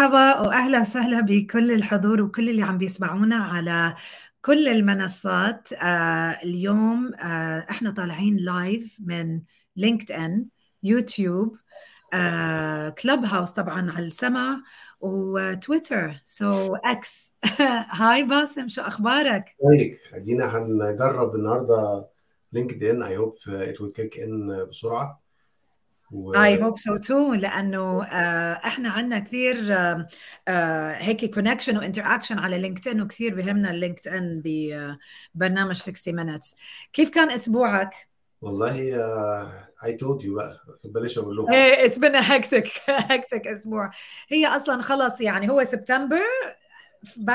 مرحبا وأهلا وسهلا بكل الحضور وكل اللي عم بيسمعونا على كل المنصات آه اليوم آه إحنا طالعين live من LinkedIn YouTube Clubhouse طبعا على السمع و Twitter so X hi باسم شو أخبارك؟ ازيك ادينا هنجرب النهارده LinkedIn I hope it will kick in بسرعة. I hope so too لأنه آه إحنا عندنا كثير آه آه هيك connection و interaction على LinkedIn وكثير بهمنا ال LinkedIn ببرنامج 60 minutes كيف كان أسبوعك؟ والله I told you بقى بلاش أقول لهم. إيه It's been hectic hectic أسبوع. هي أصلا خلص يعني هو سبتمبر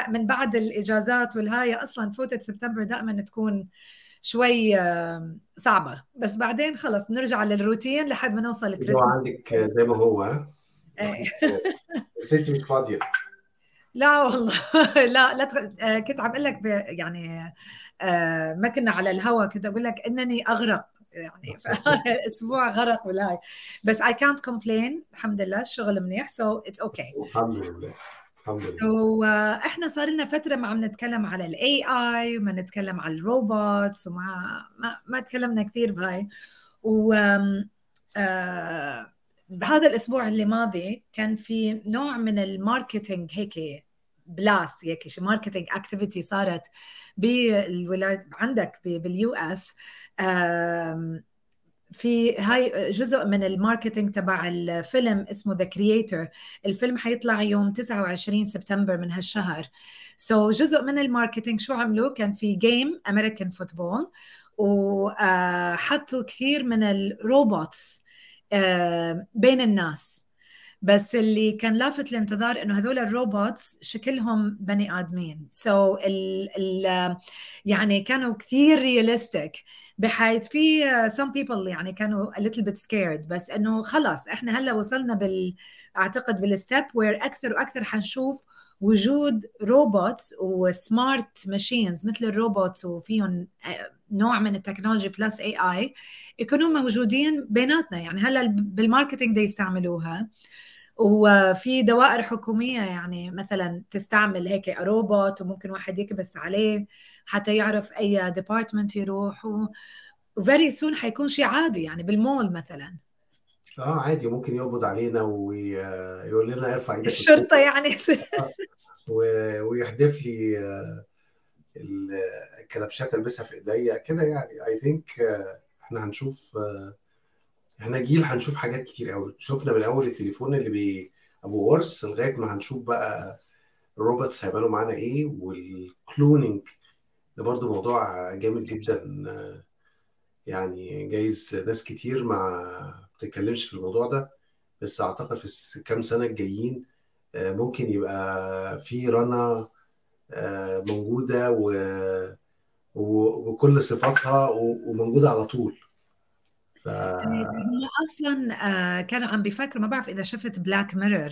من بعد الإجازات والهاي أصلا فوتت سبتمبر دائما تكون شوي صعبة. بس بعدين خلص بنرجع للروتين لحد ما نوصل لكريسماس. عندك زي ما هو ها؟ بس أنت مش فاضية. لا والله. لا لا تخ... كنت عم أقول لك. يعني ما كنا على الهوا كنت أقول لك إنني أغرق يعني. أسبوع غرق ولا بس I can't complain الحمد لله الشغل منيح so it's okay. الحمد لله. الحمد لله. So, uh, إحنا صار لنا فترة ما عم نتكلم على ال AI وما نتكلم على ال robots وما ما, ما تكلمنا كثير بهاي. و بهذا الأسبوع اللي ماضي كان في نوع من ال marketing هيك blast هيك شي marketing activity صارت بالولايات عندك بال US. في هاي جزء من ال marketing تبع الفيلم اسمه The Creator الفيلم حيطلع يوم 29 سبتمبر من هالشهر. so جزء من ال marketing شو عملوا؟ كان في game American football وحطوا كثير من ال robots بين الناس. بس اللي كان لافت الأنظار إنه هذول ال robots شكلهم بني آدمين. so ال ال يعني كانوا كثير realistic بحيث في some people يعني كانوا a little bit scared بس إنه خلص إحنا هلأ وصلنا بال أعتقد بال step where أكثر وأكثر حنشوف وجود robots و smart machines مثل ال robots وفيهم نوع من ال technology plus AI يكونوا موجودين بيناتنا. يعني هلأ بال marketing يستعملوها. وفي دوائر حكومية يعني مثلا تستعمل هيك روبوت وممكن واحد يكبس عليه. حتى يعرف أي department يروح و و very soon حيكون شيء عادي يعني بالمول مثلا. آه عادي ممكن يقبض علينا ويقول لنا ارفع إيدك الشرطة يعني. ويحدف لي الكلبشات ألبسها في إيديا كده يعني. I think إحنا هنشوف إحنا جيل هنشوف حاجات كتير قوي شفنا من أول التليفون اللي بي أبو قرص لغاية ما هنشوف بقى ال robots هيعملوا معانا إيه وال cloning ده برضو موضوع جامد جدا. يعني جايز ناس كتير ما بتتكلمش في الموضوع ده بس أعتقد في الكام سنة الجايين ممكن يبقى في رنا موجودة و... وكل صفاتها وموجودة على طول. ف... هم أصلا كانوا عم بيفكروا ما بعرف إذا شفت Black Mirror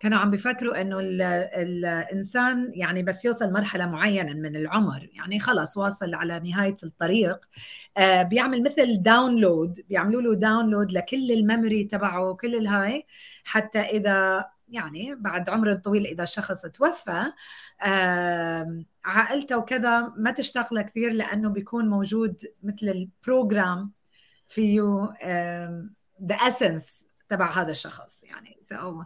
كانوا عم بيفكروا إنه ال... الإنسان يعني بس يوصل مرحلة معينة من العمر يعني خلص واصل على نهاية الطريق. بيعمل مثل download بيعملوا له download لكل ال memory تبعه وكل الهاي حتى إذا يعني بعد عمر طويل إذا شخص توفى عائلته وكذا ما تشتغل كثير لأنه بيكون موجود مثل ال program فيه the essence تبع هذا الشخص يعني. so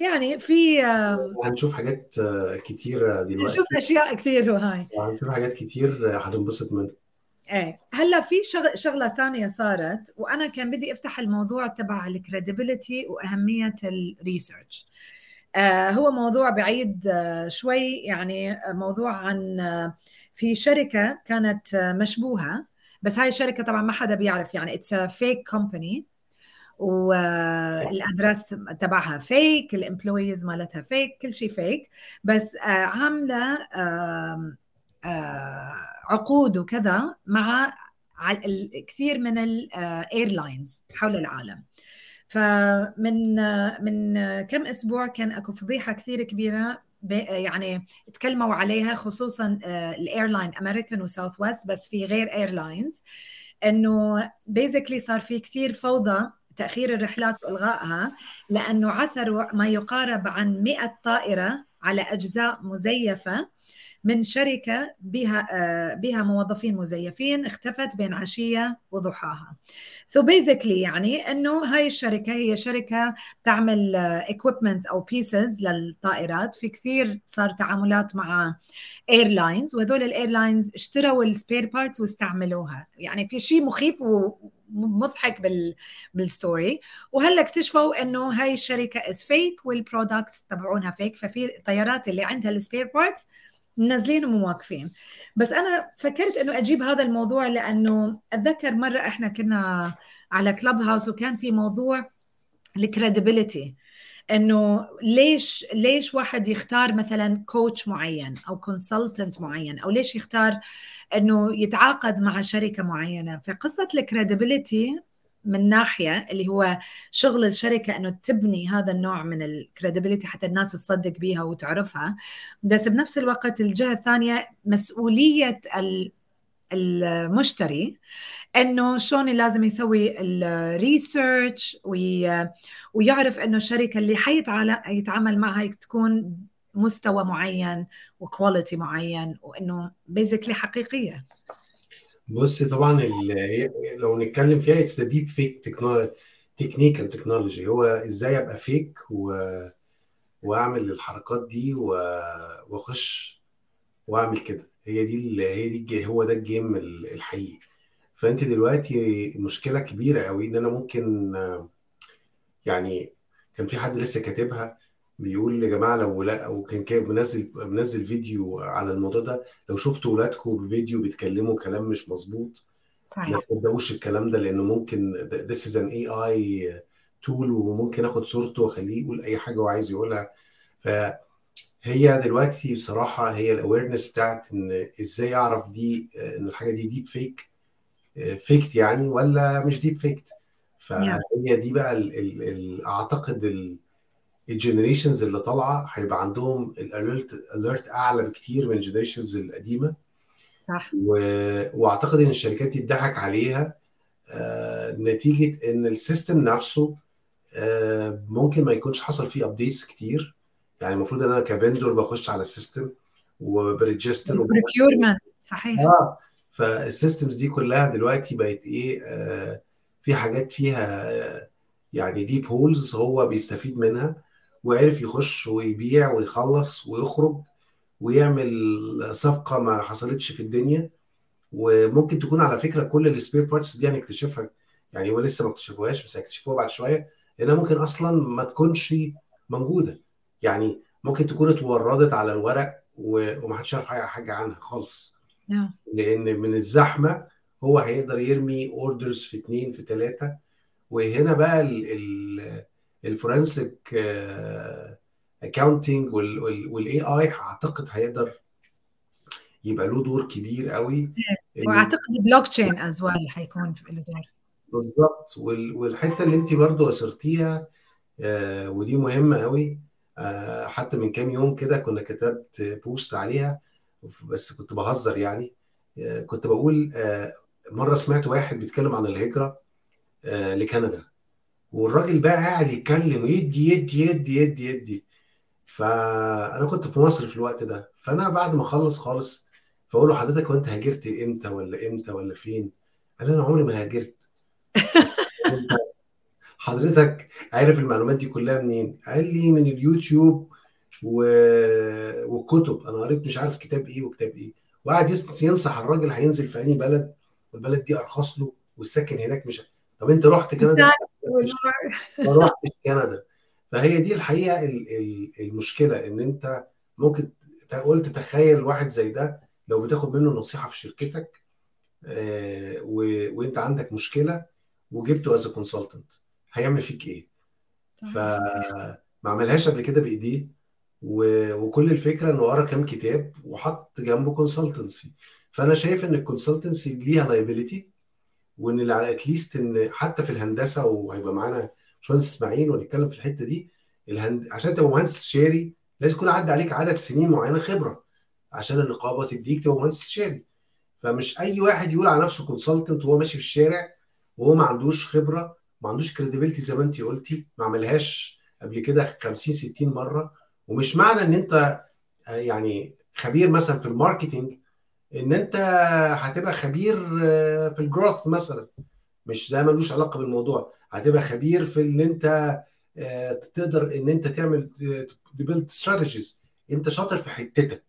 يعني في هنشوف حاجات كتير دلوقتي. هنشوف أشياء كثير وهاي هنشوف حاجات كتير هتنبسط منها إيه. هلأ في شغ... شغلة ثانية صارت وأنا كان بدي أفتح الموضوع تبع ال credibility وأهمية ال research آه هو موضوع بعيد آه شوي يعني موضوع عن آه في شركة كانت مشبوهة. بس هاي الشركة طبعا ما حدا بيعرف يعني it's fake company وال address تبعها fake ال employees مالتها fake كل شيء fake بس عاملة عقود وكذا مع كثير من ال airlines حول العالم. فمن من كم أسبوع كان أكو فضيحة كثير كبيرة يعني تكلموا عليها خصوصا ال airline American و Southwest بس في غير airlines إنه basically صار في كثير فوضى تأخير الرحلات وإلغائها لأنه عثروا ما يقارب عن 100 طائرة على أجزاء مزيفة من شركة بها آه، بها موظفين مزيفين اختفت بين عشية وضحاها. so basically يعني إنه هاي الشركة هي شركة تعمل equipment أو pieces للطائرات. في كثير صار تعاملات مع airlines وهذول ال airlines اشتروا ال spare parts واستعملوها. يعني في شيء مخيف ومضحك بال بال story وهلأ اكتشفوا إنه هاي الشركة is fake وال products تبعونها fake ففي الطيارات اللي عندها ال spare parts منزلين وموقفين بس أنا فكرت إنه أجيب هذا الموضوع لأنه أتذكر مرة إحنا كنا على Clubhouse وكان في موضوع ال credibility إنه ليش ليش واحد يختار مثلا coach معين أو consultant معين أو ليش يختار إنه يتعاقد مع شركة معينة. فقصة ال credibility من ناحية اللي هو شغل الشركة إنه تبني هذا النوع من ال credibility حتى الناس تصدق بيها وتعرفها. بس بنفس الوقت الجهة الثانية مسؤولية المشتري إنه شلون لازم يسوي ال research ويعرف إنه الشركة اللي حيتعامل معها تكون مستوى معين و quality معين وإنه basically حقيقية. بصي طبعا لو نتكلم فيها it's deep fake technique and technology هو إزاي أبقى fake و... وأعمل الحركات دي و... وأخش وأعمل كده. هي دي هي دي هو ده الجيم الحقيقي. فأنت دلوقتي مشكلة كبيرة قوي إن أنا ممكن يعني كان في حد لسه كاتبها بيقول يا جماعة لو لا وكان كان منزل منزل فيديو على الموضوع ده لو شفتوا ولادكم بفيديو بيتكلموا كلام مش مظبوط صحيح. ما تصدقوش الكلام ده لأنه ممكن this is an AI tool وممكن آخد صورته وأخليه يقول أي حاجة هو عايز يقولها. فهي دلوقتي بصراحة هي ال awareness بتاعت إن إزاي أعرف دي إن الحاجة دي deep fake faked يعني ولا مش deep faked فهي دي بقى ال ال ال أعتقد ال ال generations اللي طالعة هيبقى عندهم ال alert alert أعلى بكتير من ال generations القديمة. صح. و... وأعتقد إن الشركات دي اتضحك عليها. آه نتيجة إن ال system نفسه آه ممكن ما يكونش حصل فيه updates كتير. يعني المفروض إن أنا ك vendor بخش على ال system وب register و procurement صحيح. آه فال systems دي كلها دلوقتي بقت إيه آه في حاجات فيها آه يعني deep holes هو بيستفيد منها. وعرف يخش ويبيع ويخلص ويخرج ويعمل صفقة ما حصلتش في الدنيا. وممكن تكون على فكرة كل ال spare parts دي هنكتشفها يعني هو لسه ما اكتشفوهاش بس هيكتشفوها بعد شوية لانها ممكن أصلا ما تكونش موجودة. يعني ممكن تكون اتوردت على الورق وما حدش يعرف حاجة عنها خالص. لأن من الزحمة هو هيقدر يرمي orders في اثنين في ثلاثة وهنا بقى ال ال ال forensic accounting وال AI أعتقد هيقدر يبقى له دور كبير قوي. وأعتقد ال blockchain as well هيكون له دور. بالظبط. والحتة اللي انت برضو أثرتيها آه ودي مهمة قوي آه حتى من كام يوم كده كنا كتبت post عليها بس كنت بهزر يعني. آه كنت بقول مرة سمعت واحد بيتكلم عن الهجرة لكندا. والراجل بقى قاعد يتكلم ويدي يدي يدي يدي يدي. فأنا كنت في مصر في الوقت ده. فأنا بعد ما أخلص خالص فأقول له حضرتك وانت هاجرت إمتى ولا إمتى ولا فين؟ قال أنا عمري ما هاجرت. حضرتك عارف المعلومات دي كلها منين؟ قال لي من اليوتيوب و... والكتب. أنا قريت مش عارف كتاب إيه وكتاب إيه. وقعد ينصح الراجل هينزل في أنهي بلد والبلد دي أرخص له والسكن هناك مش طب أنت رحت كندا؟ ما رحتش كندا. فهي دي الحقيقة المشكلة إن أنت ممكن قلت تخيل واحد زي ده لو بتاخد منه نصيحة في شركتك آه وأنت عندك مشكلة وجبته as consultant هيعمل فيك إيه؟ فما عملهاش قبل كده بإيديه وكل الفكرة إنه قرأ كام كتاب وحط جنبه consultancy فأنا شايف إن ال consultancy ليها liability وإن على at least إن حتى في الهندسة وهيبقى معانا باشمهندس إسماعيل ونتكلم في الحتة دي الهند... عشان تبقى مهندس استشاري لازم يكون عدى عليك عدد سنين معينة خبرة عشان النقابة تديك تبقى مهندس استشاري فمش أي واحد يقول على نفسه consultant وهو ماشي في الشارع وهو ما عندوش خبرة ما عندوش credibility زي ما انت قلتي ما عملهاش قبل كده 50 60 مرة. ومش معنى إن أنت آه، يعني خبير مثلا في ال marketing إن أنت هتبقى خبير آه، في الجروث مثلا. مش ده ملوش علاقة بالموضوع. هتبقى خبير في إن أنت آه، تقدر إن أنت تعمل تبيلد استراتيجيز أنت شاطر في حتتك.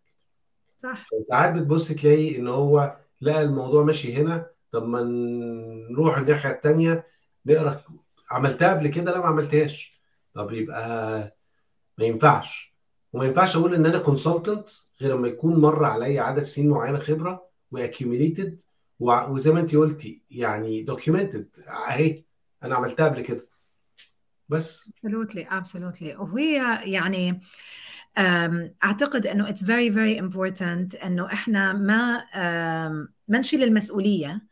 صح. ساعات بتبص تلاقي إن هو لقى الموضوع ماشي هنا. طب ما نروح الناحية الثانية نقرأ عملتها قبل كده؟ لا ما عملتهاش. طب يبقى ما ينفعش. وما ينفعش أقول إن أنا consultant غير لما يكون مر عليا عدد سنين معينة خبرة و accumulated وزي ما انت قلتي يعني documented أهي أنا عملتها قبل كده. بس. Absolutely absolutely. وهي يعني أعتقد إنه it's very very important إنه إحنا ما ما نشيل المسؤولية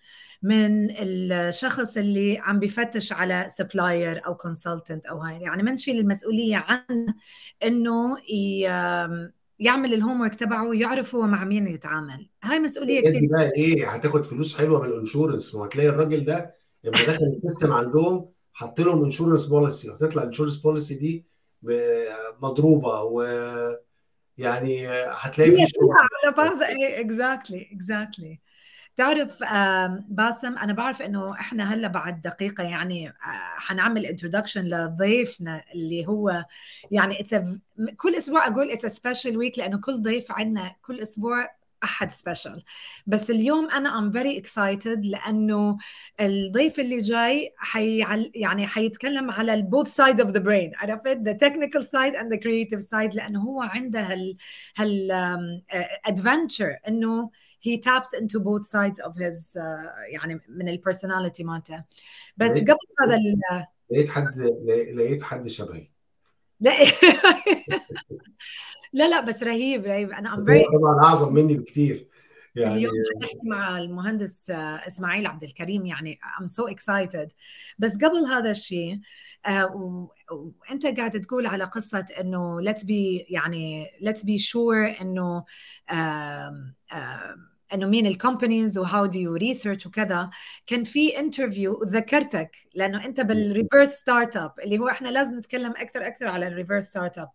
من الشخص اللي عم بفتش على supplier أو consultant أو هاي. يعني ما نشيل المسؤولية عن إنه يعمل ال homework تبعه ويعرف هو مع مين يتعامل. هاي مسؤولية كثير دي بقى إيه هتاخد فلوس حلوة من ال insurance. ما هتلاقي الراجل ده لما دخل ال system عندهم حط لهم insurance policy وهتطلع ال insurance policy دي مضروبة و يعني هتلاقي في على بعض. exactly exactly تعرف باسم أنا بعرف إنه إحنا هلأ بعد دقيقة يعني آه، حنعمل introduction لضيفنا اللي هو يعني كل أسبوع أقول it's special week لأنه كل ضيف عندنا كل أسبوع أحد special بس اليوم أنا I'm very excited لأنه الضيف اللي جاي حي يعني حيتكلم على ال both sides of the brain عرفت؟ the technical side and the creative side لأنه هو عنده هال هال adventure إنه he taps into both sides of his uh, يعني من ال personality مالته. بس قبل هذا لقيت حد لقيت حد شبهي. لا. لا لا بس رهيب رهيب. أنا I'm very طبعا أعظم مني بكثير يعني اليوم حنحكي مع المهندس آه، إسماعيل عبد الكريم يعني I'm so excited بس قبل هذا الشيء uh, وأنت قاعد تقول على قصة إنه let's be يعني let's be sure إنه إنه مين ال companies و how do you research وكذا. كان في interview ذكرتك لأنه أنت بال reverse startup اللي هو إحنا لازم نتكلم أكثر أكثر على ال reverse startup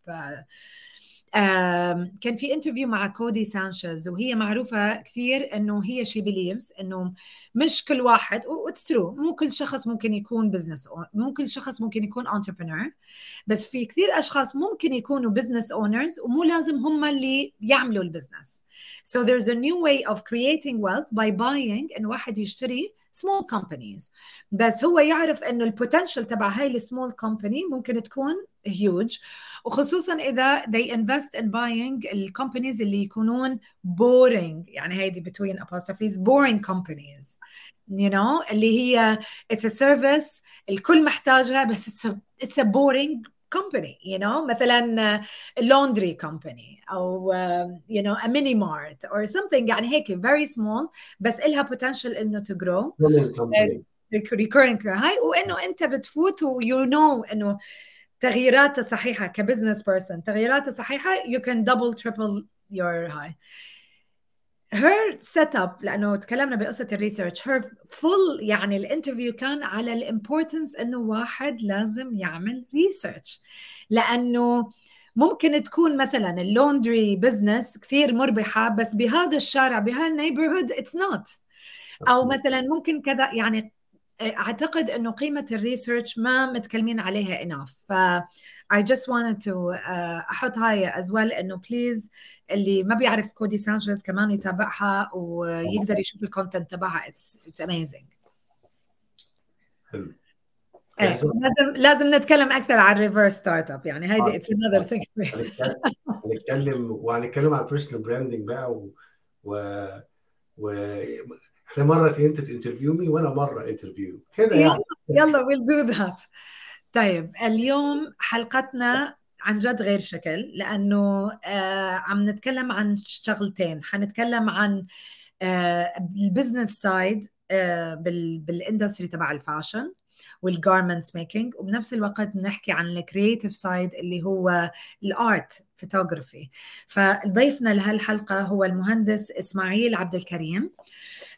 كان في interview مع كودي سانشيز وهي معروفة كثير إنه هي she believes إنه مش كل واحد و it's true مو كل شخص ممكن يكون business مو كل شخص ممكن يكون entrepreneur بس في كثير أشخاص ممكن يكونوا business owners ومو لازم هم اللي يعملوا ال business so there's a new way of creating wealth by buying إن واحد يشتري small companies بس هو يعرف انه ال potential تبع هاي ال small company ممكن تكون huge وخصوصا اذا they invest in buying ال companies اللي يكونون boring يعني هيدي between apostrophes boring companies you know اللي هي it's a service الكل محتاجها بس it's a, it's a boring company you know مثلا laundry company أو you know a mini mart or something يعني هيك very small بس إلها potential انه to grow recurring هاي وانه انت بتفوت و you know انه تغييراتها صحيحه كبزنس بيرسون تغييراتها صحيحه you can double triple your high her setup لأنه تكلمنا بقصة الريسيرش her full يعني الانترفيو كان على الامبورتنس إنه واحد لازم يعمل ريسيرش لأنه ممكن تكون مثلا ال laundry business كثير مربحة بس بهذا الشارع بهال neighborhood it's not أو مثلا ممكن كذا يعني أعتقد إنه قيمة ال research ما متكلمين عليها enough. ف I just wanted to uh, أحط هاي as well إنه please اللي ما بيعرف كودي سانشيز كمان يتابعها ويقدر يشوف ال content تبعها. It's it's amazing. حلو. إيه، لازم لازم نتكلم أكثر عن ال reverse startup يعني هيدي it's another thing هنتكلم وهنتكلم عن ال personal branding بقى و, و... و... إحنا مره انت ت interview me وأنا مره interview كده يعني يلا we'll do that طيب اليوم حلقتنا عن جد غير شكل لأنه آه عم نتكلم عن شغلتين. حنتكلم عن آه ال business side آه بال industry تبع ال fashion وال garments making وبنفس الوقت نحكي عن ال creative side اللي هو ال art photography فضيفنا لهالحلقة هو المهندس إسماعيل عبد الكريم. آه،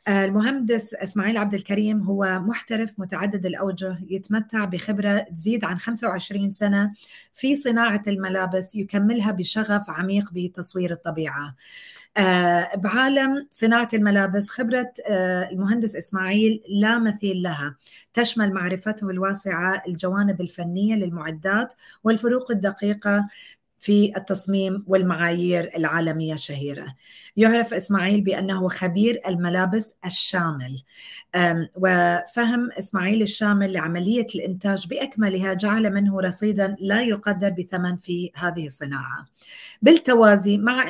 المهندس إسماعيل عبد الكريم هو محترف متعدد الأوجه يتمتع بخبرة تزيد عن 25 سنة في صناعة الملابس يكملها بشغف عميق بتصوير الطبيعة. آه، بعالم صناعة الملابس خبرة آه، المهندس إسماعيل لا مثيل لها تشمل معرفته الواسعة الجوانب الفنية للمعدات والفروق الدقيقة في التصميم والمعايير العالمية الشهيرة يعرف إسماعيل بأنه خبير الملابس الشامل. وفهم إسماعيل الشامل لعملية الإنتاج بأكملها جعل منه رصيدا لا يقدر بثمن في هذه الصناعة. بالتوازي مع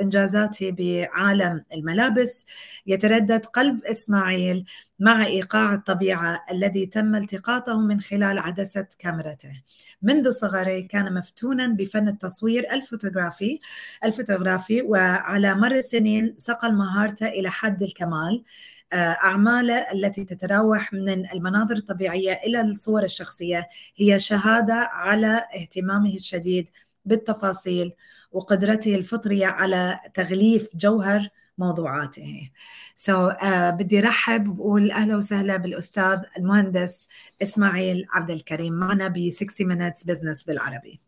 إنجازاته بعالم الملابس يتردد قلب إسماعيل مع إيقاع الطبيعة الذي تم التقاطه من خلال عدسة كاميرته. منذ صغره كان مفتونا بفن التصوير الفوتوغرافي الفوتوغرافي وعلى مر السنين صقل مهارته إلى حد الكمال. آه، أعماله التي تتراوح من المناظر الطبيعية إلى الصور الشخصية هي شهادة على اهتمامه الشديد بالتفاصيل وقدرته الفطرية على تغليف جوهر موضوعاته. so so, uh, بدي رحب وبقول أهلا وسهلا بالأستاذ المهندس إسماعيل عبد الكريم معنا ب 60 minutes business بالعربي.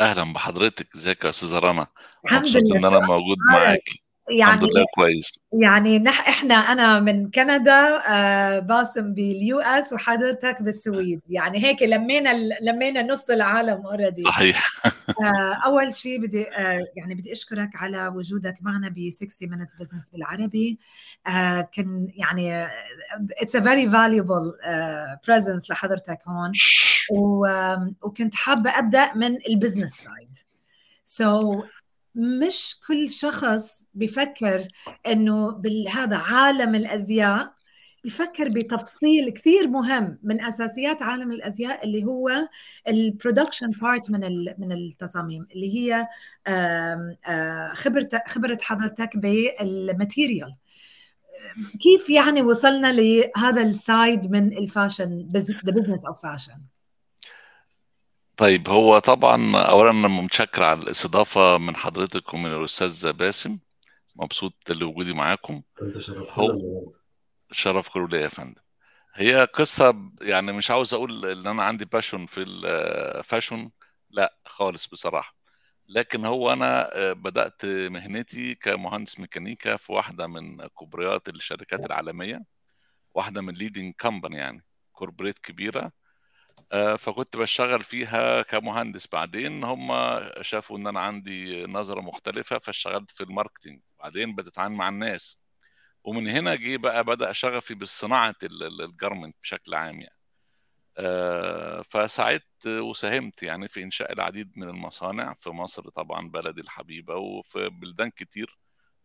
أهلا بحضرتك إزيك يا أستاذة رنا مبسوط إن أنا موجود معاك. يعني الحمد لله كويس. يعني نح إحنا أنا من كندا آه باسم بال US وحضرتك بالسويد. يعني هيك لمينا لمينا نص العالم already صحيح. آه أول شيء بدي آه يعني بدي أشكرك على وجودك معنا ب 60 minutes business بالعربي. آه كان يعني it's a very valuable presence لحضرتك هون. وكنت حابة أبدأ من ال business side so so مش كل شخص بفكر إنه بهذا عالم الأزياء بفكر بتفصيل كثير مهم من أساسيات عالم الأزياء اللي هو ال production part من من التصاميم اللي هي خبره خبرة حضرتك بال material. كيف يعني وصلنا لهذا ال side من ال fashion business of fashion طيب هو طبعا اولا أنا متشكر على الاستضافة من حضرتك ومن الأستاذ باسم. مبسوط لوجودي معاكم. أنت شرفتنا شرف كله ليا يا فندم. هي قصة يعني مش عاوز أقول إن أنا عندي passion في ال fashion لا خالص بصراحة. لكن هو أنا بدأت مهنتي كمهندس ميكانيكا في واحدة من كبريات الشركات العالمية واحدة من leading company يعني corporate كبيرة. آه، فكنت بشتغل فيها كمهندس. بعدين هم شافوا إن أنا عندي نظرة مختلفة فاشتغلت في ال marketing. بعدين بتتعامل مع الناس. ومن هنا جه بقى بدأ شغفي بالصناعة ال garment بشكل عام يعني. آه، فساعدت وساهمت يعني في إنشاء العديد من المصانع. في مصر طبعا بلدي الحبيبة وفي بلدان كتير.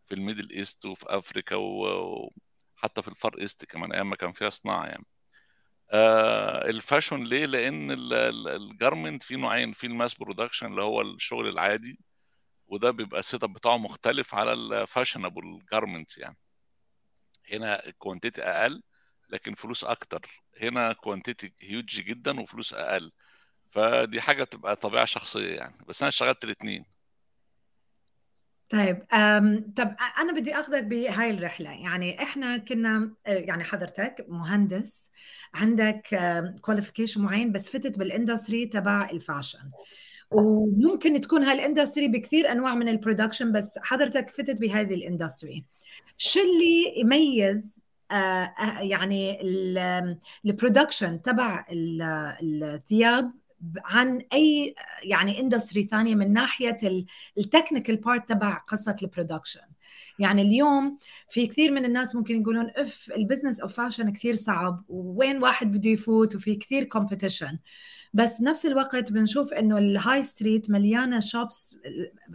في ال Middle East وفي أفريكا وحتى في ال Far East كمان أيام ما كان فيها صناعة يعني. آه ال fashion ليه؟ لأن ال garment فيه نوعين في ال mass production اللي هو الشغل العادي وده بيبقى ال setup بتاعه مختلف على ال fashionable garment يعني. هنا ال quantity أقل لكن فلوس أكتر. هنا quantity huge جدا وفلوس أقل. فدي حاجة بتبقى طبيعة شخصية يعني. بس أنا اشتغلت الاثنين طيب طب أنا بدي أخذك بهاي الرحلة. يعني إحنا كنا آه، يعني حضرتك مهندس عندك qualification معين بس فتت بال industry تبع ال fashion. وممكن تكون هاي ال industry بكثير أنواع من ال production بس حضرتك فتت بهذه ال industry شو اللي يميز آه، آه، يعني ال production تبع الثياب عن أي يعني industry ثانية من ناحية ال technical part تبع قصة ال production يعني اليوم في كثير من الناس ممكن يقولون إن ال business of fashion كثير صعب وين واحد بده يفوت وفي كثير competition بس بنفس الوقت بنشوف إنه ال high street مليانة shops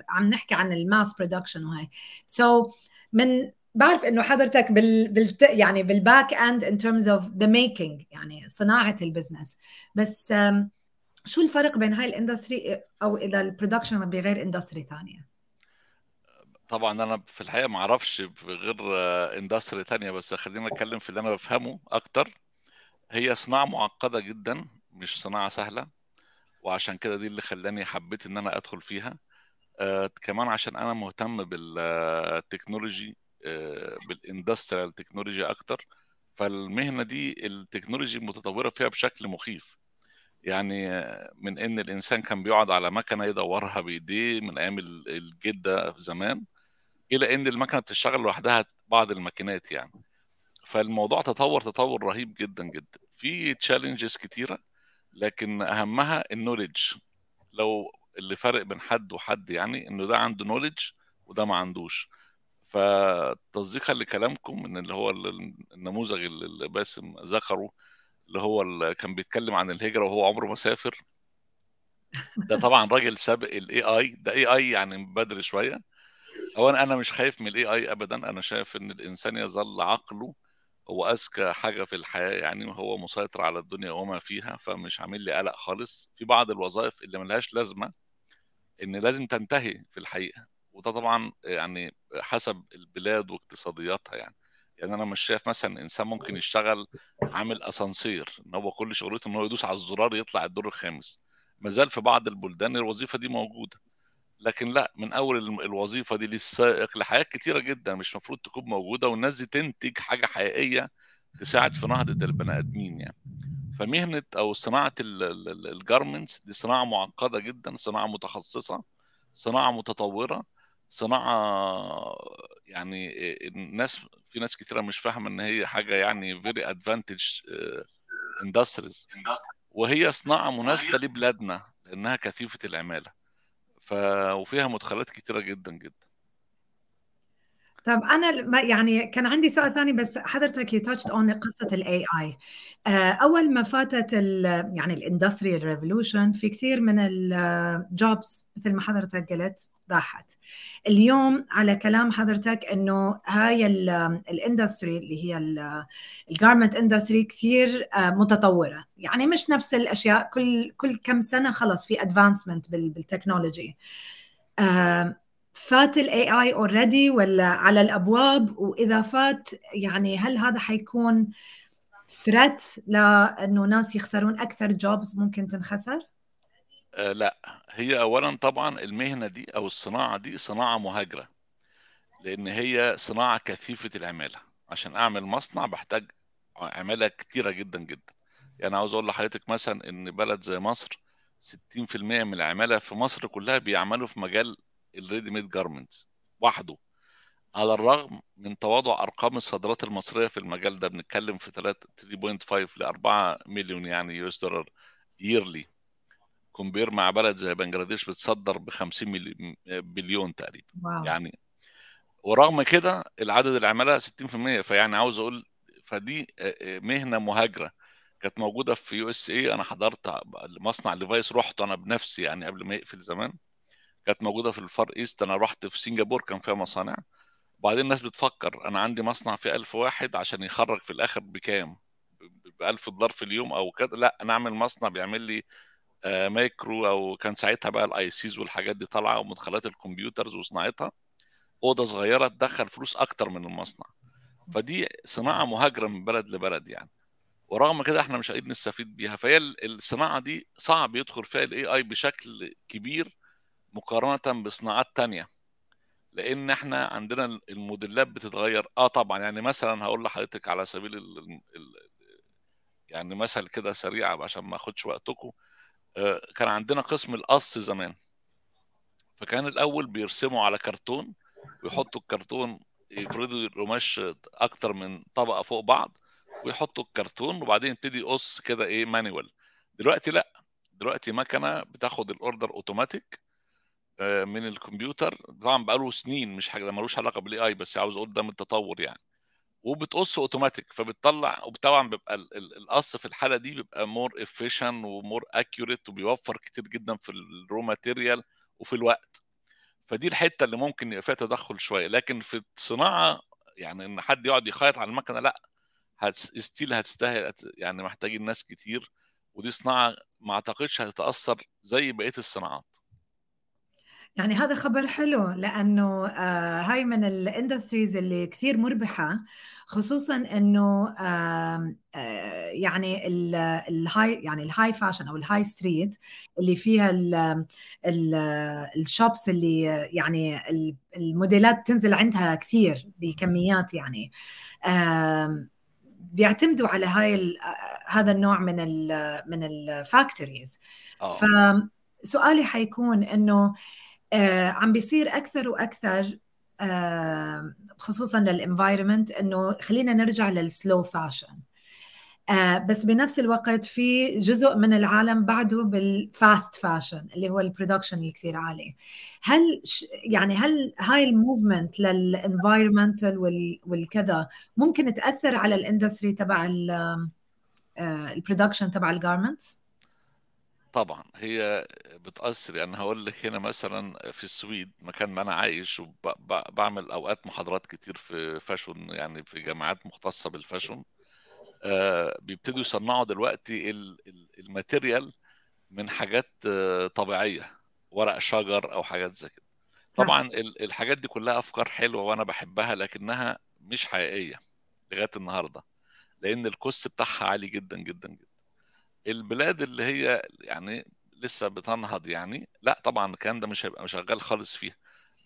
عم نحكي عن ال mass production وهي. so so من بعرف إنه حضرتك بال, بال يعني بال back end in terms of the making يعني صناعة ال business بس شو الفرق بين هاي ال industry أو إذا ال production بغير industry ثانية؟ طبعا أنا في الحقيقة ما أعرفش غير industry ثانية بس خلينا نتكلم في اللي أنا بفهمه أكتر. هي صناعة معقدة جدا مش صناعة سهلة وعشان كده دي اللي خلاني حبيت إن أنا أدخل فيها. آه كمان عشان أنا مهتم بال technology بال industrial technology أكتر. فالمهنة دي ال technology متطورة فيها بشكل مخيف. يعني من إن الإنسان كان بيقعد على مكنة يدورها بإيديه من أيام الجدة زمان إلى إن المكنة بتشتغل لوحدها بعض الماكينات يعني. فالموضوع تطور تطور رهيب جدا جدا. في تشالنجز كتيرة لكن أهمها النوليدج لو اللي فرق بين حد وحد يعني إنه ده عنده نوليدج وده ما عندوش. فتصديقا لكلامكم إن اللي هو النموذج اللي باسم ذكره اللي هو اللي كان بيتكلم عن الهجرة وهو عمره ما سافر. ده طبعا راجل سابق ال AI ده AI يعني بدري شوية. اولا أنا مش خايف من ال AI ابدا. أنا شايف إن الإنسان يظل عقله هو أذكى حاجة في الحياة. يعني وهو مسيطر على الدنيا وما فيها فمش عامل لي قلق خالص. في بعض الوظائف اللي ملهاش لازمة إن لازم تنتهي في الحقيقة. وده طبعا يعني حسب البلاد واقتصادياتها يعني. يعني أنا مش شايف مثلا إنسان ممكن يشتغل عامل أسانسير إن هو كل شغلته إن هو يدوس على الزرار يطلع الدور الخامس. ما زال في بعض البلدان الوظيفة دي موجودة. لكن لأ من أول الوظيفة دي للسائق لحاجات كتيرة جدا مش المفروض تكون موجودة والناس دي تنتج حاجة حقيقية تساعد في نهضة البني آدمين يعني. فمهنة أو صناعة ال garments دي صناعة معقدة جدا صناعة متخصصة صناعة متطورة. صناعة يعني الناس في ناس كثيره مش فاهمة إن هي حاجة يعني very advanced industries وهي صناعة مناسبة لبلادنا لأنها كثيفة العمالة. ف وفيها مدخلات كثيره جدا جدا. طب أنا يعني كان عندي سؤال ثاني بس حضرتك you touched on قصة ال AI أول ما فاتت ال يعني ال industrial revolution في كثير من ال jobs مثل ما حضرتك قلت. راحت. اليوم على كلام حضرتك إنه هاي ال industry اللي هي ال garment industry كثير متطورة. يعني مش نفس الأشياء كل كل كم سنة خلص في advancement بال technology فات ال AI already ولا على الأبواب؟ وإذا فات يعني هل هذا حيكون threat لأنه ناس يخسرون أكثر jobs ممكن تنخسر؟ آه لا. هي اولا طبعا المهنة دي أو الصناعة دي صناعة مهاجرة لأن هي صناعة كثيفة العمالة. عشان أعمل مصنع بحتاج عمالة كتيرة جدا جدا. يعني عاوز أقول لحضرتك مثلا إن بلد زي مصر 60% من العمالة في مصر كلها بيعملوا في مجال ال ready-made garments وحده. على الرغم من تواضع أرقام الصادرات المصرية في المجال ده بنتكلم في 3.5 ل 4 بليون يعني US dollar yearly compare مع بلد زي بنجلاديش بتصدر ب 50 بليون تقريبا. wow. يعني ورغم كده العدد العماله 60% فيعني عاوز أقول فدي مهنة مهاجرة كانت موجودة في USA أنا حضرت مصنع Levi's رحت أنا بنفسي يعني قبل ما يقفل زمان. كانت موجودة في ال Far East. أنا رحت في سنغافور كان فيها مصانع. وبعدين الناس بتفكر أنا عندي مصنع فيه 1000 واحد عشان يخرج في الآخر بكام؟ ب 1000 دولار في اليوم أو كده؟ لا أنا أعمل مصنع بيعمل لي مايكرو أو كان ساعتها بقى ال ICs والحاجات دي طالعة ومدخلات ال computers وصناعتها أوضة صغيرة تدخل فلوس أكتر من المصنع. فدي صناعة مهاجرة من بلد لبلد يعني. ورغم كده إحنا مش قادرين نستفيد بيها. فهي الصناعة دي صعب يدخل فيها الاي اي بشكل كبير مقارنة بصناعات تانية. لأن إحنا عندنا الموديلات بتتغير. آه طبعا يعني مثلا هقول لحضرتك على سبيل ال ال يعني مثل كده سريع عشان ما أخدش وقتكم. آه كان عندنا قسم القص زمان. فكان الأول بيرسموا على كرتون ويحطوا الكرتون يفردوا القماش أكتر من طبقة فوق بعض ويحطوا الكرتون وبعدين يبتدي يقص كده إيه manual دلوقتي لأ. دلوقتي مكنة بتاخد ال order automatic من الكمبيوتر. طبعا بقاله سنين مش حاجة ملوش علاقة بال AI بس عاوز أقول ده من التطور يعني. وبتقص اوتوماتيك فبتطلع وطبعا بيبقى القص في الحالة دي بيبقى more efficient و more accurate وبيوفر كتير جدا في ال raw material وفي الوقت. فدي الحتة اللي ممكن يبقى فيها تدخل شوية. لكن في الصناعه يعني إن حد يقعد يخيط على المكنة لأ still هتستاهل يعني محتاجين ناس كتير. ودي صناعة ما أعتقدش هتتأثر زي بقية الصناعات. يعني هذا خبر حلو لأنه آه هاي من ال industries اللي كثير مربحة خصوصا إنه آه آه يعني ال high يعني ال high fashion أو ال high street اللي فيها ال shops اللي يعني الموديلات تنزل عندها كثير بكميات يعني. آه بيعتمدوا على هاي هذا النوع من ال من ال factories فسؤالي حيكون إنه آه عم بيصير أكثر وأكثر آه خصوصا لل environment إنه خلينا نرجع لل slow fashion. آه بس بنفس الوقت في جزء من العالم بعده بال fast fashion اللي هو ال production الكثير عالي. هل يعني هل هاي ال movement لل environmental والكذا ممكن تأثر على ال industry تبع ال production تبع ال garments طبعا هي بتأثر يعني هقول لك هنا مثلا في السويد مكان ما أنا عايش وبعمل أوقات محاضرات كتير في fashion يعني في جامعات مختصة بال fashion آه بيبتدوا يصنعوا دلوقتي ال material من حاجات آه طبيعية ورق شجر أو حاجات زي كده. طبعا الحاجات دي كلها أفكار حلوة وأنا بحبها لكنها مش حقيقية لغاية النهاردة لأن ال cost بتاعها عالي جدا جدا جدا. البلاد اللي هي يعني لسه بتنهض يعني لا طبعا الكلام ده مش هيبقى شغال خالص فيها.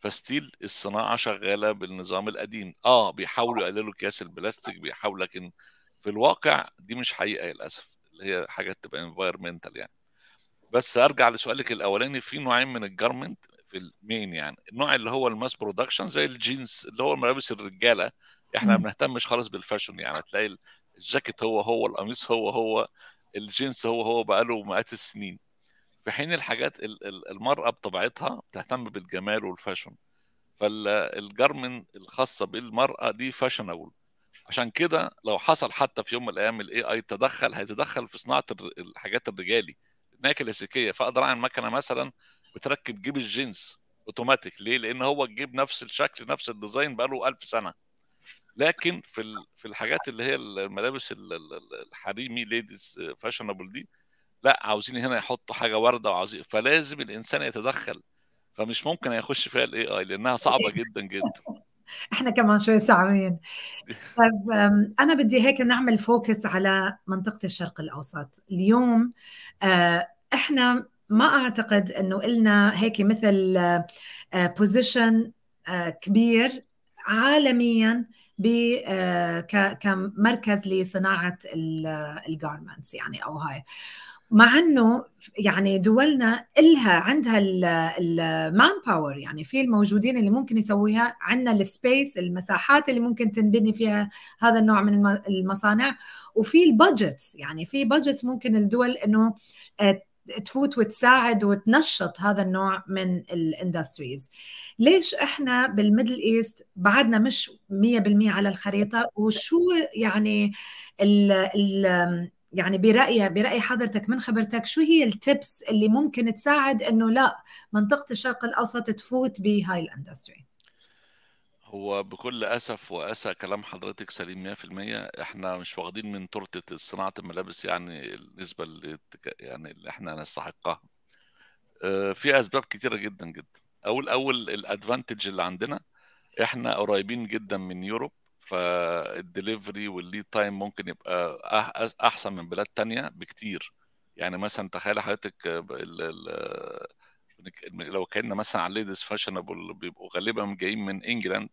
ف still الصناعة شغالة بالنظام القديم. آه بيحاولوا يقللوا اكياس البلاستيك بيحاولوا لكن في الواقع دي مش حقيقة للأسف اللي هي حاجة تبقى environmental يعني. بس أرجع لسؤالك الأولاني في نوعين من ال garment في ال main يعني. النوع اللي هو ال mass production زي الجينز اللي هو ملابس الرجالة. إحنا ما بنهتمش خالص بال fashion يعني. تلاقي الجاكيت هو هو القميص هو هو. الجنس هو هو بقاله مئات السنين. في حين الحاجات المرأة بطبيعتها بتهتم بالجمال وال fashion. فال garment الخاصة بالمرأة دي fashionable. عشان كده لو حصل حتى في يوم من الأيام ال AI تدخل هيتدخل في صناعة الحاجات الرجالي. انها كلاسيكيه فأقدر أعمل مكنة مثلا بتركب جيب الجنس اوتوماتيك ليه؟ لأن هو الجيب نفس الشكل نفس ال design بقاله 1000 سنة. لكن في في الحاجات اللي هي الملابس الحريمي ladies fashionable دي لا عاوزين هنا يحطوا حاجة ورده وعاوزين فلازم الإنسان يتدخل فمش ممكن يخش فيها ال AI لأنها صعبة جدا جدا. إحنا كمان شوي صعبين. طيب أنا بدي هيك نعمل focus على منطقة الشرق الأوسط. اليوم إحنا ما أعتقد إنه إلنا هيك مثل position كبير عالميا كمركز لصناعة ال garments يعني أو هاي. مع إنه يعني دولنا إلها عندها ال manpower يعني في الموجودين اللي ممكن يسويها عندنا ال space المساحات اللي ممكن تنبني فيها هذا النوع من المصانع. وفي ال budgets يعني في budgets ممكن الدول إنه تفوت وتساعد وتنشط هذا النوع من ال industries ليش إحنا بال Middle East بعدنا مش 100% على الخريطة؟ وشو يعني ال ال يعني برأي برأي حضرتك من خبرتك شو هي ال tips اللي ممكن تساعد إنه لا منطقة الشرق الأوسط تفوت بهاي ال industry هو بكل أسف وأسى كلام حضرتك سليم 100% إحنا مش واخدين من تورتة صناعة الملابس يعني النسبة اللي يعني اللي إحنا نستحقها. في أسباب كتيرة جدا جدا. أول أول ال advantage اللي عندنا إحنا قريبين جدا من Europe فال delivery وال lead time ممكن يبقى أحسن من بلاد تانية بكتير. يعني مثلا تخيل حضرتك لو كنا مثلا على ladies fashionable بيبقوا غالبا جايين من England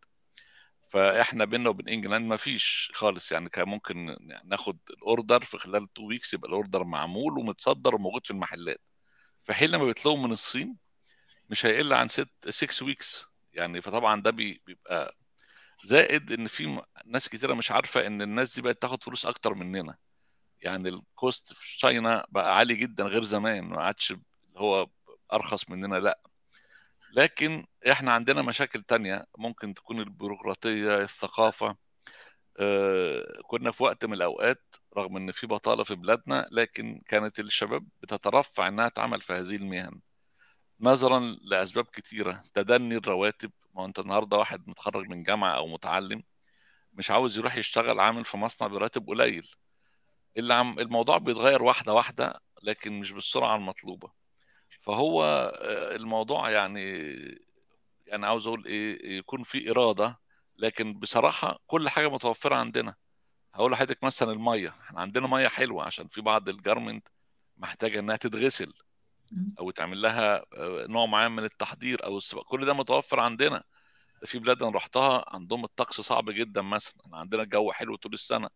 فإحنا بينا وبين England ما فيش خالص. يعني كان ممكن ناخد ال order في خلال 2 weeks يبقى ال order معمول ومتصدر وموجود في المحلات. في حين لما بيطلبوا من الصين مش هيقل عن 6 6 weeks يعني فطبعا ده بيبقى زائد إن في ناس كتيرة مش عارفة إن الناس دي بقت تاخد فلوس أكتر مننا. يعني الكوست في تشاينا بقى عالي جدا غير زمان. ما عادش هو أرخص مننا لا. لكن إحنا عندنا مشاكل تانية ممكن تكون البيروقراطية الثقافة. آه كنا في وقت من الأوقات رغم إن في بطالة في بلادنا لكن كانت الشباب بتترفع إنها تعمل في هذه المهن. نظرا لأسباب كتيرة. تدني الرواتب. ما أنت النهاردة واحد متخرج من جامعة أو متعلم مش عاوز يروح يشتغل عامل في مصنع براتب قليل. اللي عم الموضوع بيتغير واحدة واحدة لكن مش بالسرعة المطلوبة. فهو آه، الموضوع يعني يعني عاوز أقول إيه يكون في إرادة لكن بصراحة كل حاجة متوفرة عندنا. هقول لحضرتك مثلا المية. إحنا عندنا مية حلوة عشان في بعض الجارمنت محتاجة إنها تتغسل أو تعمل لها آه، نوع معين من التحضير أو السباق. كل ده متوفر عندنا. في بلاد أنا رحتها عندهم الطقس صعب جدا مثلا. عندنا الجو حلو طول السنة.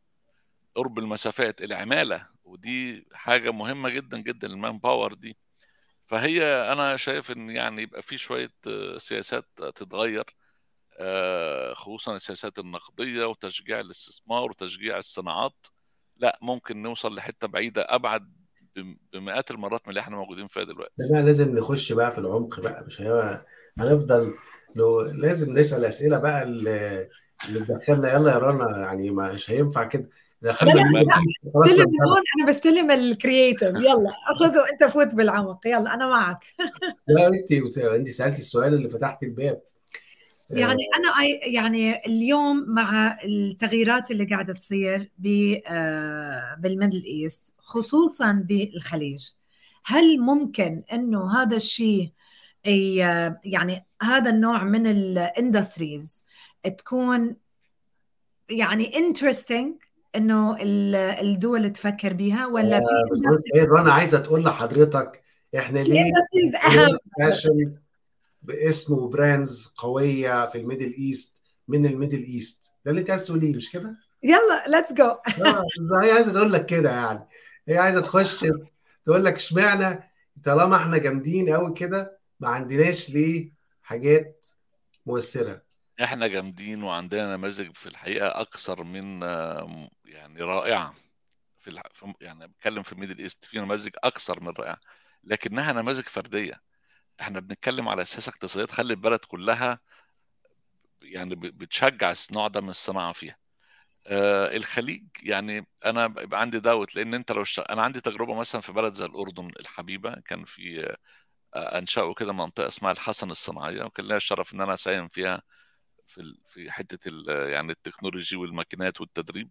قرب المسافات العمالة ودي حاجة مهمة جدا جدا ال manpower دي. فهي أنا شايف إن يعني يبقى في شوية آه، سياسات تتغير آه، خصوصا السياسات النقدية وتشجيع الاستثمار وتشجيع الصناعات. لا ممكن نوصل لحتة بعيدة أبعد بمئات المرات من اللي إحنا موجودين فيها دلوقتي. بقى لازم نخش بقى في العمق بقى مش هنفضل لو لازم نسأل أسئلة بقى اللي تدخلنا يلا يا رنا يعني مش هينفع كده. استلم أنا بستلم ال creative يلا أخذه انت فوت بالعمق. يلا أنا معك. لا أنت أنت سالتي السؤال اللي فتحت الباب. يعني أنا يعني اليوم مع التغييرات اللي قاعدة تصير آه، بال Middle East خصوصا بالخليج هل ممكن إنه هذا الشيء يعني هذا النوع من ال industries تكون يعني interesting إنه الدول تفكر بيها ولا في إيه رنا عايزة تقول لحضرتك إحنا ليه أهم. باسم و brands قوية في ال Middle East من ال Middle East؟ ده اللي أنت عايز تقوليه مش كده؟ يلا let's go هي عايزة تقول لك كده يعني. هي عايزة تخش تقول لك إشمعنى طالما إحنا جامدين قوي كده ما عندناش ليه حاجات مؤثرة؟ إحنا جامدين وعندنا نماذج في الحقيقة أكثر من يعني رائعة في. يعني بتكلم في ال Middle East في نماذج أكثر من رائعة لكنها نماذج فردية إحنا بنتكلم على سياسه اقتصاديه تخلي البلد كلها يعني بتشجع النوع ده من الصناعة فيها آه الخليج يعني أنا بيبقى عندي داوت لأن أنت لو. أنا عندي تجربة مثلا في بلد زي الأردن الحبيبة كان في آه أنشأوا كده منطقة اسمها الحسن الصناعية وكان ليا الشرف إن أنا أساهم فيها في في حتة يعني التكنولوجي والماكينات والتدريب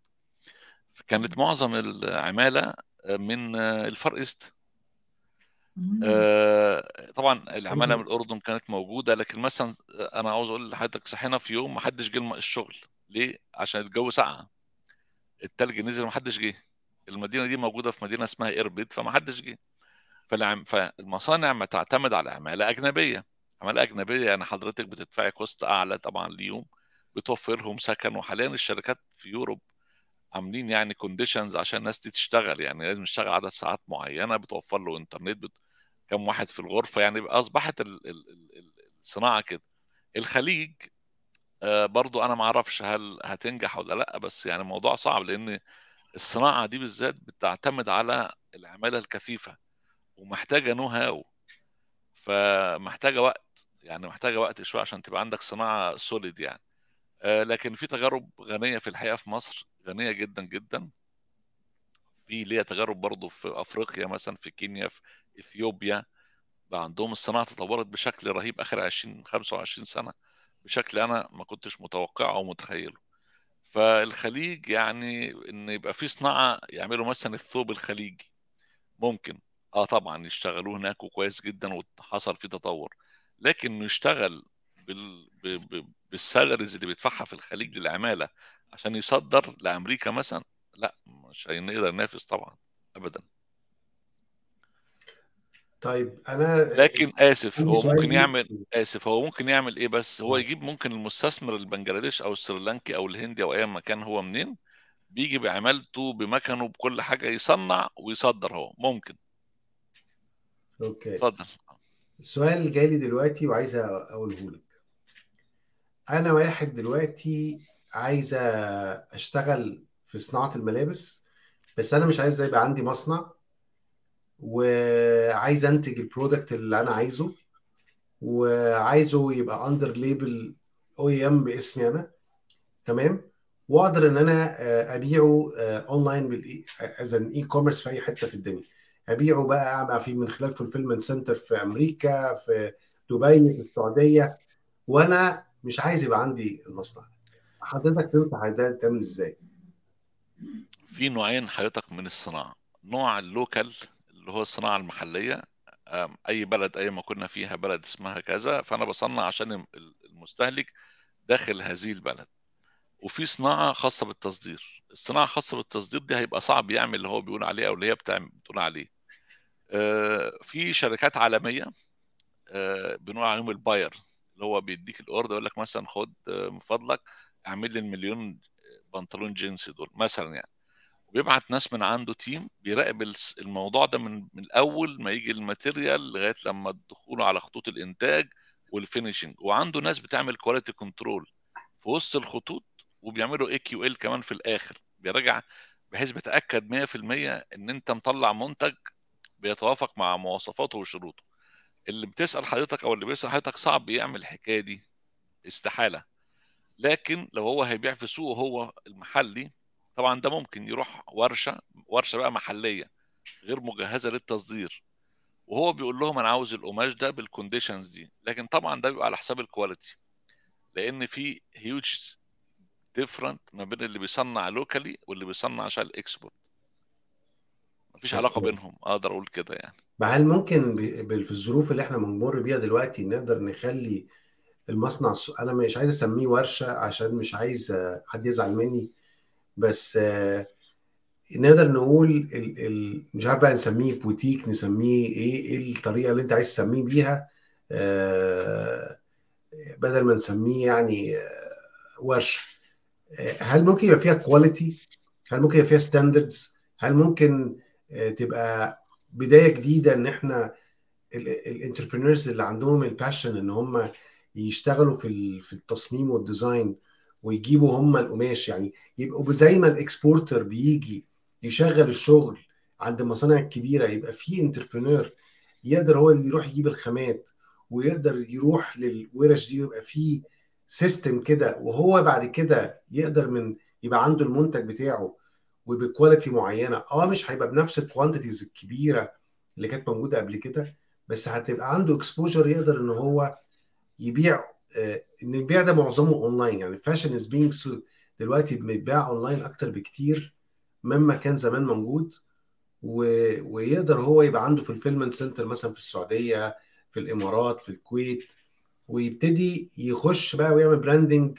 كانت معظم العمالة من ال Far East. آه طبعا العمالة من الأردن كانت موجودة لكن مثلا أنا عاوز أقول لحضرتك صحينا في يوم ما حدش جه الشغل. ليه؟ عشان الجو ساقعة التلج نزل ما حدش جه. المدينة دي موجودة في مدينة اسمها إربد فما حدش جه. فالمصانع ما تعتمد على عمالة أجنبية. عمالة أجنبية يعني حضرتك بتدفعي cost أعلى طبعا ليوم بتوفر لهم سكن وحاليا الشركات في Europe عاملين يعني conditions عشان الناس دي تشتغل يعني لازم يشتغل عدد ساعات معينة بتوفر له انترنت بت... كم واحد في الغرفة يعني أصبحت ال... ال... الصناعة كده. الخليج آه برضو أنا ما أعرفش هل هتنجح ولا لأ بس يعني الموضوع صعب لأن الصناعة دي بالذات بتعتمد على العمالة الكثيفه ومحتاجة know-how فمحتاجة وقت يعني محتاجة وقت شوية عشان تبقى عندك صناعة solid يعني. آه لكن في تجارب غنية في الحقيقة في مصر غنية جدا جدا. في ليها تجارب برضه في أفريقيا مثلا في كينيا في إثيوبيا. بقى عندهم الصناعة تطورت بشكل رهيب آخر 20 25 سنة. بشكل أنا ما كنتش متوقعه أو متخيله. فالخليج يعني إن يبقى في صناعة يعملوا مثلا الثوب الخليجي. ممكن. آه طبعا يشتغلوه هناك وكويس جدا وحصل فيه تطور. لكن إنه يشتغل بال... ب... بالسالاريز اللي بيدفعها في الخليج للعمالة عشان يصدر لأمريكا مثلا لا مش هنقدر ننافس طبعا ابدا. طيب أنا لكن آسف هو ممكن يعمل آسف هو ممكن يعمل إيه بس؟ هو يجيب ممكن المستثمر البنجلاديش أو السريلانكي أو الهندي أو أي مكان هو منين بيجي بعمالته بمكنه بكل حاجة يصنع ويصدر هو ممكن. أوكي. اتفضل. السؤال اللي جاي لي دلوقتي وعايز أقوله لك. أنا واحد دلوقتي عايز أشتغل في صناعة الملابس بس أنا مش عايز يبقى عندي مصنع وعايز أنتج ال product اللي أنا عايزه وعايزه يبقى under label أو ام باسمي أنا. تمام؟ وأقدر إن أنا أبيعه online as an e-commerce في أي حتة في الدنيا. أبيعه بقى اعمل فيه من خلال fulfillment center في أمريكا في دبي في السعودية وأنا مش عايز يبقى عندي المصنع حضرتك تنصح ده تعمل إزاي؟ في نوعين حضرتك من الصناعة. نوع اللوكال اللي هو الصناعة المحلية أي بلد أي ما كنا فيها بلد اسمها كذا فأنا بصنع عشان المستهلك داخل هذه البلد. وفي صناعة خاصة بالتصدير. الصناعة الخاصه بالتصدير دي هيبقى صعب يعمل اللي هو بيقول عليه أو اللي هي بتقول عليه. آه، في شركات عالمية آه، بنقول عليهم ال buyer اللي هو بيديك ال order يقول لك مثلا خد آه، من فضلك اعمل لي المليون بنطلون جينز دول مثلا يعني. وبيبعت ناس من عنده team بيراقب الموضوع ده من من ما يجي ال material لغاية لما الدخول على خطوط الإنتاج وال finishing. وعنده ناس بتعمل quality control في وسط الخطوط وبيعملوا AQL كمان في الآخر. بيراجع بحيث بيتأكد 100% إن أنت مطلع منتج بيتوافق مع مواصفاته وشروطه. اللي بتسأل حضرتك أو اللي بيسأل حضرتك صعب يعمل الحكاية دي. استحالة. لكن لو هو هيبيع في سوقه هو المحلي طبعا ده ممكن يروح ورشة ورشة بقى محلية غير مجهزة للتصدير. وهو بيقول لهم أنا عاوز القماش ده بال conditions دي. لكن طبعا ده بيبقى على حساب ال quality لأن في هيوج different ما بين اللي بيصنع locally واللي بيصنع عشان ال export مفيش علاقة بينهم أقدر أقول كده يعني. ما هل ممكن في الظروف اللي إحنا بنمر بيها دلوقتي نقدر نخلي المصنع أنا مش عايز أسميه ورشة عشان مش عايز آه، حد يزعل مني بس آه، نقدر نقول ال ال مش عارف بقى نسميه بوتيك نسميه إيه إيه الطريقة اللي أنت عايز تسميه بيها آه، بدل ما نسميه يعني ورشة. آه، هل ممكن يبقى فيها quality هل ممكن يبقى فيها standards هل ممكن تبقى بداية جديدة إن إحنا ال entrepreneurs اللي عندهم ال passion إن هم يشتغلوا في في التصميم وال design ويجيبوا هم القماش. يعني يبقوا زي ما ال exporter بيجي يشغل الشغل عند المصانع الكبيرة يبقى في entrepreneur يقدر هو اللي يروح يجيب الخامات ويقدر يروح للورش دي ويبقى في system كده وهو بعد كده يقدر من يبقى عنده المنتج بتاعه وب quality معينة. آه مش هيبقى بنفس ال quantities الكبيرة اللي كانت موجودة قبل كده بس هتبقى عنده exposure يقدر إن هو يبيع آه، إن البيع ده معظمه أونلاين. يعني fashion as being دلوقتي بيتباع أونلاين أكتر بكتير مما كان زمان موجود و... ويقدر هو يبقى عنده fulfillment center مثلا في السعودية في الإمارات في الكويت ويبتدي يخش بقى ويعمل branding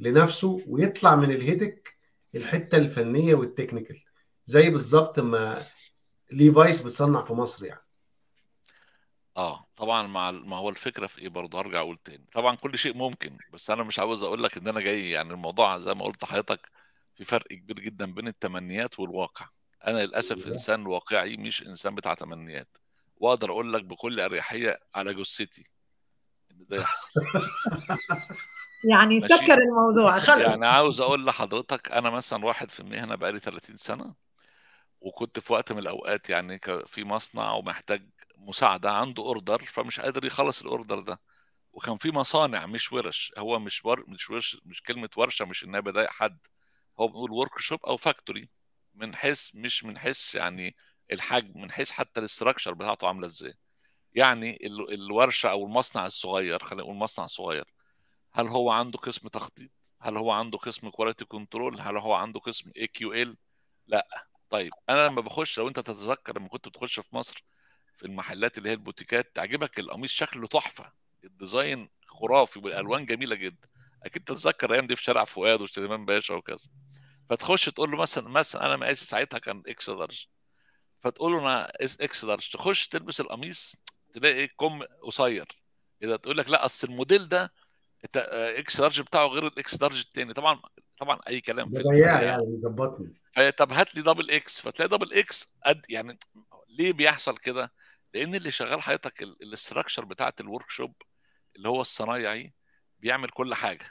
لنفسه ويطلع من ال headache الحتة الفنية وال technical زي بالظبط ما ليفايس بتصنع في مصر يعني. آه طبعا مع ال- ما هو الفكرة في إيه برضه؟ هرجع أقول تاني. طبعا كل شيء ممكن بس أنا مش عاوز أقول لك إن أنا جاي يعني الموضوع زي ما قلت لحضرتك في فرق كبير جدا بين التمنيات والواقع. أنا للأسف إنسان واقعي مش إنسان بتاع تمنيات. وأقدر أقول لك بكل أريحية على جثتي إن ده يحصل. يعني. سكر الموضوع خلص يعني عاوز أقول لحضرتك أنا مثلا واحد في المهنة بقالي 30 سنة وكنت في وقت من الأوقات يعني ك- في مصنع ومحتاج مساعدة عنده order فمش قادر يخلص ال order ده. وكان في مصانع مش ورش. هو مش ور... مش ورش مش كلمة ورشة مش إنها بضايق حد. هو بنقول workshop أو factory من حيث مش من حيث يعني الحجم من حيث حتى ال structure بتاعته عاملة إزاي. يعني ال... الورشة أو المصنع الصغير خلينا نقول مصنع صغير. هل هو عنده قسم تخطيط؟ هل هو عنده قسم quality control هل هو عنده قسم AQL لا. طيب أنا لما بخش لو أنت تتذكر لما كنت بتخش في مصر في المحلات اللي هي البوتيكات تعجبك القميص شكله تحفة. ال design خرافي والألوان جميلة جدا. أكيد تتذكر الأيام دي في شارع فؤاد وسليمان باشا وكذا. فتخش تقول له مثلا مثلا أنا مقاسي ساعتها كان X large. فتقول له أنا X large. تخش تلبس القميص تلاقي كم قصير. إذا تقول لك لا أصل الموديل ده آه، X large بتاعه غير ال X large التاني. طبعا طبعا أي كلام في بياع. يعني بيظبطني. طب هات لي double X فتلاقي double X قد يعني ليه بيحصل كده؟ لأن اللي شغال حضرتك ال structure بتاعت ال workshop اللي هو الصنايعي بيعمل كل حاجة.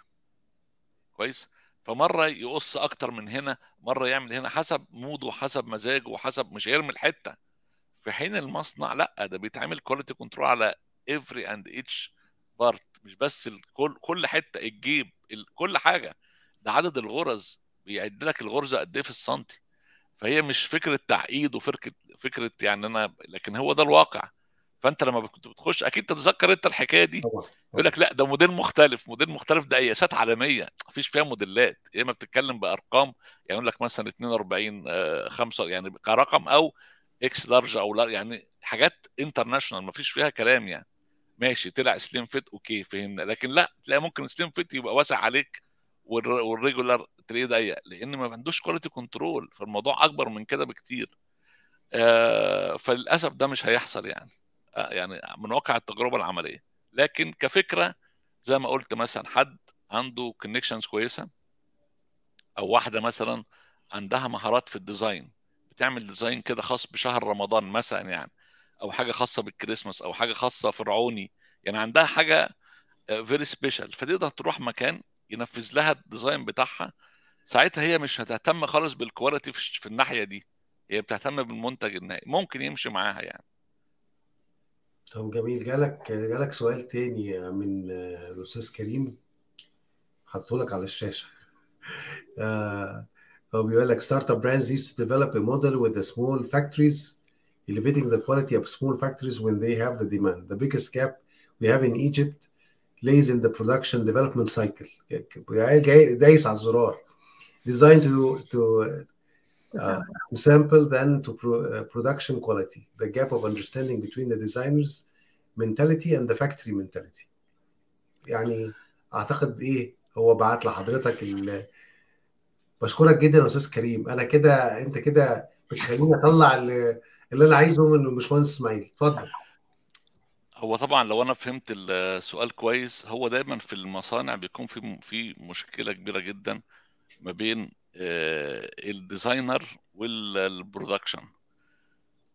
كويس؟ فمرة يقص أكتر من هنا مرة يعمل هنا حسب ال mood ه وحسب مزاجه وحسب مش هيرمي الحتة. في حين المصنع لأ ده بيتعمل quality control على every and each part مش بس الكل كل حتة الجيب ال- كل حاجة. ده عدد الغرز بيعد لك الغرزه قد إيه في السنتي. فهي مش فكرة تعقيد وفكره فكرة يعني أنا لكن هو ده الواقع. فأنت لما كنت بتخش أكيد تتذكر أنت الحكاية دي. يقول لك لأ ده موديل مختلف. موديل مختلف ده قياسات عالمية. مفيش فيها موديلات. يا اما بتتكلم بأرقام. يعني يقول لك مثلا 42 آه، 5 يعني كرقم أو X large أو لا يعني حاجات international ما فيش فيها كلام يعني. ماشي طلع slim fit okay فهمنا. لكن لأ تلاقي ممكن slim fit يبقى واسع عليك وال regular تلاقيه ضيق. لأن ما عندوش quality control فالموضوع أكبر من كده بكتير. آه فللأسف ده مش هيحصل يعني. آه يعني من واقع التجربة العملية. لكن كفكرة زي ما قلت مثلا حد عنده connections كويسة أو واحدة مثلا عندها مهارات في ال design بتعمل design كده خاص بشهر رمضان مثلا يعني أو حاجة خاصة بالكريسماس أو حاجة خاصة فرعوني يعني عندها حاجة very special فتقدر تروح مكان ينفذ لها ال design بتاعها ساعتها هي مش هتهتم خالص بال quality في الناحية دي. هي بتهتم بالمنتج النهائي ممكن يمشي معاها يعني طب جميل جالك جالك سؤال تاني من الاستاذ كريم حطه لك على الشاشه هو بيقول لك startup brands used to develop a model with the small factories elevating the quality of small factories when they have the demand. The biggest gap we have in Egypt lays in the production development cycle. دايس على الزرار. Designed to to uh, to sample then to pro, uh, production quality. The gap of understanding between the designer's mentality and the factory mentality. يعني أعتقد إيه هو بعت لحضرتك ال... بشكرك جدا يا أستاذ كريم أنا كده أنت كده بتخليني أطلع اللي, اللي أنا عايزه من الباشمهندس إسماعيل اتفضل هو طبعا لو أنا فهمت السؤال كويس هو دايما في المصانع بيكون في في مشكلة كبيرة جدا ما بين ال designer وال production.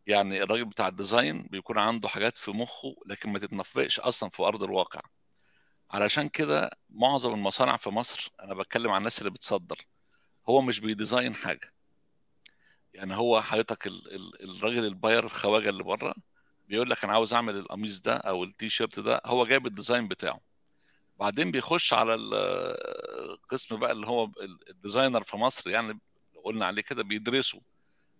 يعني الراجل بتاع ال design بيكون عنده حاجات في مخه لكن ما تتنفذش أصلا في أرض الواقع. علشان كده معظم المصانع في مصر أنا بتكلم عن الناس اللي بتصدر هو مش بي design حاجة. يعني هو حضرتك الراجل ال buyer الخواجة اللي بره بيقول لك أنا عاوز أعمل القميص ده أو التي شيرت ده هو جايب ال design بتاعه. بعدين بيخش على القسم بقى اللي هو ال designer في مصر يعني قلنا عليه كده بيدرسوا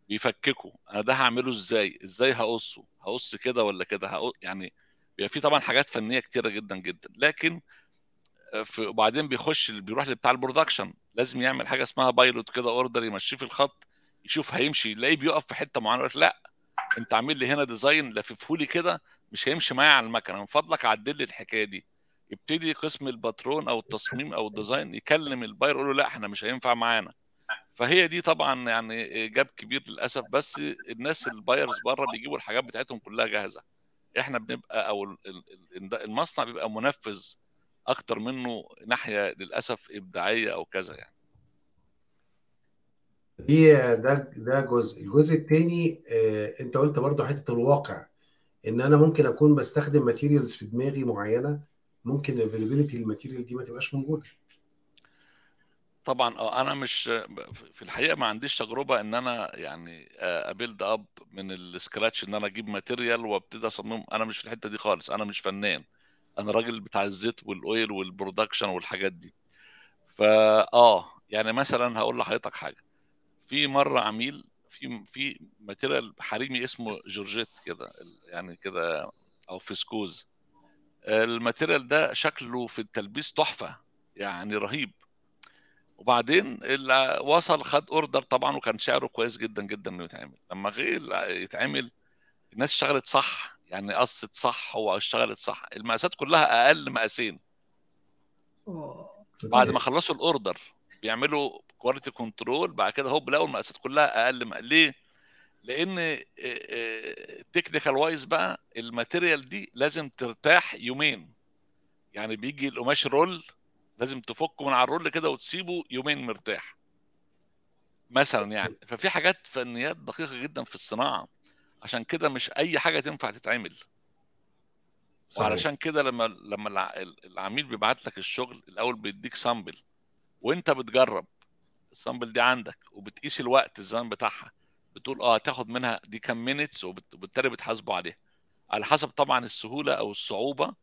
بيفككوا أنا ده هعمله إزاي؟ إزاي هقصه؟ هقص كده ولا كده؟ هقص يعني بيبقى في طبعا حاجات فنية كتيرة جدا جدا. لكن في وبعدين بيخش بيروح لبتاع ال production لازم يعمل حاجة اسمها pilot كده order يمشيه في الخط يشوف هيمشي يلاقيه بيقف في حتة معينة يقول لأ أنت عامل لي هنا design لففه لي كده مش هيمشي معايا على المكنة. من فضلك عدل لي الحكاية دي. يبتدي قسم الباترون أو التصميم أو ال design يكلم ال buyer يقول له لا إحنا مش هينفع معانا. فهي دي طبعا يعني gap كبير للأسف بس الناس ال buyers بره بيجيبوا الحاجات بتاعتهم كلها جاهزة. إحنا بنبقى أو المصنع بيبقى منفذ أكتر منه ناحية للأسف إبداعية أو كذا يعني. دي ده ده جزء. الجزء الثاني آه أنت قلت برضو حتة الواقع. إن أنا ممكن أكون بستخدم materials في دماغي معينة ممكن ال availability ال material دي ما تبقاش موجودة. طبعا آه أنا مش في الحقيقة ما عنديش تجربة إن أنا يعني أ build up من ال scratch إن أنا أجيب material وأبتدي اصمم أنا مش في الحتة دي خالص. أنا مش فنان. أنا راجل بتاع الزيت وال oil وال production والحاجات دي. فا آه يعني مثلا هقول لحضرتك حاجة. في مرة عميل في في material حريمي اسمه جورجيت كده يعني كده أو فيسكوز. ال material ده شكله في التلبيس تحفة يعني رهيب. وبعدين اللي وصل خد order طبعا وكان سعره كويس جدا جدا إنه يتعمل. لما غير يتعمل الناس اشتغلت صح يعني قصت صح واشتغلت صح. المقاسات كلها أقل مقاسين. بعد ما خلصوا ال order بيعملوا quality control بعد كده هوب لقوا المقاسات كلها أقل. ليه؟ لأن technical wise بقى ال material دي لازم ترتاح يومين. يعني بيجي القماش roll لازم تفكه من على ال roll كده وتسيبه يومين مرتاح. مثلا يعني. ففي حاجات فنيات دقيقة جدا في الصناعة. عشان كده مش أي حاجة تنفع تتعمل. صحيح. وعلشان كده لما لما العميل بيبعت لك الشغل الأول بيديك sample وأنت بتجرب. ال sample دي عندك وبتقيس الوقت الزمن بتاعها. بتقول آه تاخد منها دي كام minutes وبالتالي بتحاسبه عليها. على حسب طبعا السهولة أو الصعوبة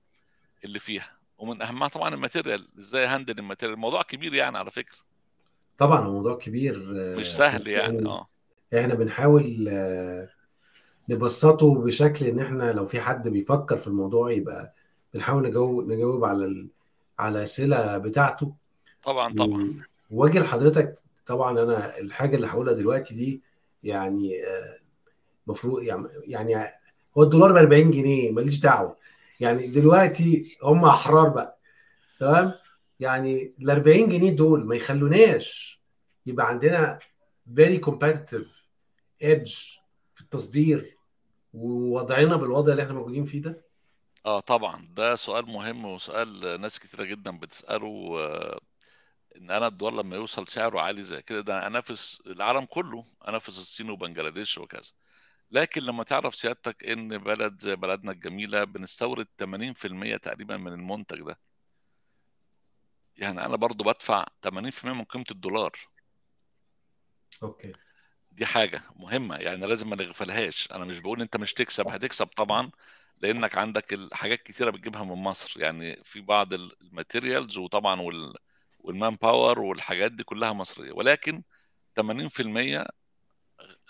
اللي فيها ومن أهمها طبعا ال material إزاي handle ال material. الموضوع كبير يعني على فكرة. طبعا الموضوع كبير مش سهل يعني آه. إحنا بنحاول نبسطه بشكل إن إحنا لو في حد بيفكر في الموضوع يبقى بنحاول نجاوب نجاوب على ال... على الأسئلة بتاعته. طبعا طبعا. وأجي لحضرتك طبعا أنا الحاجة اللي هقولها دلوقتي دي يعني المفروض يعني يعني هو الدولار ب 40 جنيه ماليش دعوة. يعني دلوقتي هم أحرار بقى تمام؟ يعني ال 40 جنيه دول ما يخلوناش يبقى عندنا very competitive edge في التصدير ووضعنا بالوضع اللي إحنا موجودين فيه ده. آه طبعا. ده سؤال مهم وسؤال ناس كتيرة جدا بتسأله آه، إن أنا الدولار لما يوصل سعره عالي زي كده ده أنافس العالم كله أنافس الصين وبنجلاديش وكذا. لكن لما تعرف سيادتك إن بلد زي بلدنا الجميلة بنستورد 80% تقريبا من المنتج ده. يعني أنا برضو بدفع 80% من قيمة الدولار. أوكي. دي حاجة مهمة يعني لازم ما نغفلهاش. أنا مش بقول أنت مش تكسب هتكسب طبعا لأنك عندك الحاجات كتيرة بتجيبها من مصر. يعني في بعض ال materials وطبعا وال وال man power والحاجات دي كلها مصرية. ولكن 80%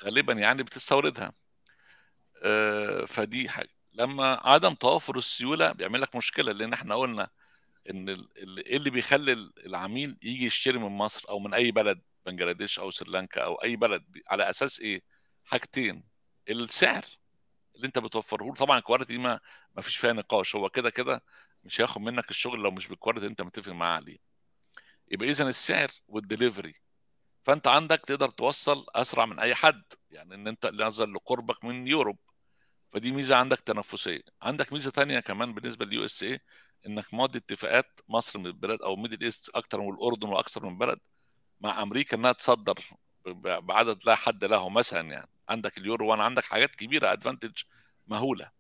غالبا يعني بتستوردها. آه، فدي حاجة. لما عدم توافر السيولة بيعمل لك مشكلة لأن إحنا قلنا إن ال- ال- إيه اللي بيخلي العميل يجي يشتري من مصر أو من أي بلد بنجلاديش أو سريلانكا أو أي بلد على أساس إيه؟ حاجتين. السعر اللي أنت بتوفره له. طبعا ال quality ما ما فيش فيها نقاش. هو كده كده مش هياخد منك الشغل لو مش بال quality اللي أنت متفق معاه عليه يبقى اذا السعر والدليفري فأنت عندك تقدر توصل أسرع من أي حد يعني إن أنت نظرا لقربك من Europe. فدي ميزة عندك تنافسية. عندك ميزة تانية كمان بالنسبة لل USA إنك ماضي اتفاقات مصر من البلاد أو Middle East أكتر من الأردن وأكثر من بلد مع أمريكا إنها تصدر بعدد لا حد له مثلا يعني. عندك اليورو وأنا عندك حاجات كبيرة advantage مهولة.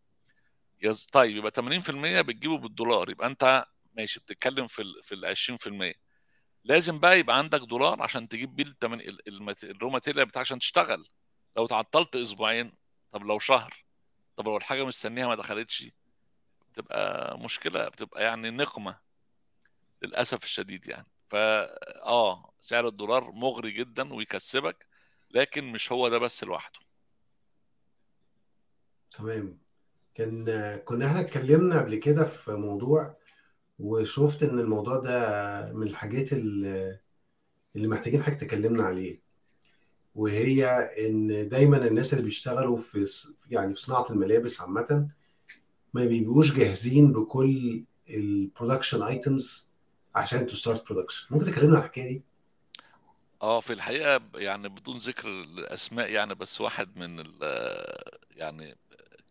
طيب يبقى 80% بتجيبه بالدولار. يبقى أنت ماشي بتتكلم في ال في ال 20% لازم بقى يبقى عندك دولار عشان تجيب بيه التمن- ال raw material بتاعك عشان تشتغل. لو تعطلت أسبوعين طب لو شهر طب لو الحاجة مستنيها ما دخلتش بتبقى مشكلة بتبقى يعني نقمة للأسف الشديد يعني. فا آه سعر الدولار مغري جدا ويكسبك لكن مش هو ده بس لوحده. تمام. كان كنا إحنا اتكلمنا قبل كده في موضوع وشفت إن الموضوع ده من الحاجات اللي محتاجين حاجة تكلمنا عليه. وهي إن دايما الناس اللي بيشتغلوا في يعني في صناعة الملابس عامة ما بيبقوش جاهزين بكل ال production items عشان to start production ممكن تكلمنا عن الحكاية دي؟ آه في الحقيقة ب- يعني بدون ذكر الأسماء يعني بس واحد من ال- يعني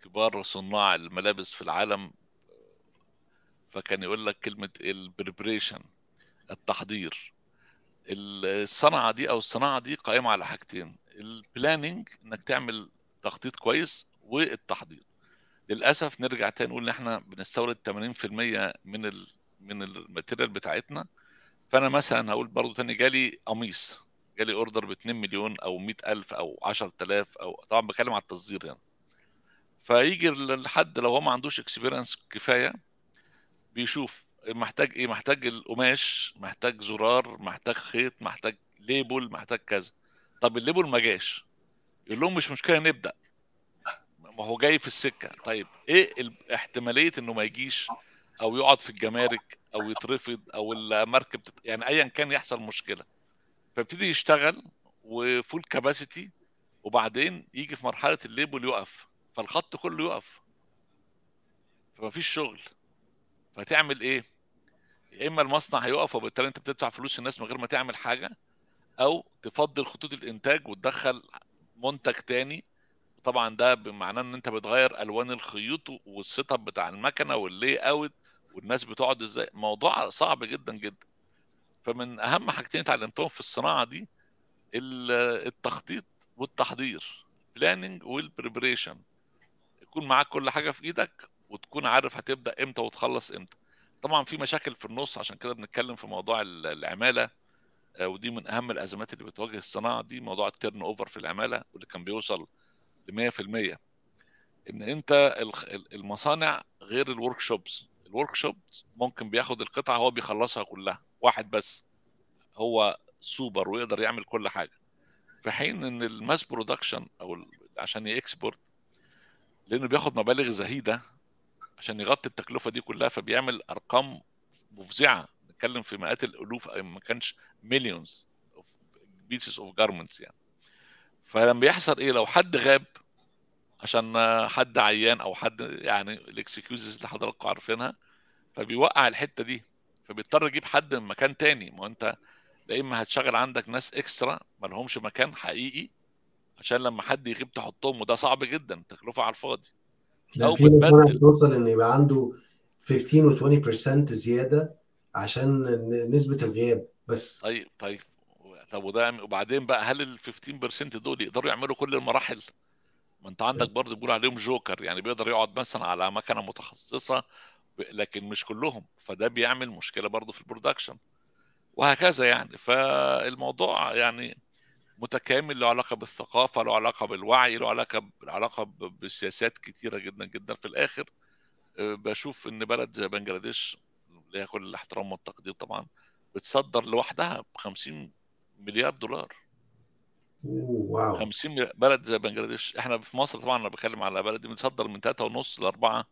كبار صناع الملابس في العالم فكان يقول لك كلمة ال preparation التحضير. الصنعة دي أو الصناعة دي قائمة على حاجتين ال planning إنك تعمل تخطيط كويس والتحضير. للأسف نرجع تاني نقول إن إحنا بنستورد 80% من ال من ال material بتاعتنا. فأنا مثلا هقول برضو تاني جالي قميص جالي order ب 2 مليون أو 100 ألف أو 10000 أو طبعا بتكلم على التصدير يعني. فيجي الحد لو هو ما عندوش experience كفاية بيشوف محتاج إيه محتاج القماش محتاج زرار محتاج خيط محتاج label محتاج كذا. طب ال label ما جاش. يقول لهم مش مشكلة نبدأ. ما هو جاي في السكة. طيب إيه ال- احتمالية إنه ما يجيش أو يقعد في الجمارك أو يترفض أو المركب تت... يعني ايا كان يحصل مشكلة. فيبتدي يشتغل و full capacity وبعدين يجي في مرحلة ال label يقف. فالخط كله يقف. فمفيش شغل. فتعمل إيه؟ يا إما المصنع هيقف وبالتالي أنت بتدفع فلوس الناس من غير ما تعمل حاجة أو تفضل خطوط الإنتاج وتدخل منتج تاني. طبعا ده بمعناه إن أنت بتغير ألوان الخيوط وال set up بتاع المكنة وال layout والناس بتقعد إزاي. موضوع صعب جدا جدا. فمن أهم حاجتين اتعلمتهم في الصناعة دي ال- التخطيط والتحضير planning وال preparation يكون معاك كل حاجة في إيدك وتكون عارف هتبدأ إمتى وتخلص إمتى. طبعا في مشاكل في النص عشان كده بنتكلم في موضوع ال- العمالة. آه، ودي من أهم الأزمات اللي بتواجه الصناعة. دي موضوع ال turnover في العمالة واللي كان بيوصل ل 100% إن أنت المصانع غير ال workshops ال workshops ممكن بياخد القطعة هو بيخلصها كلها. واحد بس هو سوبر ويقدر يعمل كل حاجة. في حين إن ال mass production أو عشان export لأنه بياخد مبالغ زهيدة عشان يغطي التكلفة دي كلها فبيعمل أرقام مفزعة. نتكلم في مئات الألوف أو ما كانش millions pieces of garments يعني. فلما بيحصل إيه لو حد غاب عشان حد عيان أو حد يعني ال excuses اللي حضراتكم عارفينها فبيوقع الحتة دي. فبيضطر يجيب حد من مكان تاني. ما أنت يا إما هتشغل عندك ناس extra ما لهمش مكان حقيقي عشان لما حد يغيب تحطهم وده صعب جدا. تكلفة على الفاضي. ده في ناس بتوصل إن يبقى عنده 15 و 20% زيادة عشان نسبة الغياب بس. طيب طيب. طب وده وبعدين بقى هل ال 15% دول يقدروا يعملوا كل المراحل؟ ما أنت عندك برضه بيقول عليهم جوكر يعني بيقدر يقعد مثلا على مكنة متخصصة لكن مش كلهم. فده بيعمل مشكلة برضه في البرودكشن وهكذا يعني. فالموضوع يعني متكامل له علاقة بالثقافة له علاقة بالوعي له علاقة علاقة بسياسات كتيرة جدا جدا في الآخر. بشوف إن بلد زي بنجلاديش ليها كل الاحترام والتقدير طبعا بتصدر لوحدها ب 50 مليار دولار. واو. 50 مليار بلد زي بنجلاديش. إحنا في مصر طبعا أنا بتكلم على بلد بنصدر من 3.5 ل 4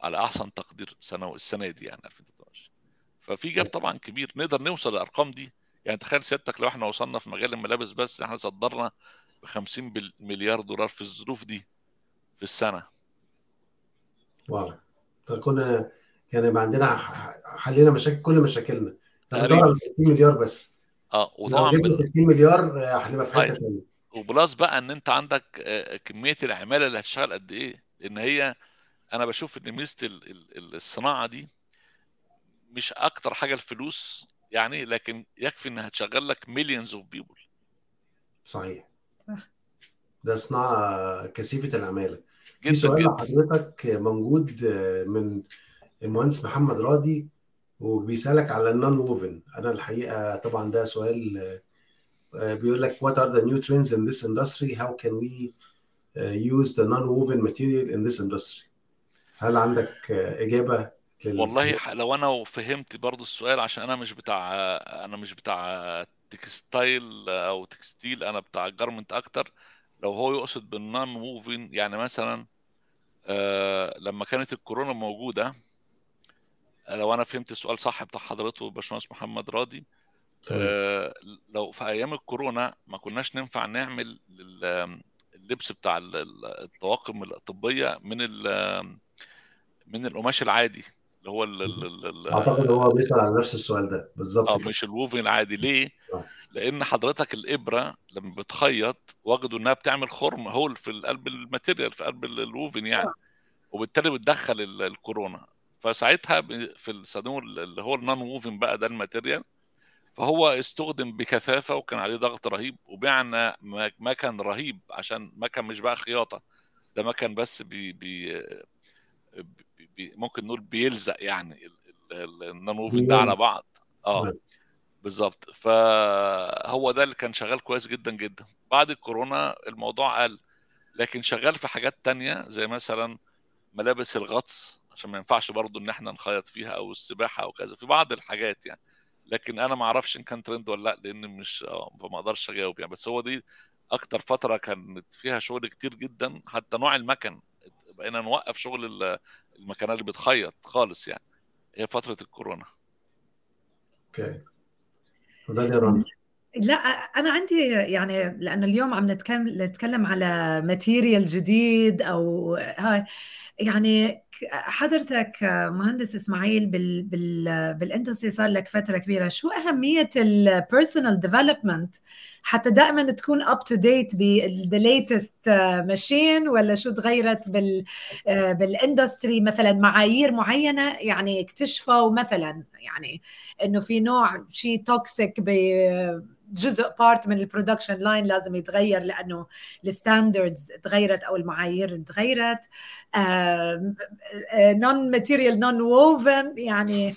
على أحسن تقدير سنه السنة دي يعني 2023 ففي جاب طبعا كبير. نقدر نوصل للارقام دي يعني تخيل سيادتك لو إحنا وصلنا في مجال الملابس بس إحنا صدرنا ب 50 مليار دولار في الظروف دي في السنة. واو فكنا يعني يبقى عندنا حلينا مشاكل كل مشاكلنا. تقريبا. 30 مليار بس. آه وطبعا بال... 60 مليار هنبقى في حتة طيب. ثانية وبلاس بقى إن أنت عندك آه، كمية العمالة اللي هتشتغل قد إيه. لأن هي أنا بشوف إن ميزة ال- ال- الصناعة دي مش أكتر حاجة الفلوس يعني لكن يكفي إنها تشغل لك millions of people صحيح. صح. ده صناعة كثيفة العماله في جدا سؤال جدا. لحضرتك موجود من المهندس محمد راضي وبيسألك على ال non-woven أنا الحقيقة طبعا ده سؤال آه، بيقول لك what are the new trends in this industry? How can we uh, use the non-woven material in this industry? هل عندك آه، إجابة. والله لو أنا فهمت برضو السؤال عشان أنا مش بتاع أنا مش بتاع textile أو textile أنا بتاع garment أكتر لو هو يقصد بال non-woven يعني مثلا آه، لما كانت الكورونا موجودة لو أنا فهمت السؤال صح بتاع حضرته باشمهندس محمد راضي. آه، لو في أيام الكورونا ما كناش ننفع نعمل ال- اللبس بتاع ال- ال- الطواقم الطبيه من من القماش العادي اللي هو ال- ال- ال- أعتقد هو بيسأل على نفس السؤال ده. بالظبط آه كده. مش الووفن العادي. ليه؟ آه. لأن حضرتك الإبرة لما بتخيط وجدوا إنها بتعمل خرم هول في قلب الماتيريال في قلب ال- الووفن يعني. وبالتالي بتدخل ال- الكورونا. فساعتها في استخدموا اللي هو ال non-woven بقى ده ال material فهو استخدم بكثافة وكان عليه ضغط رهيب وبعنا مكن رهيب عشان مكن مش بقى خياطة. ده مكن بس بي بي بي ممكن نقول بيلزق يعني ال- ال- ال non-woven ده على بعض. آه. بالظبط. فهو ده اللي كان شغال كويس جدا جدا. بعد الكورونا الموضوع قل. لكن شغال في حاجات تانية زي مثلا ملابس الغطس عشان ما ينفعش برضو إن إحنا نخيط فيها أو السباحة أو كذا. في بعض الحاجات يعني. لكن أنا ما أعرفش إن كان ترند ولا لأ لأن مش آه فما أقدرش أجاوب يعني. بس هو دي أكتر فترة كانت فيها شغل كتير جدا. حتى نوع المكن. بقينا نوقف شغل ال- المكنه اللي بتخيط خالص يعني. هي فترة الكورونا. okay. لا أنا عندي يعني لأنه اليوم عم نتكلم نتكلم على material جديد أو هاي. يعني حضرتك مهندس إسماعيل بال بال بال industry صار لك فترة كبيرة. شو أهمية ال personal development حتى دائما تكون up to date بال the latest machine ولا شو تغيرت بال بال industry مثلا معايير معينة يعني اكتشفوا مثلا يعني إنه في نوع شيء toxic بجزء part من ال production line لازم يتغير لأنه ال standards تغيرت أو المعايير تغيرت. non material non-woven يعني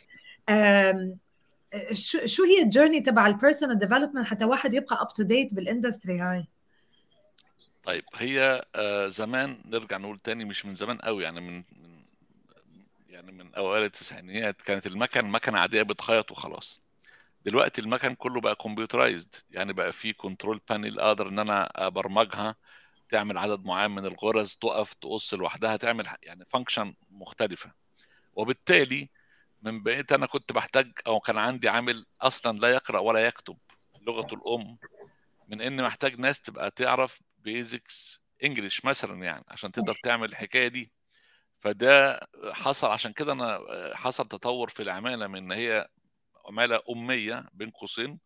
شو شو هي ال journey تبع ال personal development حتى واحد يبقى up to date بال industry هاي؟ طيب هي آه، زمان نرجع نقول تاني مش من زمان قوي يعني من يعني من أوائل التسعينيات كانت المكن مكنة عادية بتخيط وخلاص. دلوقتي المكن كله بقى computerized يعني بقى فيه control panel أقدر إن أنا أبرمجها تعمل عدد معين من الغرز تقف تقص لوحدها تعمل يعني function مختلفة. وبالتالي من بقيت أنا كنت بحتاج أو كان عندي عامل أصلا لا يقرأ ولا يكتب لغته الأم من إن محتاج ناس تبقى تعرف basics English مثلا يعني عشان تقدر تعمل الحكاية دي. فده حصل عشان كده أنا حصل تطور في العمالة من إن هي عمالة أمية بين قوسين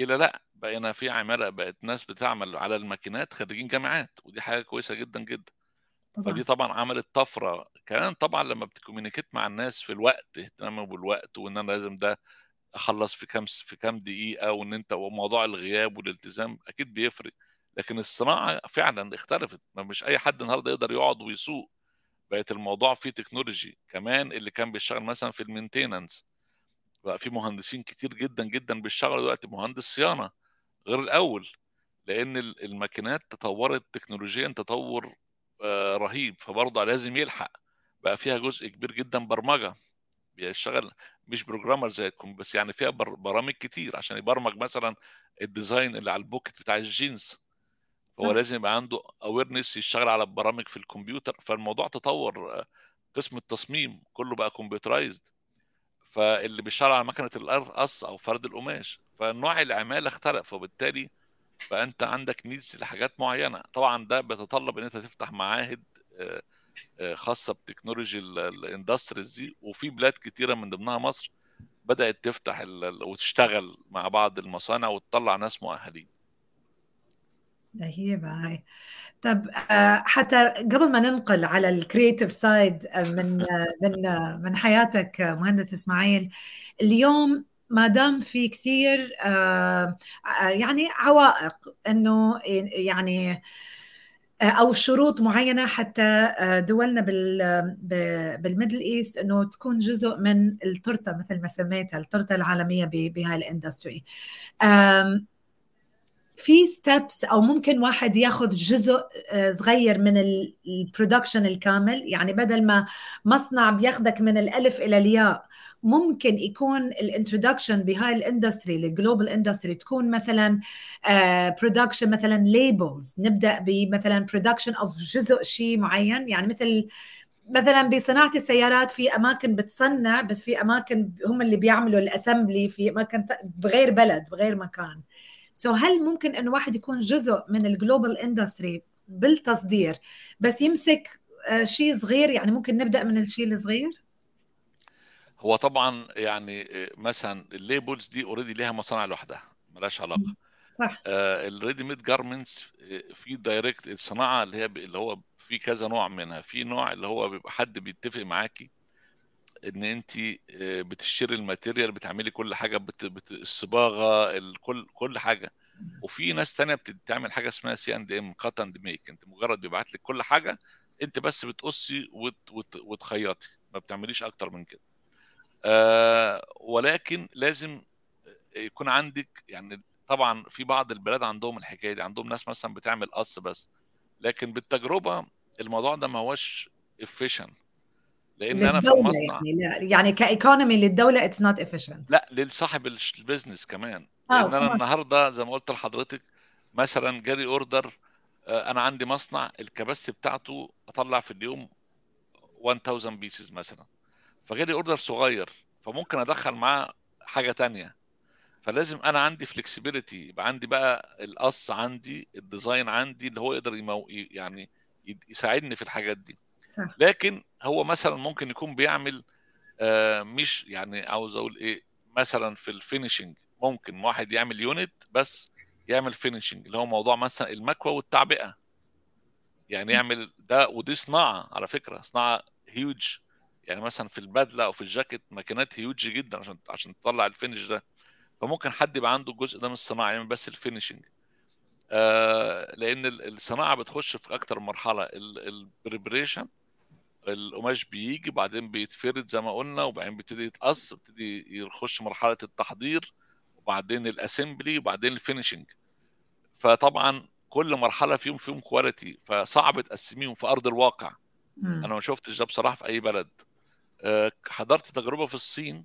إلى لأ بقينا في عمالة بقت ناس بتعمل على الماكينات خريجين جامعات ودي حاجة كويسة جدا جدا. فدي طبعا طبعا عملت طفرة. كمان طبعا لما بت communicate مع الناس في الوقت اهتمامه بالوقت وإن أنا لازم ده أخلص في كام في كام دقيقة وإن أنت وموضوع الغياب والالتزام أكيد بيفرق. لكن الصناعة فعلا اختلفت. ما مش أي حد النهارده يقدر يقعد ويسوق. بقت الموضوع فيه technology. كمان اللي كان بيشتغل مثلا في ال maintenance بقى في مهندسين كتير جدا جدا بيشتغلوا دلوقتي مهندس صيانة غير الأول لأن ال- الماكينات تطورت تكنولوجيا تطور آه، رهيب فبرضه لازم يلحق. بقى فيها جزء كبير جدا برمجة بيشتغل مش programmer زي الكم بس يعني فيها بر- برامج كتير عشان يبرمج مثلا ال design اللي على ال pocket بتاع الجينز. صح. لازم يبقى عنده awareness يشتغل على برامج في الكمبيوتر فالموضوع تطور آه، قسم التصميم كله بقى computerized فاللي بيشتغل على مكنة القص أو فرد القماش فنوع العمالة اختلف وبالتالي فأنت عندك needs لحاجات معينة. طبعا ده بيتطلب إن أنت تفتح معاهد آه، آه، خاصة ب technology ال industries دي وفي بلاد كتيرة من ضمنها مصر بدأت تفتح وتشتغل مع بعض المصانع وتطلع ناس مؤهلين. رهيبة هاي. طب آه، حتى قبل ما ننقل على ال creative side من آه، من آه، من حياتك آه، مهندس إسماعيل اليوم ما دام في كثير يعني عوائق إنه يعني أو شروط معينة حتى دولنا بال Middle East إنه تكون جزء من التورتة مثل ما سميتها التورتة العالمية بهاي ال industry. في steps أو ممكن واحد ياخذ جزء آه، صغير من ال production الكامل. يعني بدل ما مصنع بياخدك من الألف إلى الياء ممكن يكون ال introduction بهاي ال industry ال global industry تكون مثلا production مثلا labels نبدأ بمثلا production of جزء شيء معين. يعني مثل مثلا بصناعة السيارات في أماكن بتصنع بس في أماكن هم اللي بيعملوا ال assembly في أماكن بغير بلد بغير مكان. so هل ممكن إنه واحد يكون جزء من ال global industry بالتصدير بس يمسك آه، شيء صغير؟ يعني ممكن نبدأ من الشيء الصغير؟ هو طبعا يعني آه، مثلا ال labels دي already ليها مصانع لوحدها ملهاش علاقة. صح. ال ready-made garments في direct الصناعة اللي هي اللي هو في كذا نوع منها. في نوع اللي هو بيبقى حد بيتفق معاكي إن انت بتشتري ال material بتعملي كل حاجة بت... بت... الصباغة الكل كل حاجة. وفي ناس تانية بتعمل حاجة اسمها C and M cut and make أنت مجرد بيبعت لك كل حاجة أنت بس بتقصي وت... وت... وتخيطي. ما بتعمليش أكتر من كده. آه ولكن لازم يكون عندك يعني طبعا في بعض البلاد عندهم الحكاية دي. عندهم ناس مثلا بتعمل قص بس. لكن بالتجربة الموضوع ده ما هوش efficient. لأن أنا في المصنع. يعني لا يعني ك economy للدولة it's not efficient. لا لصاحب ال business كمان. آه لأن أنا النهارده زي ما قلت لحضرتك مثلا جالي order أنا عندي مصنع الكباس بتاعته أطلع في اليوم 1000 pieces مثلا. فجالي order صغير فممكن أدخل معاه حاجة تانية. فلازم أنا عندي flexibility يبقى عندي بقى القص عندي ال design عندي اللي هو يقدر يمو... يعني يساعدني في الحاجات دي. صح. لكن هو مثلا ممكن يكون بيعمل آه مش يعني عاوز أقول إيه مثلا في ال finishing ممكن واحد يعمل unit بس يعمل finishing اللي هو موضوع مثلا المكوى والتعبئة. يعني يعمل ده ودي صناعة على فكرة صناعة هيوج يعني مثلا في البدلة أو في الجاكيت ماكينات هيوج جدا عشان عشان تطلع ال finish ده. فممكن حد يبقى عنده الجزء ده من الصناعة يعمل بس ال finishing آه لأن الصناعة بتخش في أكتر مرحلة ال preparation القماش بيجي بعدين بيتفرد زي ما قلنا وبعدين بيبتدي يتقص بيبتدي يخش مرحلة التحضير وبعدين ال assembly وبعدين ال finishing فطبعا كل مرحلة فيهم فيهم quality فصعب تقسميهم في أرض الواقع. مم. أنا ما شفتش ده بصراحة في أي بلد. آه، حضرت تجربة في الصين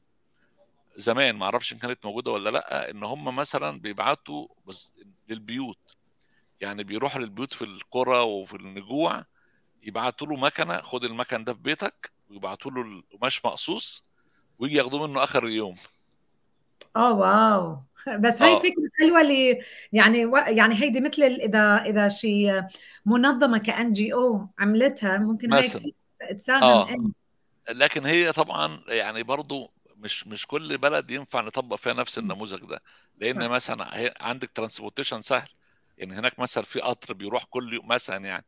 زمان ما أعرفش إن كانت موجودة ولا لأ إن هم مثلا بيبعتوا بس للبيوت. يعني بيروحوا للبيوت في القرى وفي النجوع يبعتوا له مكنة خد المكن ده في بيتك ويبعتوا له القماش مقصوص ويجي ياخدوه منه آخر اليوم اوه واو. بس هاي آه. فكرة حلوة اللي يعني و- يعني هيدي مثل ال- إذا إذا شيء منظمة كأن جي أو عملتها ممكن هاي كثير تساهم آه. ان لكن هي طبعا يعني برضو مش مش كل بلد ينفع نطبق فيها نفس النموذج ده. لأن مثلا عندك transportation سهل. يعني هناك مثلا في قطر بيروح كل يوم مثلا يعني.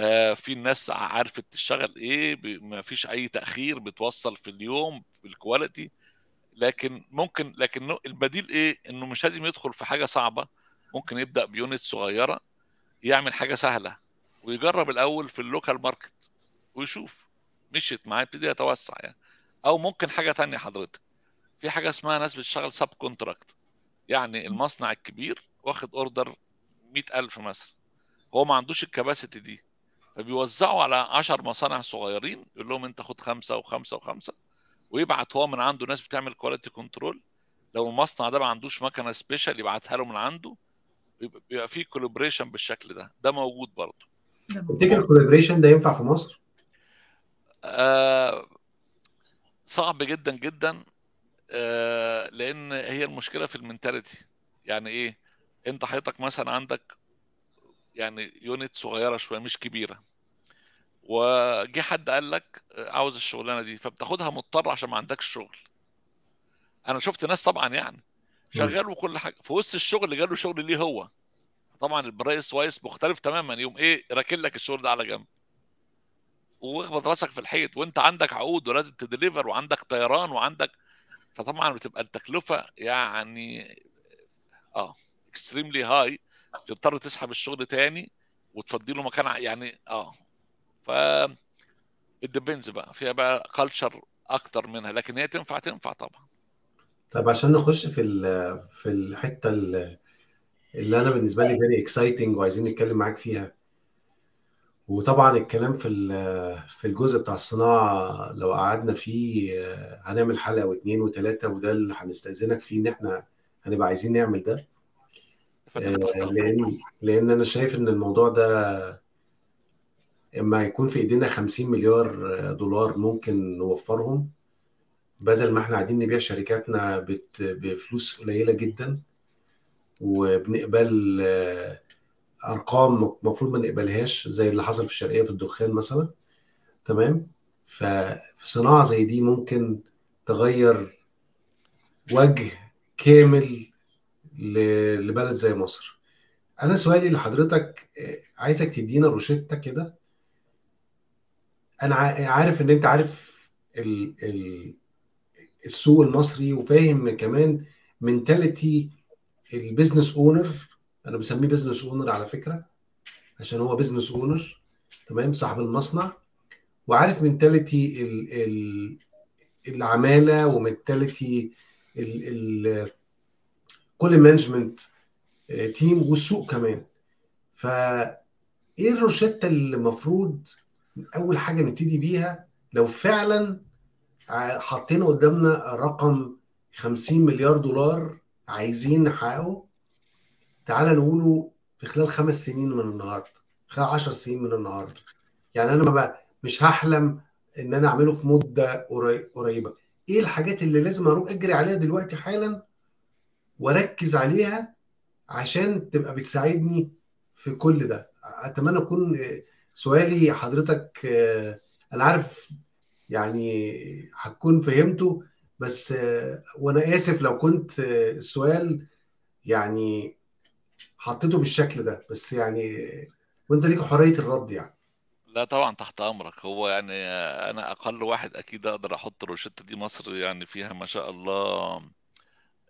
آه في الناس عارفه تشتغل إيه ما فيش أي تأخير بتوصل في اليوم بال quality لكن ممكن لكن البديل إيه؟ إنه مش لازم يدخل في حاجة صعبة. ممكن يبدأ ب unit صغيرة يعمل حاجة سهلة ويجرب الأول في ال local market ويشوف. مشيت معاه يبتدي يتوسع يعني. أو ممكن حاجة تانية حضرتك. في حاجة اسمها ناس بتشتغل subcontract يعني المصنع الكبير واخد order 100000 مثلا. هو ما عندوش ال capacity دي. فبيوزعوا على 10 مصانع صغيرين يقول لهم انت خد خمسة وخمسة وخمسة ويبعت هو من عنده ناس بتعمل quality control لو المصنع ده ما عندوش مكنة special يبعتها له من عنده بيبقى في collaboration بالشكل ده. ده موجود برضه. تفتكر ال collaboration ده ينفع في مصر؟ آه صعب جدا جدا آه لأن هي المشكلة في ال mentality يعني إيه؟ أنت حضرتك مثلا عندك يعني unit صغيرة شوية مش كبيرة. وجه حد قال لك آه، عاوز الشغلانة دي فبتاخدها مضطر عشان ما عندكش شغل. أنا شفت ناس طبعا يعني. شغال وكل حاجة. في وسط الشغل جاله شغل ليه هو. طبعا ال price wise مختلف تماما. يوم إيه راكن لك الشغل ده على جنب. واخبط راسك في الحيط. وأنت عندك عقود ولازم ت deliver وعندك طيران وعندك فطبعا بتبقى التكلفة يعني آه extremely high تضطر تسحب الشغل تاني وتفضي له مكان يعني آه. ف it depends بقى. فيها بقى culture أكتر منها. لكن هي تنفع تنفع طبعا. طب عشان نخش في في الحتة ال- اللي أنا بالنسبة لي very exciting وعايزين نتكلم معاك فيها. وطبعا الكلام في في الجزء بتاع الصناعة لو قعدنا فيه آه، هنعمل حلقة واثنين وثلاثه وده اللي هنستأذنك فيه إن إحنا هنبقى عايزين نعمل ده فانا تحت آه، امرك لأن لأن أنا شايف إن الموضوع ده اما يكون في إيدينا 50 مليار دولار ممكن نوفرهم بدل ما إحنا قاعدين نبيع شركاتنا بفلوس قليلة جدا وبنقبل أرقام المفروض ما نقبلهاش زي اللي حصل في الشرقية في الدخان مثلا تمام؟ ففي صناعة زي دي ممكن تغير وجه كامل لبلد زي مصر. أنا سؤالي لحضرتك آه، عايزك تدينا روشتة كده. أنا عارف إن أنت عارف ال ال السوق المصري وفاهم كمان mentality ال business owner أنا بسميه business owner على فكرة عشان هو business owner تمام صاحب المصنع. وعارف mentality ال ال العمالة و mentality ال ال كل management team والسوق كمان. فايه الروشتة اللي المفروض أول حاجة نبتدي بيها؟ لو فعلا ع- حطينا قدامنا رقم 50 مليار دولار عايزين نحققه تعال نقوله في خلال خمس سنين من النهارده خلال 10 سنين من النهارده. يعني أنا ما مش هحلم إن أنا أعمله في مدة قري- قريبة. إيه الحاجات اللي لازم أروح أجري عليها دلوقتي حالا؟ واركز عليها عشان تبقى بتساعدني في كل ده. أتمنى اكون سؤالي حضرتك آه، أنا عارف يعني هتكون فهمته بس آه، وأنا آسف لو كنت آه، السؤال يعني حطيته بالشكل ده بس يعني وأنت ليك حرية الرد يعني. لا طبعا تحت أمرك. هو يعني أنا أقل واحد أكيد أقدر أحط الروشته دي مصر يعني فيها ما شاء الله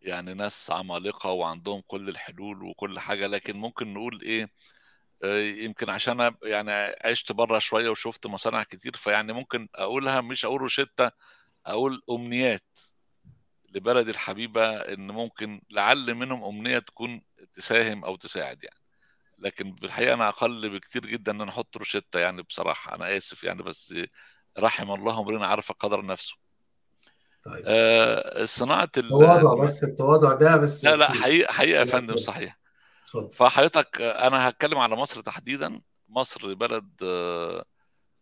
يعني ناس عمالقة وعندهم كل الحلول وكل حاجة لكن ممكن نقول إيه آه، يمكن عشان أنا يعني عشت بره شوية وشفت مصانع كتير فيعني ممكن أقولها مش أقول روشته أقول أمنيات لبلدي الحبيبة إن ممكن لعل منهم أمنية تكون تساهم أو تساعد يعني. لكن بالحقيقة أنا أقل بكتير جدا إن أنا أحط روشتة يعني بصراحة أنا آسف يعني بس رحم الله امرئ عرف قدر نفسه. طيب. آه، صناعة ال- تواضع بس التواضع ده بس لا لا حقيقه حقيقه يا فندم صحيح. فحضرتك أنا هتكلم على مصر تحديدا. مصر بلد آه،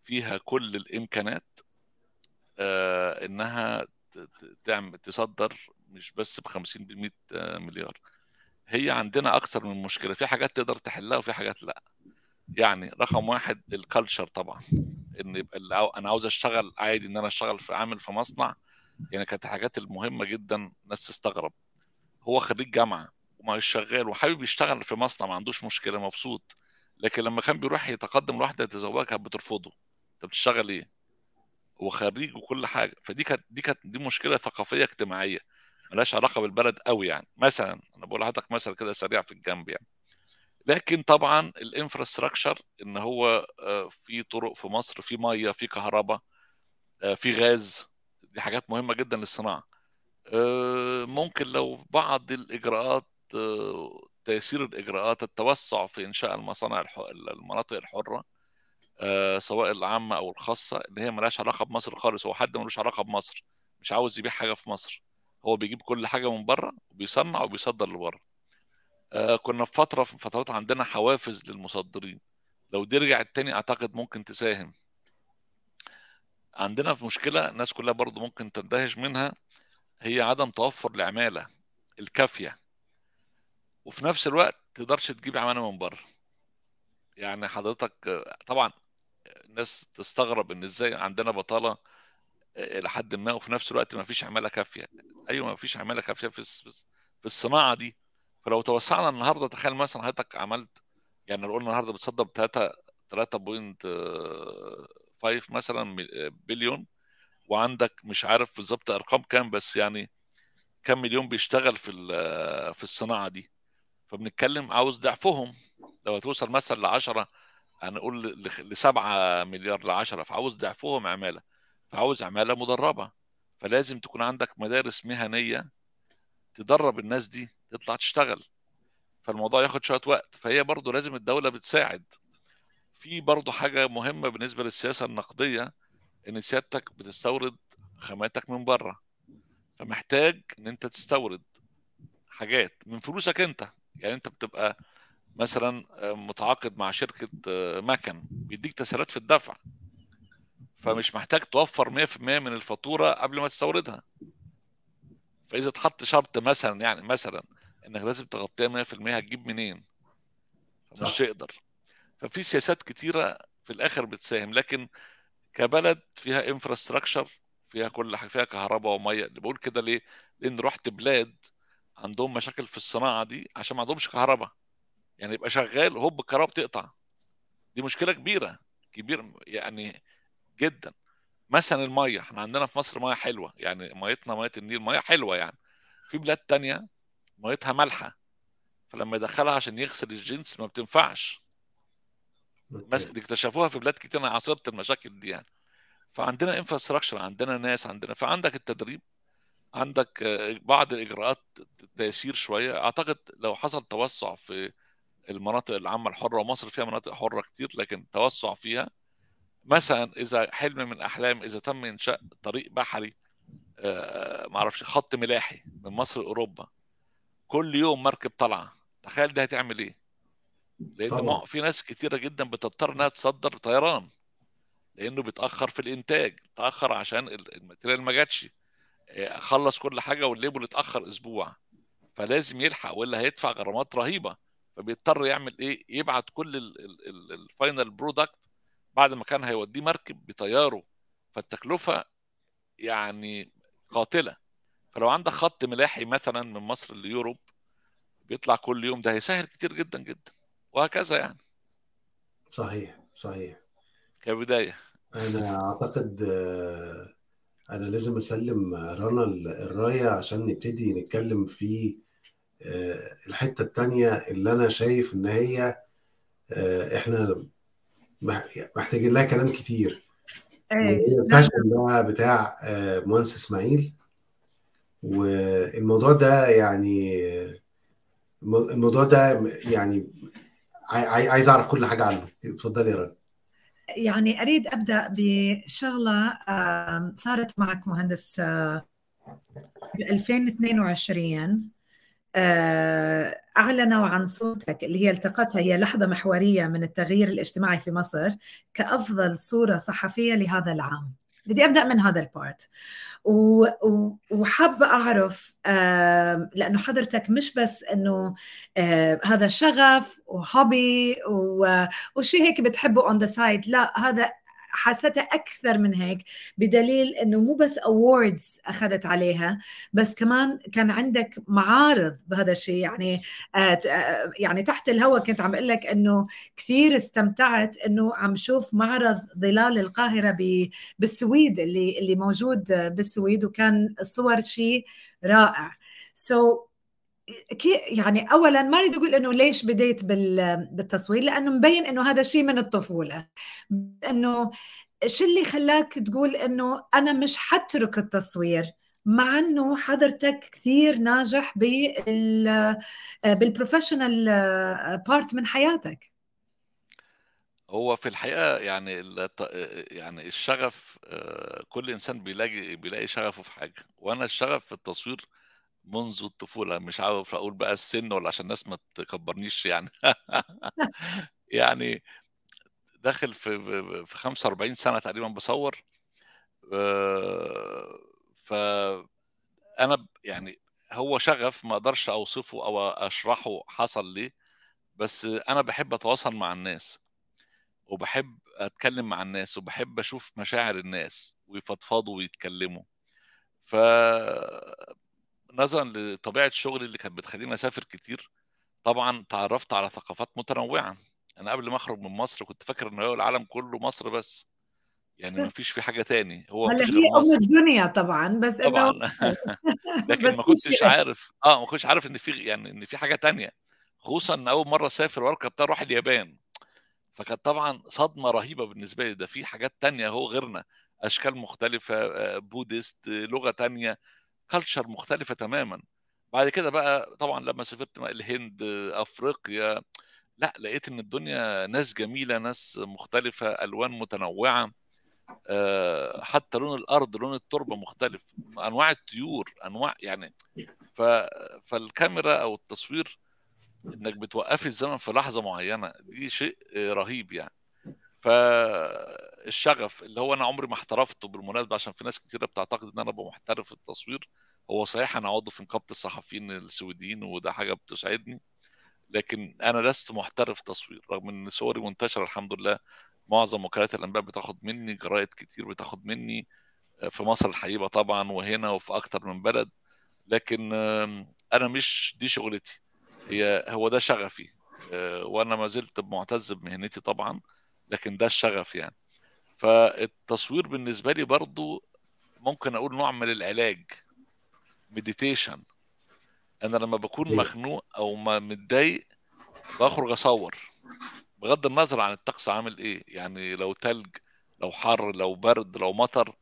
فيها كل الإمكانات آه، إنها تعمل تصدر مش بس ب 50 ب 100 مليار. هي عندنا أكثر من مشكلة. في حاجات تقدر تحلها وفي حاجات لا. يعني رقم واحد الكالتشر طبعا. إن يبقى أنا عاوز أشتغل عادي إن أنا أشتغل في عامل في مصنع يعني كانت الحاجات المهمة جدا الناس تستغرب. هو خريج جامعة وما شغال وحابب يشتغل في مصنع ما عندوش مشكلة مبسوط. لكن لما كان بيروح يتقدم لواحده يتزوجها كانت بترفضه. أنت بتشتغل إيه؟ هو خريج وكل حاجة. فدي كانت دي كانت دي مشكلة ثقافية اجتماعية ملهاش علاقة بالبلد قوي يعني. مثلا أنا بقول لحضرتك مثل كده سريع في الجنب يعني. لكن طبعا الإنفراستراكشر إن هو في طرق في مصر في مية في كهرباء في غاز دي حاجات مهمة جدا للصناعة. ممكن لو بعض الإجراءات تيسير الإجراءات التوسع في إنشاء المصانع المناطق الحرة سواء العامة أو الخاصة اللي هي ملهاش علاقة بمصر خالص هو حد ملوش علاقة بمصر مش عاوز يبيع حاجة في مصر. هو بيجيب كل حاجة من بره وبيصنع وبيصدر لبره. آه كنا في فترة في فترات عندنا حوافز للمصدرين. لو دي رجعت تاني أعتقد ممكن تساهم. عندنا في مشكلة الناس كلها برضو ممكن تندهش منها هي عدم توفر العمالة الكافية. وفي نفس الوقت تقدرش تجيب عمالة من بره. يعني حضرتك طبعا الناس تستغرب إن إزاي عندنا بطالة إلى حد ما وفي نفس الوقت ما فيش عمالة كافية. أيوه ما فيش عمالة كافية في في الصناعة دي. فلو توسعنا النهارده تخيل مثلا حضرتك عملت يعني لو قلنا النهارده بتصدر 3 3.5 مثلا بليون وعندك مش عارف بالظبط أرقام كام بس يعني كام مليون بيشتغل في في الصناعة دي. فبنتكلم عاوز ضعفهم. لو هتوصل مثلا ل 10 هنقول ل 7 مليار ل 10 فعاوز ضعفهم عمالة. فعاوز عمالة مدربة. فلازم تكون عندك مدارس مهنية تدرب الناس دي تطلع تشتغل. فالموضوع ياخد شوية وقت. فهي برضو لازم الدولة بتساعد. في برضو حاجة مهمة بالنسبة للسياسة النقدية إن سيادتك بتستورد خاماتك من بره. فمحتاج إن أنت تستورد حاجات من فلوسك أنت. يعني أنت بتبقى مثلا متعاقد مع شركة مكن بيديك تسهيلات في الدفع. فمش محتاج توفر 100% من الفاتورة قبل ما تستوردها. فإذا اتحط شرط مثلا يعني مثلا إنك لازم تغطيها 100% هتجيب منين؟ مش تقدر. ففي سياسات كتيرة في الآخر بتساهم لكن كبلد فيها انفراستراكشر فيها كل حاجة فيها كهرباء ومية. بقول كده ليه؟ لأن رحت بلاد عندهم مشاكل في الصناعة دي عشان ما عندهمش كهرباء. يعني يبقى شغال هوب الكهرباء بتقطع. دي مشكلة كبيرة كبير يعني جدا. مثلا المية إحنا عندنا في مصر مية حلوة. يعني ميتنا مية النيل مية حلوة يعني. في بلاد تانية ميتها مالحة فلما يدخلها عشان يغسل الجنس ما بتنفعش. اكتشفوها في بلاد كتير أنا عاصرت المشاكل دي يعني. فعندنا infrastructure عندنا ناس عندنا فعندك التدريب عندك بعض الإجراءات تيسير شوية. أعتقد لو حصل توسع في المناطق العامة الحرة ومصر فيها مناطق حرة كتير لكن توسع فيها مثلا إذا حلم من أحلام إذا تم إنشاء طريق بحري ما أعرفش خط ملاحي من مصر لأوروبا كل يوم مركب طالعه تخيل ده هتعمل إيه؟ لأن طبعا. في ناس كتيرة جدا بتضطر إنها تصدر طيران لأنه بيتأخر في الإنتاج تاخر عشان الماتيريال ما جاتش. خلص كل حاجة وال label اتأخر أسبوع فلازم يلحق ولا هيدفع غرامات رهيبة. فبيضطر يعمل إيه؟ يبعت كل ال final product بعد ما كان هيوديه مركب بطياره. فالتكلفة يعني قاتلة. فلو عندك خط ملاحي مثلا من مصر ل Europe بيطلع كل يوم ده هيسهل كتير جدا جدا. وهكذا يعني. صحيح صحيح. كبداية. أنا أعتقد أنا لازم أسلم رنا الرايه عشان نبتدي نتكلم في الحتة التانية اللي أنا شايف إن هي إحنا محتاجين لها كلام كتير. الفاشن ده بتاع مهندس إسماعيل. والموضوع ده يعني الموضوع ده يعني عايز أعرف كل حاجة عنه. اتفضلي يا رنا. يعني أريد أبدأ بشغلة صارت معك مهندس ب 2022 أعلنوا عن صورتك اللي هي التقطها هي لحظة محورية من التغيير الاجتماعي في مصر كأفضل صورة صحفية لهذا العام. بدي أبدأ من هذا البارت. وحابه أعرف لأنه حضرتك مش بس إنه هذا شغف و hobby وشيء هيك بتحبه on the side لا هذا حسيتها أكثر من هيك بدليل إنه مو بس awards أخذت عليها بس كمان كان عندك معارض بهذا الشيء. يعني آه, آه، يعني تحت الهواء كنت عم أقول لك إنه كثير استمتعت إنه عم شوف معرض ظلال القاهرة بالسويد اللي اللي موجود بالسويد وكان الصور شيء رائع. so يعني اولا ما أريد أقول إنه ليش بديت بالتصوير لأنه مبين إنه هذا شيء من الطفولة. إنه شو اللي خلاك تقول إنه أنا مش حترك التصوير؟ مع إنه حضرتك كثير ناجح بال بال professional part من حياتك. هو في الحقيقة يعني يعني الشغف كل إنسان بيلاقي بيلاقي شغفه في حاجة. وأنا الشغف في التصوير منذ الطفولة. مش عارف أقول بقى السن ولا عشان الناس ما تكبرنيش يعني. يعني داخل في في 45 سنة تقريبا بصور. آه، ف أنا يعني هو شغف ما أقدرش أوصفه أو أشرحه حصل ليه بس أنا بحب أتواصل مع الناس وبحب أتكلم مع الناس وبحب أشوف مشاعر الناس ويفضفضوا ويتكلموا. ف نظرا لطبيعة شغلي اللي كانت بتخليني أسافر كتير طبعا تعرفت على ثقافات متنوعة. أنا قبل ما أخرج من مصر كنت فاكر إن هو العالم كله مصر بس. يعني ما فيش في حاجة تاني. هو هلا هي أم الدنيا طبعا بس طبعا. لكن بس ما كنتش عارف. آه ما كنتش عارف إن في يعني إن في حاجة تانية. خصوصا إن أول مرة أسافر وأركب طيارة أروح اليابان. فكانت طبعا صدمة رهيبة بالنسبة لي. ده في حاجات تانية هو غيرنا. أشكال مختلفة آه، بودست لغة تانية. كلتشر مختلفة تماما بعد كده بقى طبعا لما سافرت الهند أفريقيا لا لقيت إن الدنيا ناس جميلة ناس مختلفة ألوان متنوعة آه، حتى لون الأرض لون التربة مختلف أنواع الطيور أنواع يعني. فالكاميرا أو التصوير إنك بتوقفي الزمن في لحظة معينة دي شيء رهيب يعني فالشغف اللي هو أنا عمري ما احترفته بالمناسبة عشان في ناس كتيرة بتعتقد إن أنا أبقى محترف في التصوير هو صحيح أنا عضو في نقابة الصحفيين السويديين وده حاجة بتسعدني لكن أنا لست محترف تصوير رغم إن صوري منتشرة الحمد لله معظم وكالات الأنباء بتاخد مني جرايد كتير بتاخد مني في مصر الحقيقة طبعا وهنا وفي أكتر من بلد لكن أنا مش دي شغلتي هي هو ده شغفي آه، وأنا ما زلت معتز بمهنتي طبعا لكن ده الشغف يعني. فالتصوير بالنسبة لي برضو ممكن أقول نوع من العلاج مديتيشن أنا لما بكون إيه. مخنوق أو ما متضايق بخرج أصور. بغض النظر عن الطقس عامل إيه. يعني لو تلج لو حر لو برد لو مطر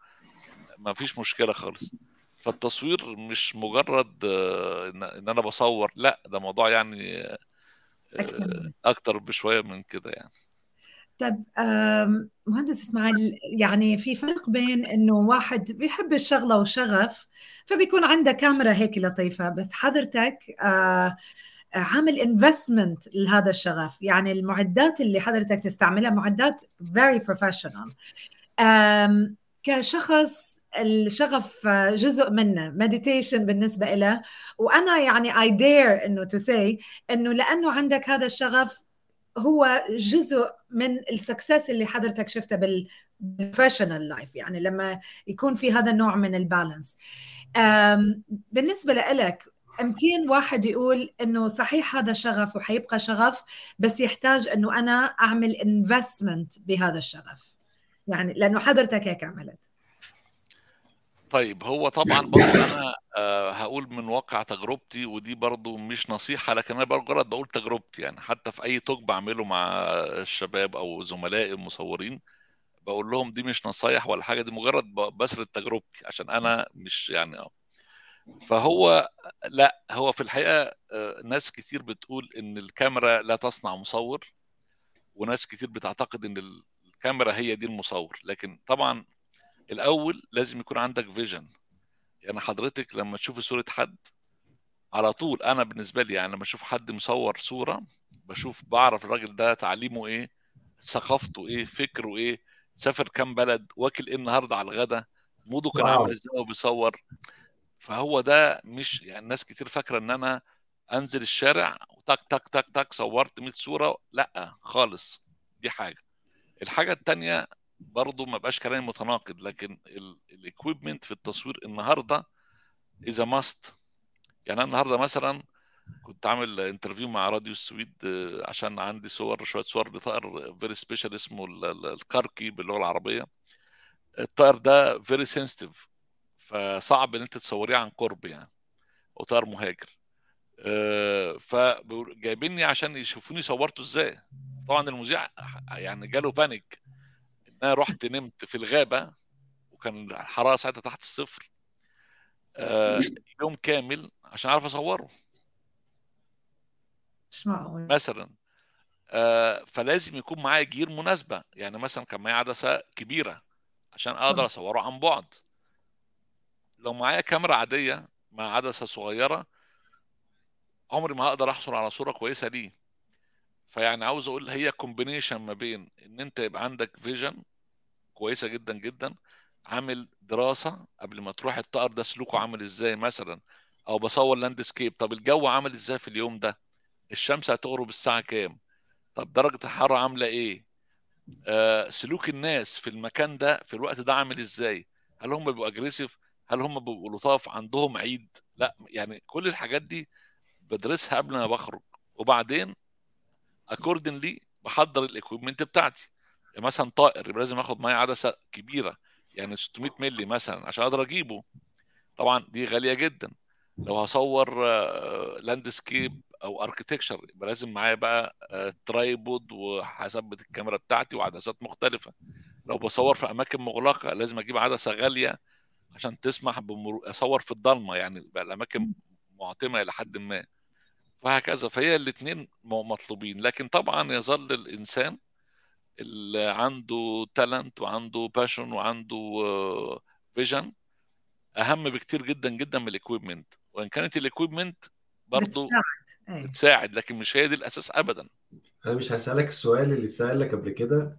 ما فيش مشكلة خالص. فالتصوير مش مجرد آه، ان أنا بصور لأ ده موضوع يعني آه، أكتر بشوية من كده يعني. طيب مهندس إسماعيل يعني في فرق بين إنه واحد بيحب الشغلة وشغف فبيكون عنده كاميرا هيك لطيفة بس حضرتك عامل انفستمنت لهذا الشغف. يعني المعدات اللي حضرتك تستعملها معدات very professional. كشخص الشغف جزء منه meditation بالنسبة له. وأنا يعني I dare إنه to say إنه لأنه عندك هذا الشغف هو جزء من ال success اللي حضرتك شفته بال professional life يعني لما يكون في هذا النوع من ال balance بالنسبة لك 200 واحد يقول إنه صحيح هذا شغف وحيبقى شغف بس يحتاج إنه أنا أعمل investment بهذا الشغف. يعني لأنه حضرتك هيك عملت. طيب هو طبعا برضه أنا آه، هقول من واقع تجربتي ودي برضه مش نصيحة لكن أنا مجرد بقول تجربتي يعني. حتى في أي توك بعمله مع الشباب أو زملائي المصورين بقول لهم دي مش نصايح ولا حاجة دي مجرد بسرد تجربتي عشان أنا مش يعني آه. فهو لأ هو في الحقيقة آه، ناس كتير بتقول إن الكاميرا لا تصنع مصور وناس كتير بتعتقد إن الكاميرا هي دي المصور. لكن طبعا الأول لازم يكون عندك فيجن يعني حضرتك لما تشوف صورة حد على طول أنا بالنسبة لي يعني لما أشوف حد مصور صورة بشوف بعرف الراجل ده تعليمه إيه ثقافته إيه فكره إيه سافر كام بلد واكل إيه النهارده على الغدا موده كان. عامل إزاي وهو بيصور. فهو ده مش يعني ناس كتير فاكرة إن أنا أنزل الشارع وتك تك تك تك صورت 100 صورة لأ خالص دي حاجة. الحاجة التانية برضو ما بقاش كلامي متناقض لكن ال equipment في التصوير النهارده is a must يعني أنا النهارده مثلا كنت عامل interview مع راديو السويد آه، عشان عندي صور شوية صور لطائر very special اسمه ال- ال- الكاركي باللغة العربية. الطائر ده very sensitive فصعب إن أنت تصوريه عن قرب يعني وطائر مهاجر. آه، فجايبيني عشان يشوفوني صورته إزاي. طبعا المذيع يعني جاله بانيك ان أنا رحت نمت في الغابة وكان الحراره ساعتها تحت الصفر. آه، يوم كامل عشان أعرف أصوره. مش معقول مثلا آه، فلازم يكون معايا جير مناسبة. يعني مثلا كان معايا عدسة كبيرة عشان أقدر أصوره عن بعد. لو معايا كاميرا عادية مع عدسة صغيرة عمري ما هقدر أحصل على صورة كويسة ليه. فيعني عاوز أقول هي combination ما بين إن أنت يبقى عندك vision كويسة جدا جدا. عامل دراسة قبل ما تروح الطائر ده سلوكه عامل إزاي مثلا؟ أو بصور landscape. طب الجو عامل إزاي في اليوم ده؟ الشمس هتغرب الساعة كام؟ طب درجة الحرارة عاملة إيه؟ آه سلوك الناس في المكان ده في الوقت ده عامل إزاي؟ هل هم بيبقوا aggressive هل هم بيبقوا لطاف؟ عندهم عيد؟ لا يعني كل الحاجات دي بدرسها قبل ما بخرج. وبعدين accordingly بحضر ال equipment بتاعتي. مثلا طائر يبقى لازم آخد معايا عدسة كبيرة يعني 600 مللي مثلا عشان أقدر أجيبه. طبعا دي غالية جدا. لو هصور landscape أو architecture يبقى لازم معايا بقى آه، tripod وهثبت الكاميرا بتاعتي وعدسات مختلفة. لو بصور في أماكن مغلقة لازم أجيب عدسة غالية عشان تسمح بمرور أصور في الضلمة يعني بقى الأماكن معتمة إلى حد ما. وهكذا فهي الاثنين مطلوبين. لكن طبعا يظل الإنسان اللي عنده talent وعنده passion وعنده vision أهم بكتير جدا جدا من ال equipment وإن كانت ال equipment برضه بتساعد. أي. بتساعد لكن مش هي دي الأساس ابدا. أنا مش هسألك السؤال اللي اتسأل لك قبل كده.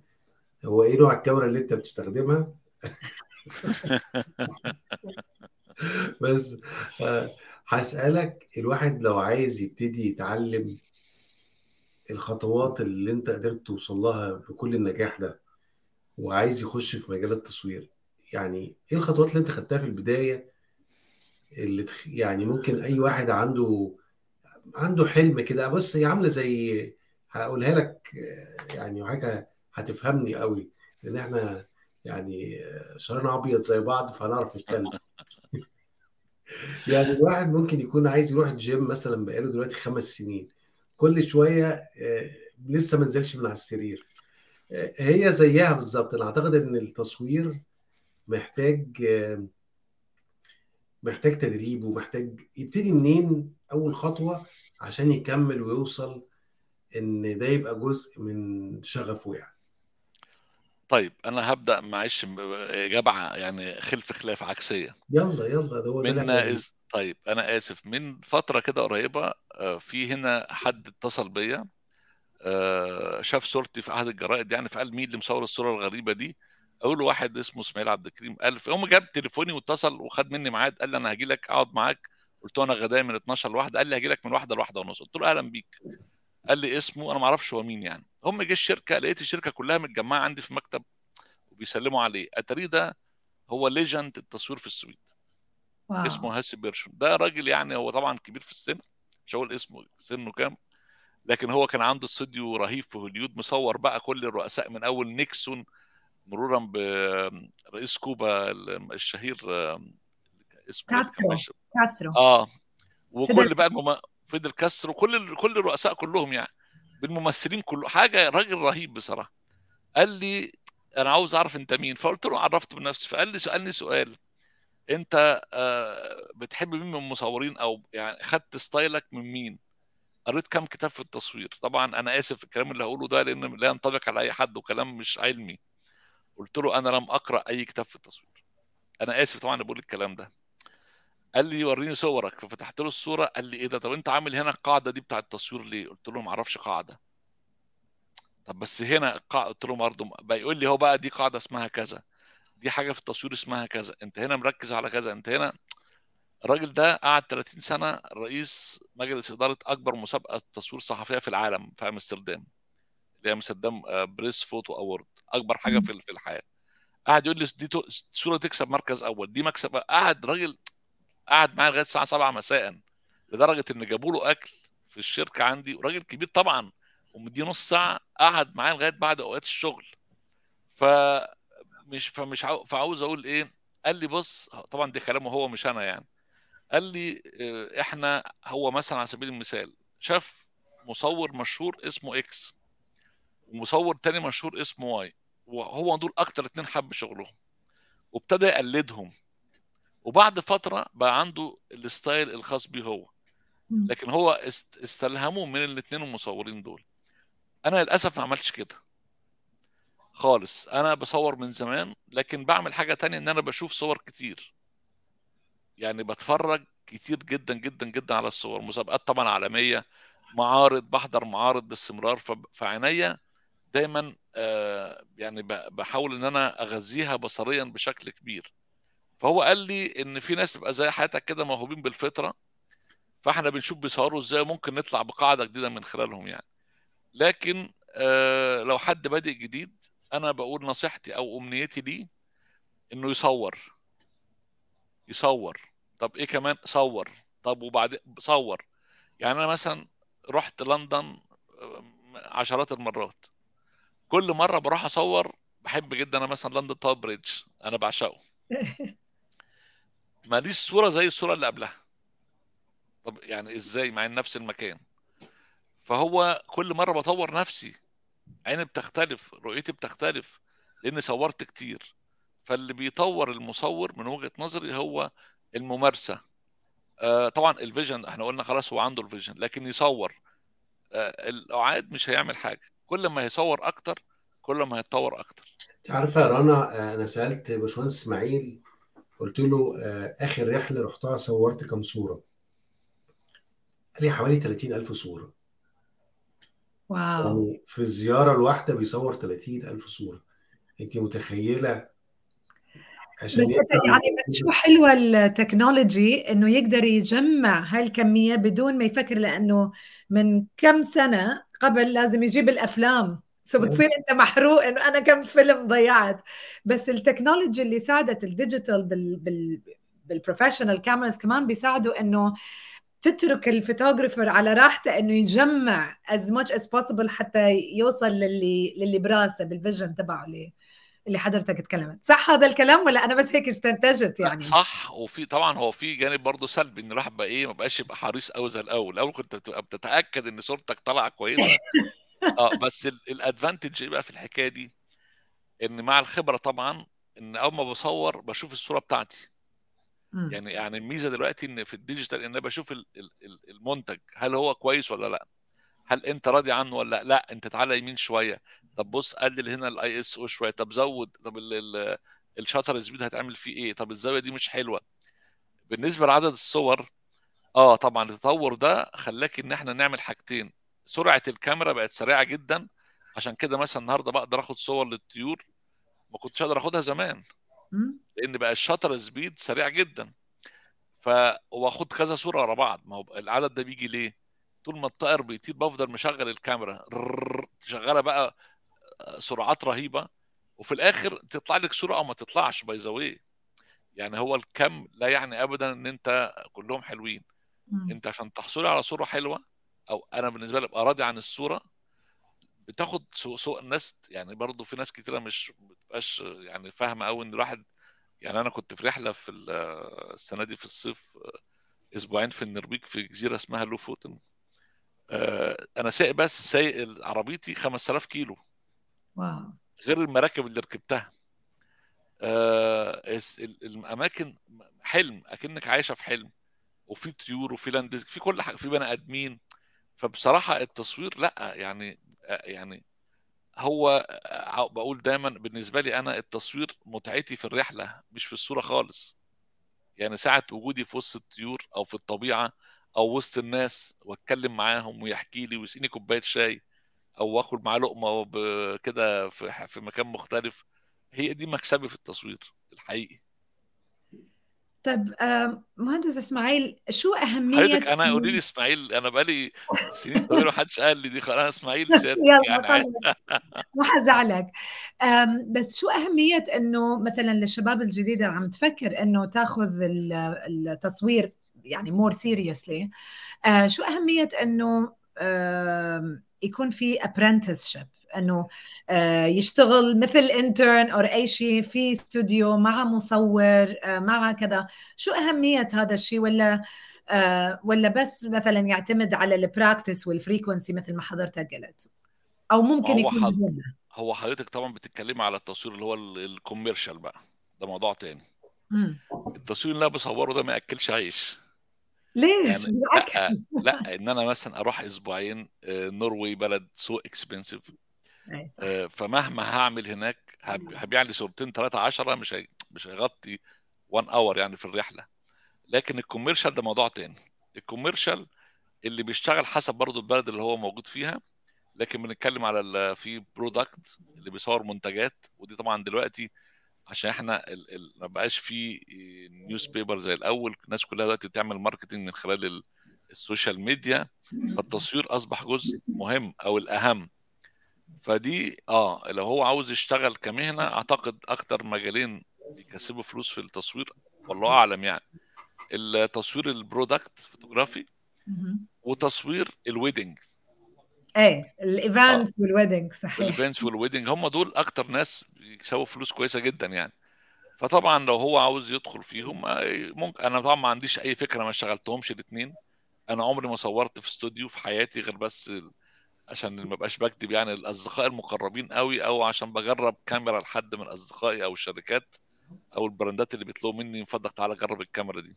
هو إيه نوع الكاميرا اللي أنت بتستخدمها؟ بس آه، هسألك الواحد لو عايز يبتدي يتعلم الخطوات اللي انت قدرت توصل لها بكل النجاح ده وعايز يخش في مجال التصوير يعني إيه الخطوات اللي انت خدتها في البداية اللي تخ... يعني ممكن أي واحد عنده عنده حلم كده؟ بص هي عاملة زي هقولها لك يعني وحاجة هتفهمني قوي لأن إحنا يعني شعرنا أبيض زي بعض فهنعرف نتكلم. يعني الواحد ممكن يكون عايز يروح الجيم مثلا بقاله دلوقتي خمس سنين. كل شوية آه، لسه ما نزلش من على السرير. آه، هي زيها بالظبط. أنا أعتقد إن التصوير محتاج آه، محتاج تدريب ومحتاج يبتدي منين أول خطوة عشان يكمل ويوصل إن ده يبقى جزء من شغفه يعني. طيب أنا هبدأ معلش اجابه يعني خلف خلاف عكسية. يلا يلا ده هو من إز... طيب أنا آسف. من فترة كده قريبة آه، في هنا حد اتصل بيا آه، شاف صورتي في أحد الجرائد يعني فقال مين اللي مصور الصورة الغريبة دي؟ أقول له واحد اسمه إسماعيل عبد الكريم. قال فهم جاب تليفوني واتصل وخد مني ميعاد قال لي أنا هاجي لك أقعد معاك. قلت له أنا غدايا من 12 لواحدة. قال لي هاجي لك من واحدة لواحدة ونص. قلت له أهلا بيك. قال لي اسمه أنا ما أعرفش هو مين يعني. هم جه الشركة لقيت الشركة كلها متجمعة عندي في مكتب وبيسلموا عليه. اتاري ده هو legend التصوير في السويد. wow. اسمه هاسي بيرشون. ده راجل يعني هو طبعا كبير في السن مش هقول اسمه سنه كام لكن هو كان عنده استوديو رهيب في هوليود مصور بقى كل الرؤساء من أول نيكسون مرورا برئيس كوبا الشهير اسمه إيه؟ كاسترو. كاسترو. آه. وكل بقى المم... فيدل كاسترو كل كل الرؤساء كلهم يعني بالممثلين كله. حاجة راجل رهيب بصراحة. قال لي أنا عاوز أعرف أنت مين؟ فقلت له عرفت بنفسي فقال لي سألني سؤال. انت آه، بتحب مين من المصورين؟ أو يعني خدت ستايلك من مين؟ قريت كام كتاب في التصوير؟ طبعا أنا آسف في الكلام اللي هقوله ده لأن لا ينطبق على أي حد وكلام مش علمي. قلت له أنا لم أقرأ أي كتاب في التصوير. أنا آسف طبعا بقول الكلام ده. قال لي وريني صورك. ففتحت له الصورة قال لي إيه ده؟ طب أنت عامل هنا القاعدة دي بتاع التصوير ليه؟ قلت له ما أعرفش قاعدة. طب بس هنا قلت له برضه بيقول لي هو بقى دي قاعدة اسمها كذا. دي حاجة في التصوير اسمها كذا. انت هنا مركز على كذا. انت هنا الراجل ده قعد 30 سنة رئيس مجلس إدارة أكبر مسابقة تصوير صحفية في العالم في أمستردام اللي هي أمستردام press photo award. أكبر حاجة. في في الحياة. قعد يقول لي دي صوره تكسب مركز أول. دي مكسب. قعد راجل قعد معايا لغاية الساعة 7 مساء لدرجة إن جابوا له أكل في الشركة عندي. راجل كبير طبعا ومديه نص ساعة قعد معايا لغاية بعد أوقات الشغل. فمش فمش عاو... فعاوز أقول إيه قال لي بص طبعا ده كلامه هو مش أنا يعني. قال لي آه، إحنا هو مثلا على سبيل المثال شاف مصور مشهور اسمه X ومصور تاني مشهور اسمه Y وهو دول أكتر اتنين حب شغلهم. وابتدى يقلدهم. وبعد فترة بقى عنده ال style الخاص بيه هو. لكن هو است- استلهمه من الاثنين المصورين دول. أنا للأسف ما عملتش كده. خالص. أنا بصور من زمان لكن بعمل حاجة تانية إن أنا بشوف صور كتير. يعني بتفرج كتير جدا جدا جدا على الصور. مسابقات طبعا عالمية. معارض بحضر معارض باستمرار. فعينيا دايما آه، يعني بحاول إن أنا أغذيها بصريا بشكل كبير. فهو قال لي إن في ناس بقى زي حياتك كده موهوبين بالفطرة فإحنا بنشوف بيصوروا إزاي ممكن نطلع بقاعدة جديدة من خلالهم يعني. لكن آه لو حد بادئ جديد أنا بقول نصيحتي أو أمنيتي ليه إنه يصور. يصور. طب إيه كمان؟ صور. طب وبعدين صور. يعني أنا مثلا رحت لندن آه، عشرات المرات. كل مرة بروح أصور بحب جدا أنا مثلا لندن Tower Bridge أنا بعشقه. ماليش صورة زي الصورة اللي قبلها. طب يعني إزاي؟ مع نفس المكان. فهو كل مرة بطور نفسي. عيني بتختلف رؤيتي بتختلف لأني صورت كتير. فاللي بيطور المصور من وجهة نظري هو الممارسة. آه طبعا ال vision إحنا قلنا خلاص هو عنده ال vision لكن يصور. آه القعاد مش هيعمل حاجة. كل ما هيصور أكتر كل ما هيتطور أكتر. أنت عارفه يا رنا آه، أنا سألت باشمهندس إسماعيل قلت له آه، آخر رحلة رحتها صورت كام صورة؟ قال لي حوالي 30000 صورة. واو. يعني في الزياره الواحدة بيصور 30000 صورة. انت متخيلة؟ عشان بس يعني بس شو حلوة التكنولوجي إنه يقدر يجمع هالكمية بدون ما يفكر لأنه من كم سنة قبل لازم يجيب الأفلام. so بتصير أنت محروق إنه أنا كم فيلم ضيعت. بس ال technology اللي ساعدت ال digital بال بال بال professional cameras كمان بيساعدوا إنه تترك ال photographer على راحته إنه يجمع as much as possible حتى يوصل للي للي براسه بال vision تبعه اللي اللي حضرتك اتكلمت صح هذا الكلام ولا أنا بس هيك استنتجت يعني؟ صح. وفي طبعا هو في جانب برضه سلبي إن الواحد بقى إيه ما بقاش يبقى حريص قوي زي الأول. الأول كنت بتبقى بتتأكد إن صورتك طالعة كويسة. آه بس ال advantage إيه بقى في الحكاية دي؟ إن مع الخبرة طبعا إن أول ما بصور بشوف الصورة بتاعتي. يعني يعني الميزة دلوقتي إن في ال digital إن أنا بشوف ال- ال- ال- المنتج هل هو كويس ولا لأ؟ هل أنت راضي عنه ولا لأ؟ لا أنت تعالى يمين شوية. طب بص قلل هنا الاي اس أو شوية. طب زود. طب ال shutter speed هتعمل فيه إيه؟ طب الزاوية دي مش حلوة. بالنسبة لعدد الصور آه طبعا التطور ده خلاك إن إحنا نعمل حاجتين. سرعة الكاميرا بقت سريعة جدا. عشان كده مثلا النهارده بقدر آخد صور للطيور ما كنتش أقدر آخدها زمان. لأن بقى ال shutter speed سريع جدا. ف واخد كذا صورة ورا بعض. ما هو العدد ده بيجي ليه؟ طول ما الطائر بيطير بفضل مشغل الكاميرا. شغالة بقى سرعات رهيبة. وفي الآخر تطلع لك صورة أو ما تطلعش by the يعني هو الكم لا يعني ابدا إن أنت كلهم حلوين. أنت عشان تحصلي على صورة حلوة أو أنا بالنسبة لي أبقى راضي عن الصورة بتاخد سوء الناس يعني برضو في ناس كتيرة مش بتبقاش يعني فاهمة قوي إن الواحد يعني أنا كنت في رحلة في ال- السنة دي في الصيف أسبوعين في النرويج في جزيرة اسمها لوفوتن آه، أنا سايق بس سايق عربيتي 5000 كيلو. واو. غير المراكب اللي ركبتها. آه، الأماكن حلم أكنك عايشة في حلم. وفي طيور وفي لاند في كل حاجة في بني آدمين. فبصراحة التصوير لأ يعني آه، يعني هو آه، بقول دايما بالنسبة لي أنا التصوير متعتي في الرحلة مش في الصورة خالص. يعني ساعة وجودي في وسط الطيور أو في الطبيعة أو وسط الناس وأتكلم معاهم ويحكي لي ويسقيني كوباية شاي أو آكل معاه لقمة كده في مكان مختلف هي دي مكسبي في التصوير الحقيقي. طب آه، مهندس إسماعيل شو أهمية حضرتك أنا قولي لي إسماعيل أنا بقالي سنين طويلة محدش قال لي دي خلاص إسماعيل يعني ما حزعلك. بس شو أهمية إنه مثلا للشباب الجديدة عم تفكر إنه تاخذ ال- التصوير يعني more seriously شو أهمية إنه آم، يكون في apprenticeship إنه آه، يشتغل مثل intern أو أي شيء في استوديو مع مصور آه، مع كذا. شو أهمية هذا الشيء؟ ولا آه، ولا بس مثلا يعتمد على ال practice وال frequency مثل ما حضرتك قلت؟ أو ممكن هو يكون حض... هو حضرتك طبعا بتتكلمي على التصوير اللي هو ال commercial بقى. ده موضوع تاني. مم. التصوير اللي أنا بصوره ده ما يأكلش عيش. ليش؟ يعني لا لا إن أنا مثلا أروح أسبوعين نروي بلد سو اكسبنسيف اي فمهما هعمل هناك هب- هبيع لي صورتين ثلاثة عشرة مش هي... مش هيغطي 1 اور يعني في الرحلة. لكن الكوميرشال ده موضوع تاني. الكوميرشال اللي بيشتغل حسب برضو البلد اللي هو موجود فيها لكن بنتكلم على في برودكت اللي بيصور منتجات ودي طبعا دلوقتي عشان إحنا ال... ال... ما بقاش في newspaper زي الأول. الناس كلها دلوقتي بتعمل marketing من خلال ال... ال social media. فالتصوير أصبح جزء مهم أو الأهم. فدي آه لو هو عاوز يشتغل كمهنة أعتقد أكتر مجالين بيكسبوا فلوس في التصوير والله أعلم يعني. التصوير ال product photography. وتصوير ال wedding. إيه ال events وال wedding صحيح. ال events وال wedding هم دول أكتر ناس بيكسبوا فلوس كويسة جدا يعني. فطبعا لو هو عاوز يدخل فيهم آه، ممكن أنا طبعا ما عنديش أي فكرة ما اشتغلتهمش الاثنين أنا عمري ما صورت في استوديو في حياتي غير بس عشان ما بقاش بكتب يعني الأصدقاء المقربين قوي أو عشان بجرب كاميرا لحد من أصدقائي أو الشركات أو البراندات اللي بيطلبوا مني من فضلك تعالى جرب الكاميرا دي.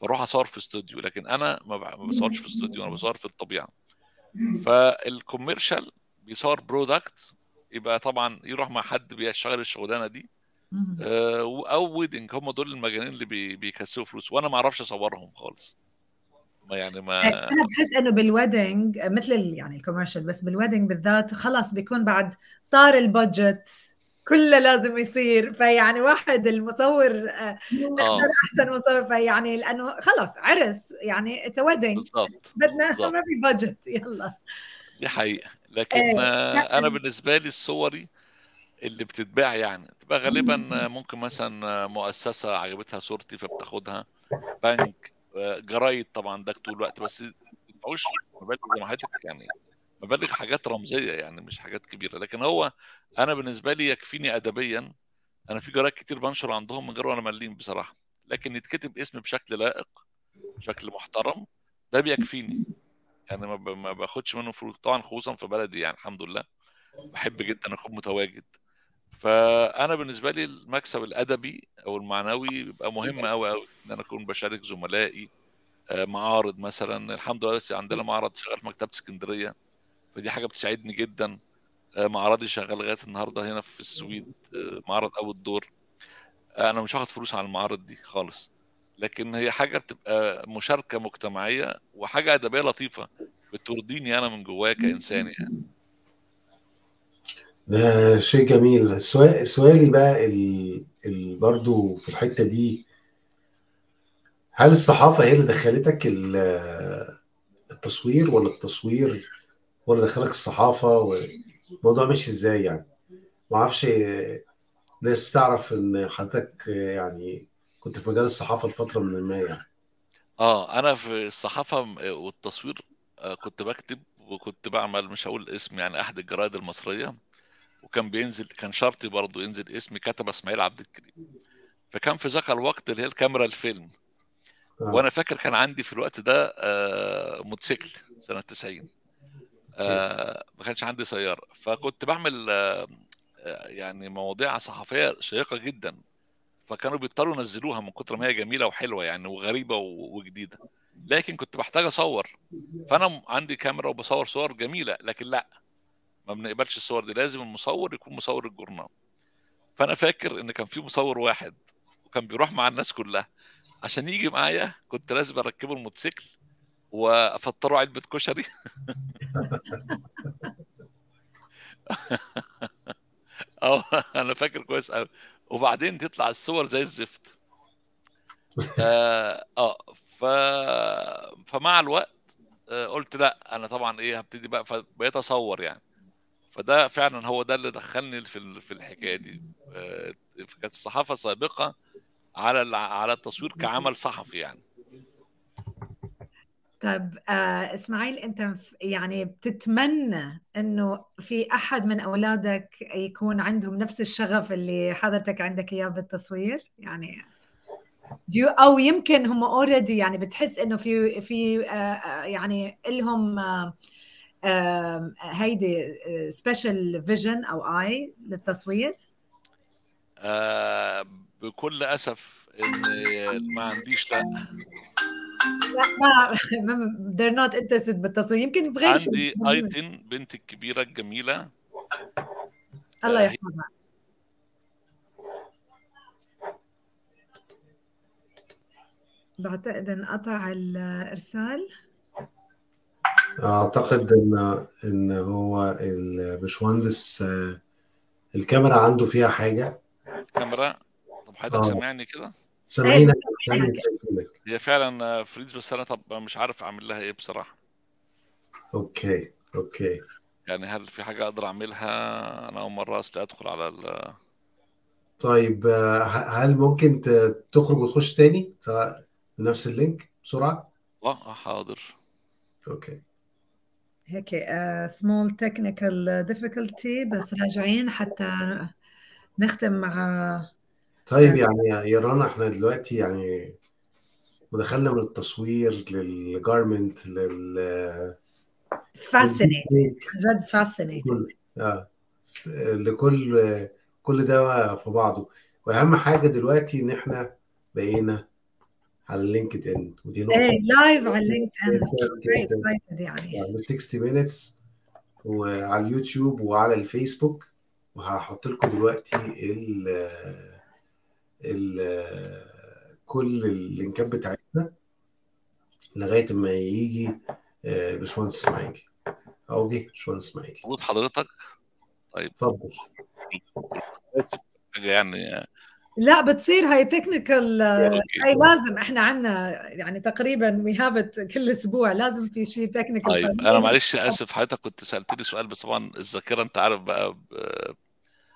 فأروح أصور في استوديو لكن أنا ما بصورش في استوديو أنا بصور في الطبيعة. فال commercial بيصور product يبقى طبعا يروح مع حد بيشتغل الشغلانة دي. آه، أو wedding هم دول المجانين اللي بي- بيكسبوا فلوس وأنا ما أعرفش أصورهم خالص. يعني ما أنا بحس إنه بال wedding مثل يعني ال commercial بس بال wedding بالذات خلاص بيكون بعد طار ال budget كله لازم يصير. فيعني واحد المصور آه، آه. أحسن مصور فيعني لأنه خلاص عرس. يعني it's wedding بالظبط بدنا ما في budget يلا. دي حقيقة. لكن إيه آه، أنا بالنسبة لي الصوري اللي بتتباع يعني تبقى غالبا آه، ممكن مثلا آه، مؤسسة عجبتها صورتي فبتاخدها. بنك آه، جرايد طبعا ده طول الوقت بس ما تدفعوش مبالغ زي يعني مبالغ حاجات رمزية يعني مش حاجات كبيرة. لكن هو أنا بالنسبة لي يكفيني أدبيا أنا في جرايد كتير بنشر عندهم من غير وأنا مليم بصراحة. لكن يتكتب اسمي بشكل لائق بشكل محترم ده بيكفيني. يعني ما باخدش منه فلوس. طبعا خصوصا في بلدي يعني الحمد لله. بحب جدا اكون متواجد. فأنا بالنسبة لي المكسب الأدبي أو المعنوي بيبقى مهم قوي قوي إن أنا أكون بشارك زملائي آه، معارض مثلا. الحمد لله عندنا معرض شغال في مكتبة اسكندرية فدي حاجة بتساعدني جدا. آه، معرضي شغال لغاية النهارده هنا في السويد آه، معرض اول الدور. أنا مش هاخد فلوس على المعارض دي خالص. لكن هي حاجة بتبقى مشاركة مجتمعية وحاجة أدبية لطيفة بترضيني أنا من جوايا كإنسان يعني. ده شيء جميل. سؤال سؤالي بقى ال... ال... برضو في الحتة دي هل الصحافة هي اللي دخلتك ال- التصوير ولا التصوير اللي دخلك الصحافة؟ والموضوع ماشي إزاي يعني؟ ما أعرفش ناس تعرف ان حضرتك يعني كنت في مجال الصحافة لفترة من ما يعني. آه أنا في الصحافة والتصوير آه، كنت بكتب وكنت بعمل مش هقول اسم يعني أحد الجرائد المصرية. وكان بينزل كان شرطي برضه ينزل اسمي كتب إسماعيل عبد الكريم. فكان في ذاك الوقت اللي هي الكاميرا الفيلم. آه. وأنا فاكر كان عندي في الوقت ده آه، موتوسيكل سنة 90 أوكي. آه، ما كانش عندي سيارة. فكنت بعمل آه، آه، يعني مواضيع صحفية شيقة جدا. فكانوا بيضطروا ينزلوها من كتر ما هي جميلة وحلوة يعني وغريبة وجديدة. لكن كنت بحتاج أصور. فأنا عندي كاميرا وبصور صور جميلة لكن لأ. ما بنقبلش الصور دي لازم المصور يكون مصور الجورنال. فأنا فاكر إن كان في مصور واحد وكان بيروح مع الناس كلها. عشان يجي معايا كنت لازم أركبه الموتوسيكل وأفطره علبة كشري. أه أنا فاكر كويس قوي وبعدين تطلع الصور زي الزفت. أه آه، ف فمع الوقت آه، قلت لأ أنا طبعا إيه هبتدي بقى فبقيت أصور يعني. فده فعلا هو ده اللي دخلني في في الحكاية دي. آه، كانت الصحافه سابقة على على التصوير كعمل صحفي يعني. طيب آه إسماعيل أنت يعني بتتمنى إنه في أحد من أولادك يكون عندهم نفس الشغف اللي حضرتك عندك إياه بالتصوير؟ يعني do you أو يمكن هم already يعني بتحس إنه في في آه آه، يعني لهم آه هيدي special vision أو eye للتصوير؟ آه، بكل أسف ان ما عنديش لا. لا ما they're not interested بالتصوير. يمكن بغير عندي ايتن بنتي الكبيره الجميله الله آه، يحفظها. بعتقد انقطع الإرسال. أعتقد إن إن هو الباشمهندس آه، الكاميرا عنده فيها حاجة. كاميرا طب حضرتك آه. سامعني كده؟ سامعينك. شايفينك. هي فعلا freeze بس أنا طب مش عارف أعمل لها إيه بصراحة. okay okay. يعني هل في حاجة أقدر أعملها؟ أنا أول مرة أصلي أدخل على ال... طيب آه، هل ممكن ت- تخرج وتخش تاني؟ ت- بنفس ال link بسرعة؟ آه حاضر. okay. هيك small technical difficulty بس راجعين حتى نختم مع طيب يعني يا رنا إحنا دلوقتي يعني ودخلنا من التصوير لل garment لل fascinate جد fascinate آه لكل كل ده في بعضه. وأهم حاجة دلوقتي إن إحنا بقينا على LinkedIn ودي نقطة إيه لايف على LinkedIn يعني. يعني 60 minutes وعلى اليوتيوب وعلى الفيسبوك. وهحط لكم دلوقتي ال ال كل اللينكات بتاعتنا لغاية ما يجي آه، باشمهندس إسماعيل. اهو جه باشمهندس إسماعيل. موجود حضرتك؟ اتفضل. حاجة يعني لا بتصير هاي technical. هاي لازم إحنا عندنا يعني تقريبا we have كل أسبوع لازم في شيء technical طيب أنا معلش اسف حضرتك كنت سألتني سؤال بس طبعا الذاكرة أنت عارف بقى ب-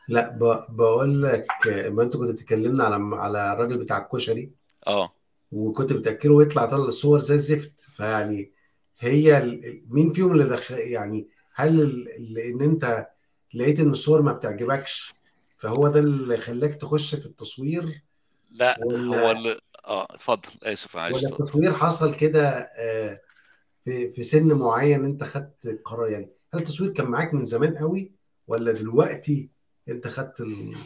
لا ب- بقول لك آه، ما انت كنت بتكلمنا على على الراجل بتاع الكشري. آه. وكنت بتأكله ويطلع طلع الصور زي الزفت. فيعني هي ال- مين فيهم اللي دخل يعني هل ال- ال- إن أنت لقيت إن الصور ما بتعجبكش؟ فهو ده اللي خلاك تخش في التصوير لا ولا- هو اللي آه اتفضل آسف معلش ولا. التصوير حصل كده آه، في في سن معين انت خدت قرار يعني هل التصوير كان معاك من زمان قوي ولا دلوقتي انت خدت ال...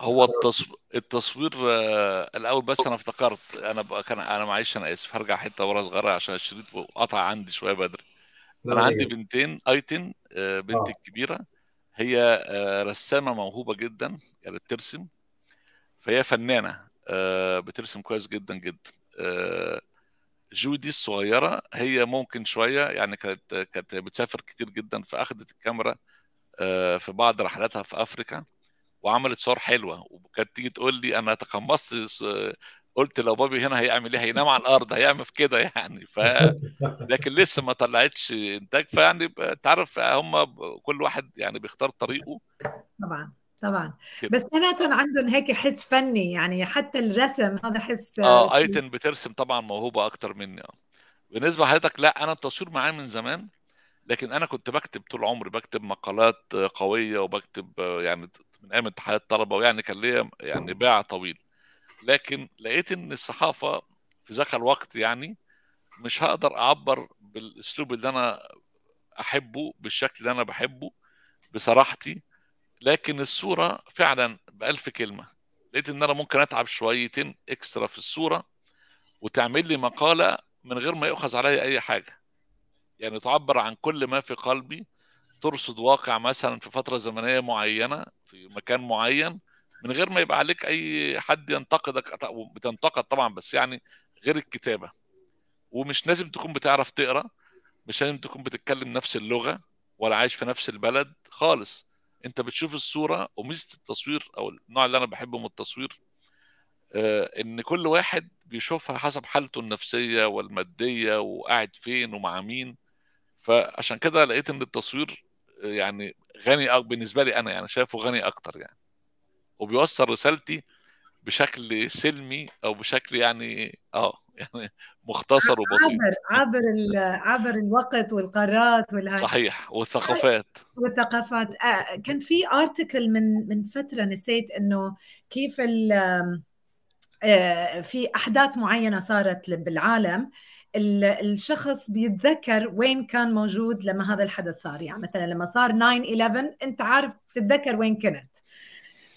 هو التصو... التصوير آه، الأول بس أنا افتكرت أنا بقى كان أنا معلش أنا آسف هرجع حتة ورا صغيرة عشان الشريط قطع عندي شوية بدري أنا عندي. بنتين أيتن آه، بنتي آه. الكبيرة هي آه، رسامة موهوبة جدا يعني بترسم فهي فنانة آه، بترسم كويس جدا جدا. آه، جودي الصغيرة هي ممكن شوية يعني كانت كانت بتسافر كتير جدا فاخدت الكاميرا في بعض رحلاتها في أفريكا وعملت صور حلوة. وكانت تيجي تقول لي أنا تقمصت قلت لو بابي هنا هيعمل إيه؟ هينام على الأرض هيعمل في كده يعني ف لكن لسه ما طلعتش انتاج فيعني انت عارف هم كل واحد يعني بيختار طريقه. طبعا طبعا. كده. بس اثنيناتهم عندهم هيك حس فني يعني حتى الرسم هذا حس آه أيتن بترسم طبعا موهوبة أكتر مني. آه. بالنسبة لحضرتك لا أنا التصوير معايا من زمان لكن أنا كنت بكتب طول عمري بكتب مقالات قوية وبكتب آه، يعني من أيام اتحاد الطلبه ويعني كان ليا يعني باع طويل. لكن لقيت إن الصحافة في ذاك الوقت يعني مش هقدر أعبر بالأسلوب اللي أنا أحبه بالشكل اللي أنا بحبه بصراحتي لكن الصورة فعلا بألف كلمة. لقيت إن أنا ممكن أتعب شويتين إكسترا في الصورة وتعمل لي مقالة من غير ما يؤخذ عليا أي حاجة. يعني تعبر عن كل ما في قلبي ترصد واقع مثلا في فترة زمنية معينة في مكان معين من غير ما يبقى عليك أي حد ينتقدك بتنتقد طبعا بس يعني غير الكتابة. ومش لازم تكون بتعرف تقرأ مش لازم تكون بتتكلم نفس اللغة ولا عايش في نفس البلد خالص. أنت بتشوف الصورة وميزة التصوير أو النوع اللي أنا بحبه من التصوير آه، إن كل واحد بيشوفها حسب حالته النفسية والمادية وقاعد فين ومع مين. فعشان كده لقيت إن التصوير آه، يعني غني بالنسبة لي أنا يعني شايفه غني أكتر يعني. وبيوصل رسالتي بشكل سلمي أو بشكل يعني آه يعني مختصر وبسيط. عبر عبر عبر الوقت والقارات والهاي. صحيح والثقافات. والثقافات. آه، كان في ارتكل من من فترة نسيت إنه كيف ال آه، في أحداث معينة صارت بالعالم ال- الشخص بيتذكر وين كان موجود لما هذا الحدث صار. يعني مثلا لما صار 9/11 أنت عارف تتذكر وين كنت.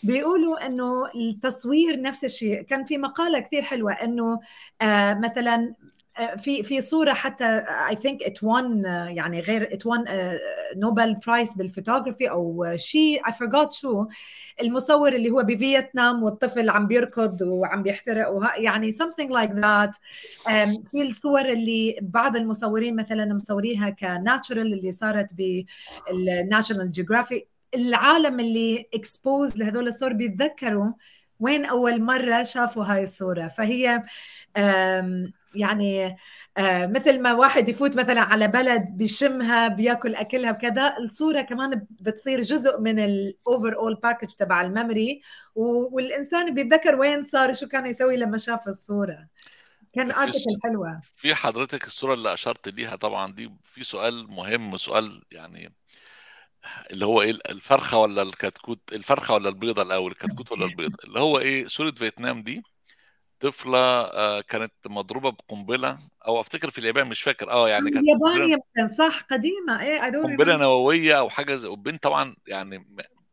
بيقولوا إنه التصوير نفس الشيء. كان في مقالة كثير حلوة إنه آه مثلا آه، في في صورة حتى I think it won يعني غير it won Nobel Prize بالفوتوغرافي أو شيء I forgot شو المصور اللي هو بفيتنام والطفل عم بيركض وعم بيحترق وه- يعني something like that. في الصور اللي بعض المصورين مثلا مصوريها ك natural اللي صارت بال National Geographic العالم اللي exposed لهذول الصور بيتذكروا وين أول مرة شافوا هاي الصورة. فهي يعني مثل ما واحد يفوت مثلا على بلد بيشمها بياكل أكلها وكذا الصورة كمان بتصير جزء من ال overall package تبع ال memory والإنسان بيتذكر وين صار شو كان يسوي لما شاف الصورة. كان ارتكل حلوة. في حضرتك الصورة اللي أشرت ليها طبعا دي في سؤال مهم سؤال يعني اللي هو إيه الفرخة ولا الكتكوت؟ الفرخة ولا البيضة الأول الكتكوت ولا البيضة اللي هو إيه صورة فيتنام دي طفلة آه، كانت مضروبة بقنبلة أو أفتكر في اليابان مش فاكر. آه يعني كانت اليابان يمكن صح قديمة. إيه remember. نووية أو حاجة زي وبنت طبعا يعني